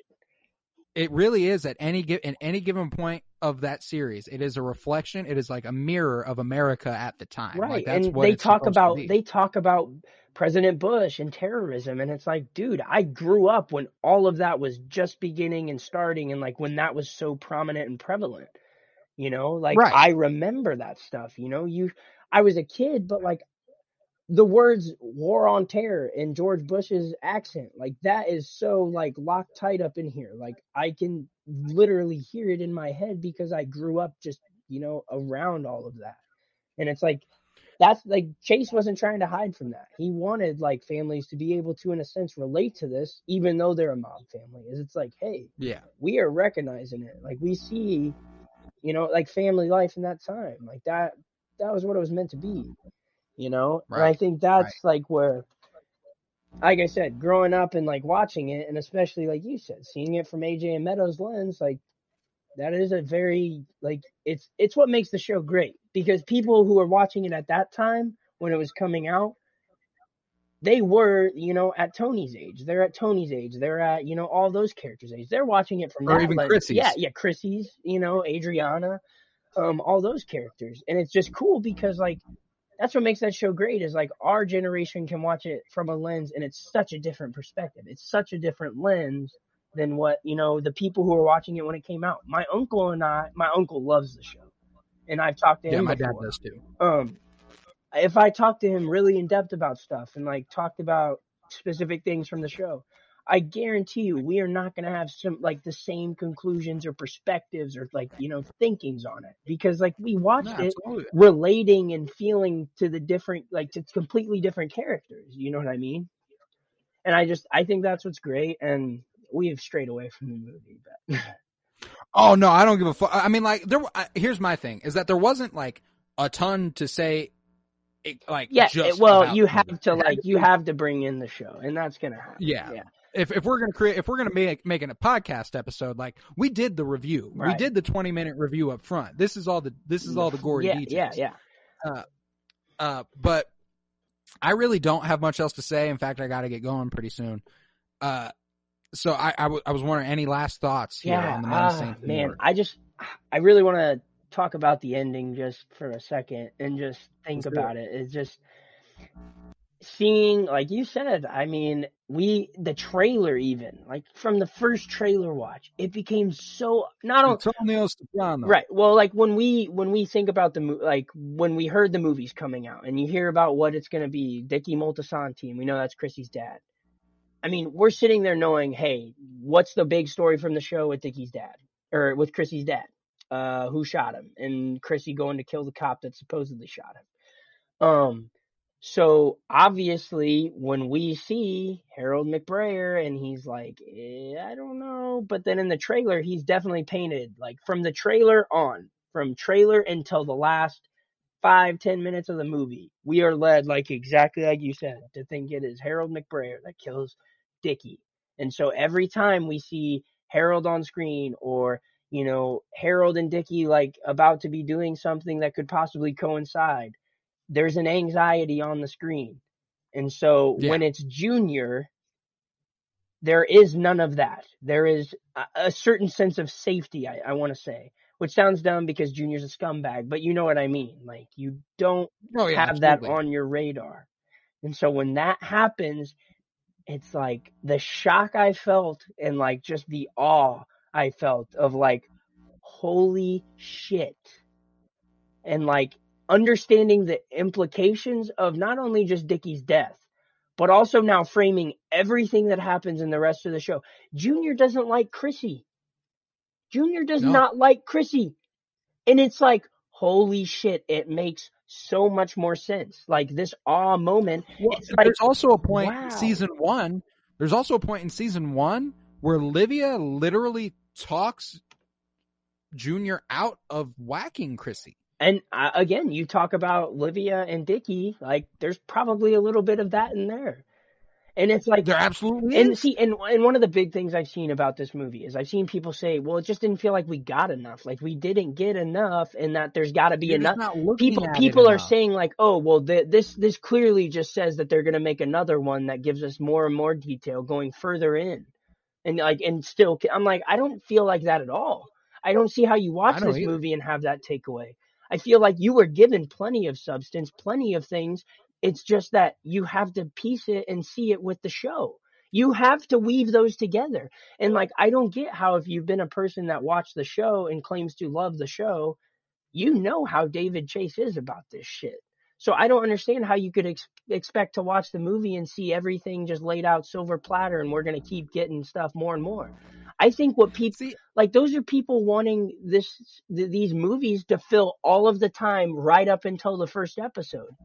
[SPEAKER 1] It really is at any in any given point of that series. It is a reflection. It is like a mirror of America at the time.
[SPEAKER 2] Right.
[SPEAKER 1] Like that's
[SPEAKER 2] and
[SPEAKER 1] what
[SPEAKER 2] they talk about they talk about President Bush and terrorism and it's like, dude, I grew up when all of that was just beginning and starting and like when that was so prominent and prevalent. You know, like
[SPEAKER 1] Right.
[SPEAKER 2] I remember that stuff, you know. You I was a kid, but like the words war on terror in George Bush's accent, like that is so like locked tight up in here. Like I can literally hear it in my head because I grew up just, you know, around all of that. And it's like that's like Chase wasn't trying to hide from that. He wanted like families to be able to in a sense relate to this even though they're a mob family. Is it's like, hey,
[SPEAKER 1] Yeah.
[SPEAKER 2] we are recognizing it. Like we see, you know, like family life in that time. Like that that was what it was meant to be. You know? And I think that's like where like I said, growing up and like watching it and especially like you said, seeing it from AJ and Meadows lens, like that is a very like it's it's what makes the show great because people who are watching it at that time when it was coming out they were, you know, at Tony's age. They're at Tony's age. They're at, you know, all those characters' age. They're watching it from
[SPEAKER 1] Or
[SPEAKER 2] that
[SPEAKER 1] even. Chrissy's.
[SPEAKER 2] Yeah, yeah, Chrissy's, you know, Adriana, um, all those characters. And it's just cool because like that's what makes that show great is like our generation can watch it from a lens and it's such a different perspective. It's such a different lens than what, you know, the people who were watching it when it came out. My uncle and I my uncle loves the show. And I've talked to
[SPEAKER 1] Yeah,
[SPEAKER 2] him
[SPEAKER 1] my dad does too.
[SPEAKER 2] um if I talked to him really in depth about stuff and like talked about specific things from the show, I guarantee you we are not going to have some like the same conclusions or perspectives or like you know thinkings on it because like we watched
[SPEAKER 1] No,
[SPEAKER 2] it
[SPEAKER 1] absolutely.
[SPEAKER 2] relating and feeling to the different like to completely different characters. You know what I mean? And I just I think that's what's great and we have strayed away from the movie, but (laughs)
[SPEAKER 1] Oh no, I don't give a fuck. I mean, like, there. I, here's my thing: is that there wasn't like a ton to say. It, like,
[SPEAKER 2] yeah,
[SPEAKER 1] just
[SPEAKER 2] it- well, you have to like you have to bring in the show, and that's gonna happen.
[SPEAKER 1] Yeah.
[SPEAKER 2] yeah.
[SPEAKER 1] If if we're gonna create, if we're gonna make making a podcast episode, like we did the review, we did the 20 minute review up front. This is all the this is all the gory
[SPEAKER 2] yeah,
[SPEAKER 1] details.
[SPEAKER 2] Yeah, yeah.
[SPEAKER 1] Uh, but I really don't have much else to say. In fact, I got to get going pretty soon. Uh, so I, I, w- I was wondering any last thoughts
[SPEAKER 2] Yeah,
[SPEAKER 1] on the menacing
[SPEAKER 2] man? I just, I really want to talk about the ending just for a second and just think
[SPEAKER 1] Let's
[SPEAKER 2] about it. It's just seeing, like you said, I mean, we, the trailer even, like from the first trailer watch, it became so, not only,
[SPEAKER 1] Antonio Soprano.
[SPEAKER 2] Right. Well, like when we when we think about the like when we heard the movies coming out and you hear about what it's going to be, Dickie Moltisanti, and we know that's Chrissy's dad. I mean, we're sitting there knowing, hey, what's the big story from the show with Dickie's dad or with Chrissy's dad? Uh, who shot him? And Chrissy going to kill the cop that supposedly shot him. Um, so obviously, when we see Harold McBrayer and he's like, eh, I don't know, but then in the trailer, he's definitely painted like from the trailer on, from trailer until the last five, ten minutes of the movie, we are led like exactly like you said to think it is Harold McBrayer that kills Dickie. And so every time we see Harold on screen or you know Harold and Dickie like about to be doing something that could possibly coincide, there's an anxiety on the screen. And so
[SPEAKER 1] Yeah.
[SPEAKER 2] when it's Junior, there is none of that. There is a, a certain sense of safety, I, I want to say, which sounds dumb because Junior's a scumbag, but you know what I mean. Like you don't
[SPEAKER 1] Oh yeah.
[SPEAKER 2] have that on your radar. And so when that happens, it's like the shock I felt and like just the awe I felt of like, holy shit. And like understanding the implications of not only just Dickie's death, but also now framing everything that happens in the rest of the show. Junior doesn't like Chrissy. Junior does
[SPEAKER 1] No.
[SPEAKER 2] not like Chrissy. And it's like, holy shit, it makes so much more sense. Like this awe moment.
[SPEAKER 1] Well,
[SPEAKER 2] like,
[SPEAKER 1] there's also a point
[SPEAKER 2] wow.
[SPEAKER 1] season one. There's also a point in season one where Livia literally talks Junior out of whacking Chrissy.
[SPEAKER 2] And uh, again, you talk about Livia and Dickie, like there's probably a little bit of that in there. And it's like,
[SPEAKER 1] There absolutely
[SPEAKER 2] and
[SPEAKER 1] is.
[SPEAKER 2] see, and, and one of the big things I've seen about this movie is I've seen people say, well, it just didn't feel like we got enough. Like we didn't get enough and that there's got to be
[SPEAKER 1] You're
[SPEAKER 2] enough. people people are
[SPEAKER 1] enough.
[SPEAKER 2] saying like oh well th- this this clearly just says that they're going to make another one that gives us more and more detail going further in and like and still i'm like i don't feel like that at all i don't see how you watch this
[SPEAKER 1] either.
[SPEAKER 2] movie and have that takeaway i feel like you were given plenty of substance plenty of things. It's just that you have to piece it and see it with the show. You have to weave those together. And like i don't get how if you've been a person that watched the show and claims to love the show you know how David Chase is about this shit. So I don't understand how you could ex- expect to watch the movie and see everything just laid out silver platter and we're going to keep getting stuff more and more. I think what people like those are people wanting this th- these movies to fill all of the time right up until the first episode.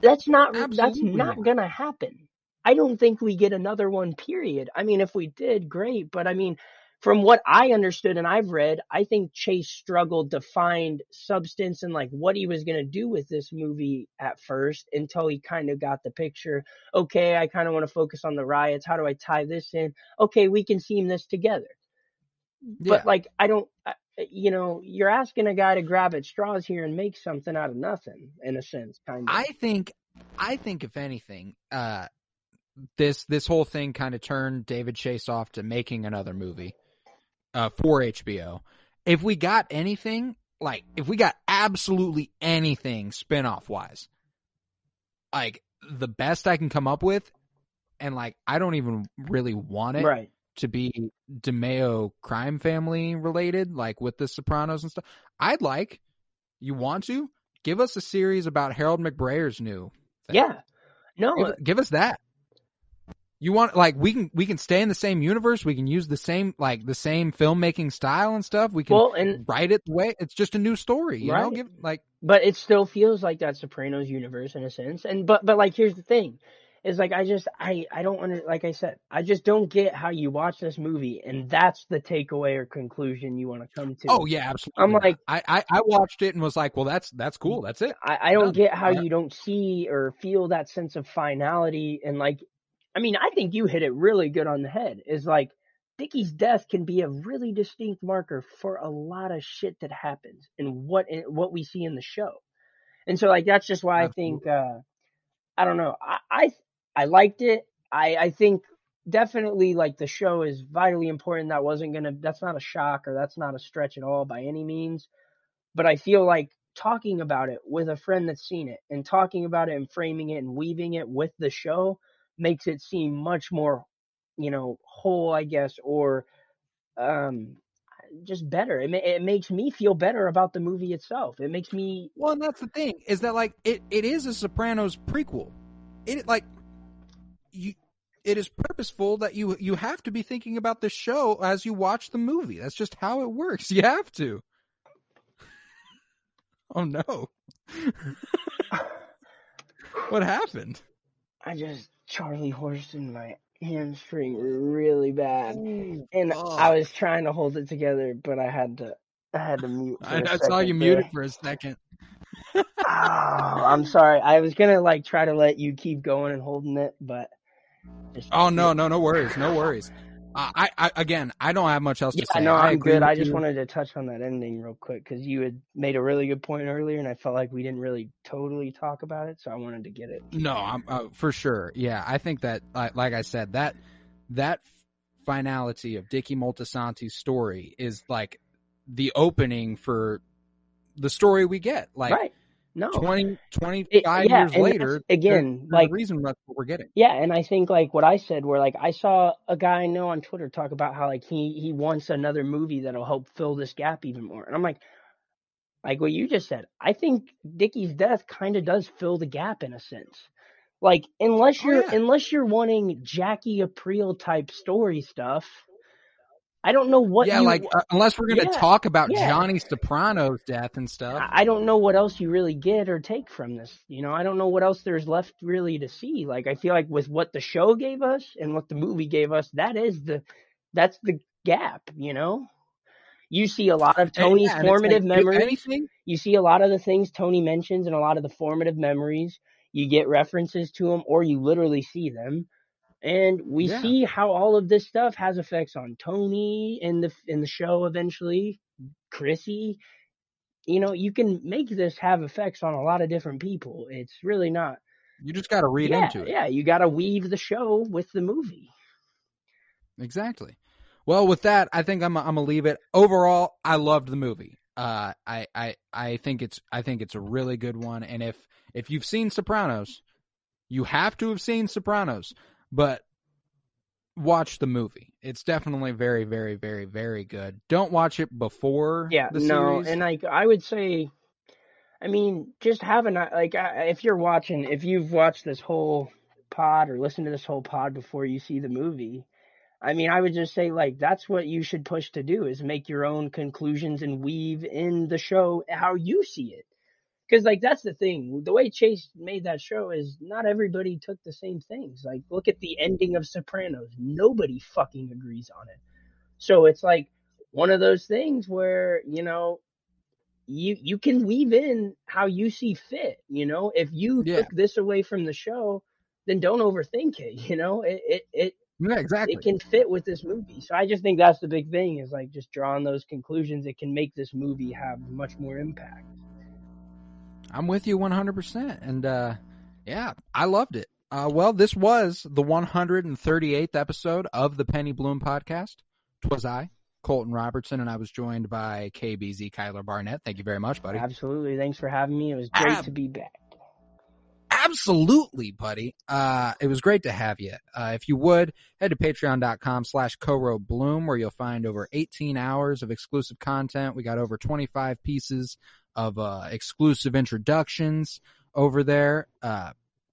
[SPEAKER 2] That's not that's
[SPEAKER 1] Absolutely
[SPEAKER 2] not
[SPEAKER 1] not.
[SPEAKER 2] going to happen. I don't think we get another one period. I mean if we did great, but I mean from what I understood and I've read, I think Chase struggled to find substance and like what he was going to do with this movie at first until he kind of got the picture. Okay, I kind of want to focus on the riots. How do I tie this in? Okay, we can seam this together.
[SPEAKER 1] yeah.
[SPEAKER 2] But like, I don't, you know, you're asking a guy to grab at straws here and make something out of nothing in a sense, kind of.
[SPEAKER 1] I think, I think if anything, uh, this this whole thing kind of turned David Chase off to making another movie, uh, for HBO. If we got anything, like if we got absolutely anything spin-off wise, like the best I can come up with, and like I don't even really want it
[SPEAKER 2] right.
[SPEAKER 1] to be DiMeo crime family related, like with the Sopranos and stuff. I'd like you want to give us a series about Harold McBrayer's new. Thing.
[SPEAKER 2] Yeah. No,
[SPEAKER 1] give, give us that. You want like we can we can stay in the same universe. We can use the same like the same filmmaking style and stuff. We can
[SPEAKER 2] well, and
[SPEAKER 1] write it the way it's just a new story. You know, give like
[SPEAKER 2] but it still feels like that Sopranos universe in a sense. And but but like here's the thing, is like I just I I don't under like I said I just don't get how you watch this movie and that's the takeaway or conclusion you want to come to.
[SPEAKER 1] oh yeah, absolutely.
[SPEAKER 2] I'm like-
[SPEAKER 1] I, I I watched it and was like, well, that's that's cool. That's it.
[SPEAKER 2] I, I don't get how
[SPEAKER 1] Yeah.
[SPEAKER 2] you don't see or feel that sense of finality and like I mean I think you hit it really good on the head is like Dickie's death can be a really distinct marker for a lot of shit that happens and what what we see in the show. And so like that's just why I think uh I don't know. I I, I liked it. I I think definitely like the show is vitally important. That wasn't gonna that's not a shock or that's not a stretch at all by any means. But I feel like talking about it with a friend that's seen it and talking about it and framing it and weaving it with the show makes it seem much more, you know, whole, I guess, or um just better. It ma- it makes me feel better about the movie itself. It makes me
[SPEAKER 1] Well, and that's the thing is that like it, it is a Sopranos prequel. It like you it is purposeful that you you have to be thinking about the show as you watch the movie. That's just how it works. (laughs) You have to. Oh no. (laughs) what happened?
[SPEAKER 2] I just Charlie horsed in my hamstring really bad, oh, and I was trying to hold it together, but I had to. I had to mute.
[SPEAKER 1] I, I saw you muted for a second.
[SPEAKER 2] Oh, I'm sorry. I was gonna like try to let you keep going and holding it, but.
[SPEAKER 1] Oh no, no, no worries, no worries. Uh, I, I again, I don't have much else to say.
[SPEAKER 2] no,
[SPEAKER 1] I
[SPEAKER 2] know
[SPEAKER 1] I'm
[SPEAKER 2] good. I just
[SPEAKER 1] you.
[SPEAKER 2] wanted to touch on that ending real quick because you had made a really good point earlier, and I felt like we didn't really totally talk about it, so I wanted to get it.
[SPEAKER 1] No, I'm uh, for sure. Yeah, I think that, like, like I said, that that finality of Dickie Moltisanti's story is like the opening for the story we get. Like
[SPEAKER 2] right? No,
[SPEAKER 1] 20, 25
[SPEAKER 2] It- yeah,
[SPEAKER 1] years later,
[SPEAKER 2] again,
[SPEAKER 1] there's, there's
[SPEAKER 2] like
[SPEAKER 1] reason that's what we're getting.
[SPEAKER 2] Yeah, and I think like what I said, where like I saw a guy I know on Twitter talk about how like he he wants another movie that'll help fill this gap even more, and I'm like, like what you just said, I think Dickie's death kind of does fill the gap in a sense. Like unless
[SPEAKER 1] Oh,
[SPEAKER 2] you're
[SPEAKER 1] yeah.
[SPEAKER 2] unless you're wanting Jackie Aprile type story stuff, I don't know what
[SPEAKER 1] yeah,
[SPEAKER 2] you,
[SPEAKER 1] like uh, unless we're gonna
[SPEAKER 2] Yeah,
[SPEAKER 1] talk about
[SPEAKER 2] yeah.
[SPEAKER 1] Johnny Soprano's death and stuff.
[SPEAKER 2] I I don't know what else you really get or take from this. You know, I don't know what else there's left really to see. Like I feel like with what the show gave us and what the movie gave us, that is the that's the gap, you know? You see a lot of Tony's
[SPEAKER 1] yeah,
[SPEAKER 2] formative
[SPEAKER 1] like,
[SPEAKER 2] memories. You see a lot of the things Tony mentions and a lot of the formative memories. You get references to them or you literally see them. And we
[SPEAKER 1] Yeah.
[SPEAKER 2] see how all of this stuff has effects on Tony in the in the show eventually, Chrissy. You know, you can make this have effects on a lot of different people. It's really not.
[SPEAKER 1] You just got to read
[SPEAKER 2] yeah,
[SPEAKER 1] into it.
[SPEAKER 2] yeah, you got to weave the show with the movie.
[SPEAKER 1] Exactly. Well, with that, I think I'm I'm gonna leave it. Overall, I loved the movie. Uh, I I I think it's I think it's a really good one. And if if you've seen Sopranos, you have to have seen Sopranos. But watch the movie. It's definitely very very very very good. Don't watch it before.
[SPEAKER 2] Yeah, no, and like I would say, I mean, just having a- like if you're watching, if you've watched this whole pod or listened to this whole pod before you see the movie, I mean, I would just say like that's what you should push to do is make your own conclusions and weave in the show how you see it. Cause like that's the thing. The way Chase made that show is not everybody took the same things. Like look at the ending of Sopranos. Nobody fucking agrees on it. So it's like one of those things where, you know, you you can weave in how you see fit, you know? If you
[SPEAKER 1] Yeah.
[SPEAKER 2] took this away from the show, then don't overthink it, (laughs) you know? It it it
[SPEAKER 1] Yeah, exactly.
[SPEAKER 2] it can fit with this movie. So I just think that's the big thing is like just drawing those conclusions. It can make this movie have much more impact.
[SPEAKER 1] I'm with you 100%. And, uh, yeah, I loved it. Uh, well, this was the 138th episode of the Penny Bloom podcast. Twas I, Colton Robertson, and I was joined by KBZ Kyler Barnett. Thank you very much, buddy.
[SPEAKER 2] Absolutely. Thanks for having me. It was great
[SPEAKER 1] Ab-
[SPEAKER 2] to be back.
[SPEAKER 1] Absolutely, buddy. Uh, it was great to have you. Uh, if you would, head to patreon.com slash Coro Bloom where you'll find over 18 hours of exclusive content. We got over 25 pieces of, uh, exclusive introductions over there. Uh,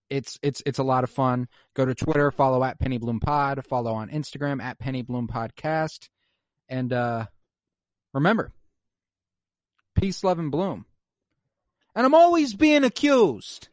[SPEAKER 1] it's, it's, it's a lot of fun. Go to Twitter, follow at Penny Bloom Pod, follow on Instagram at Penny Bloom Podcast. And, uh, remember, peace, love, and bloom. And I'm always being accused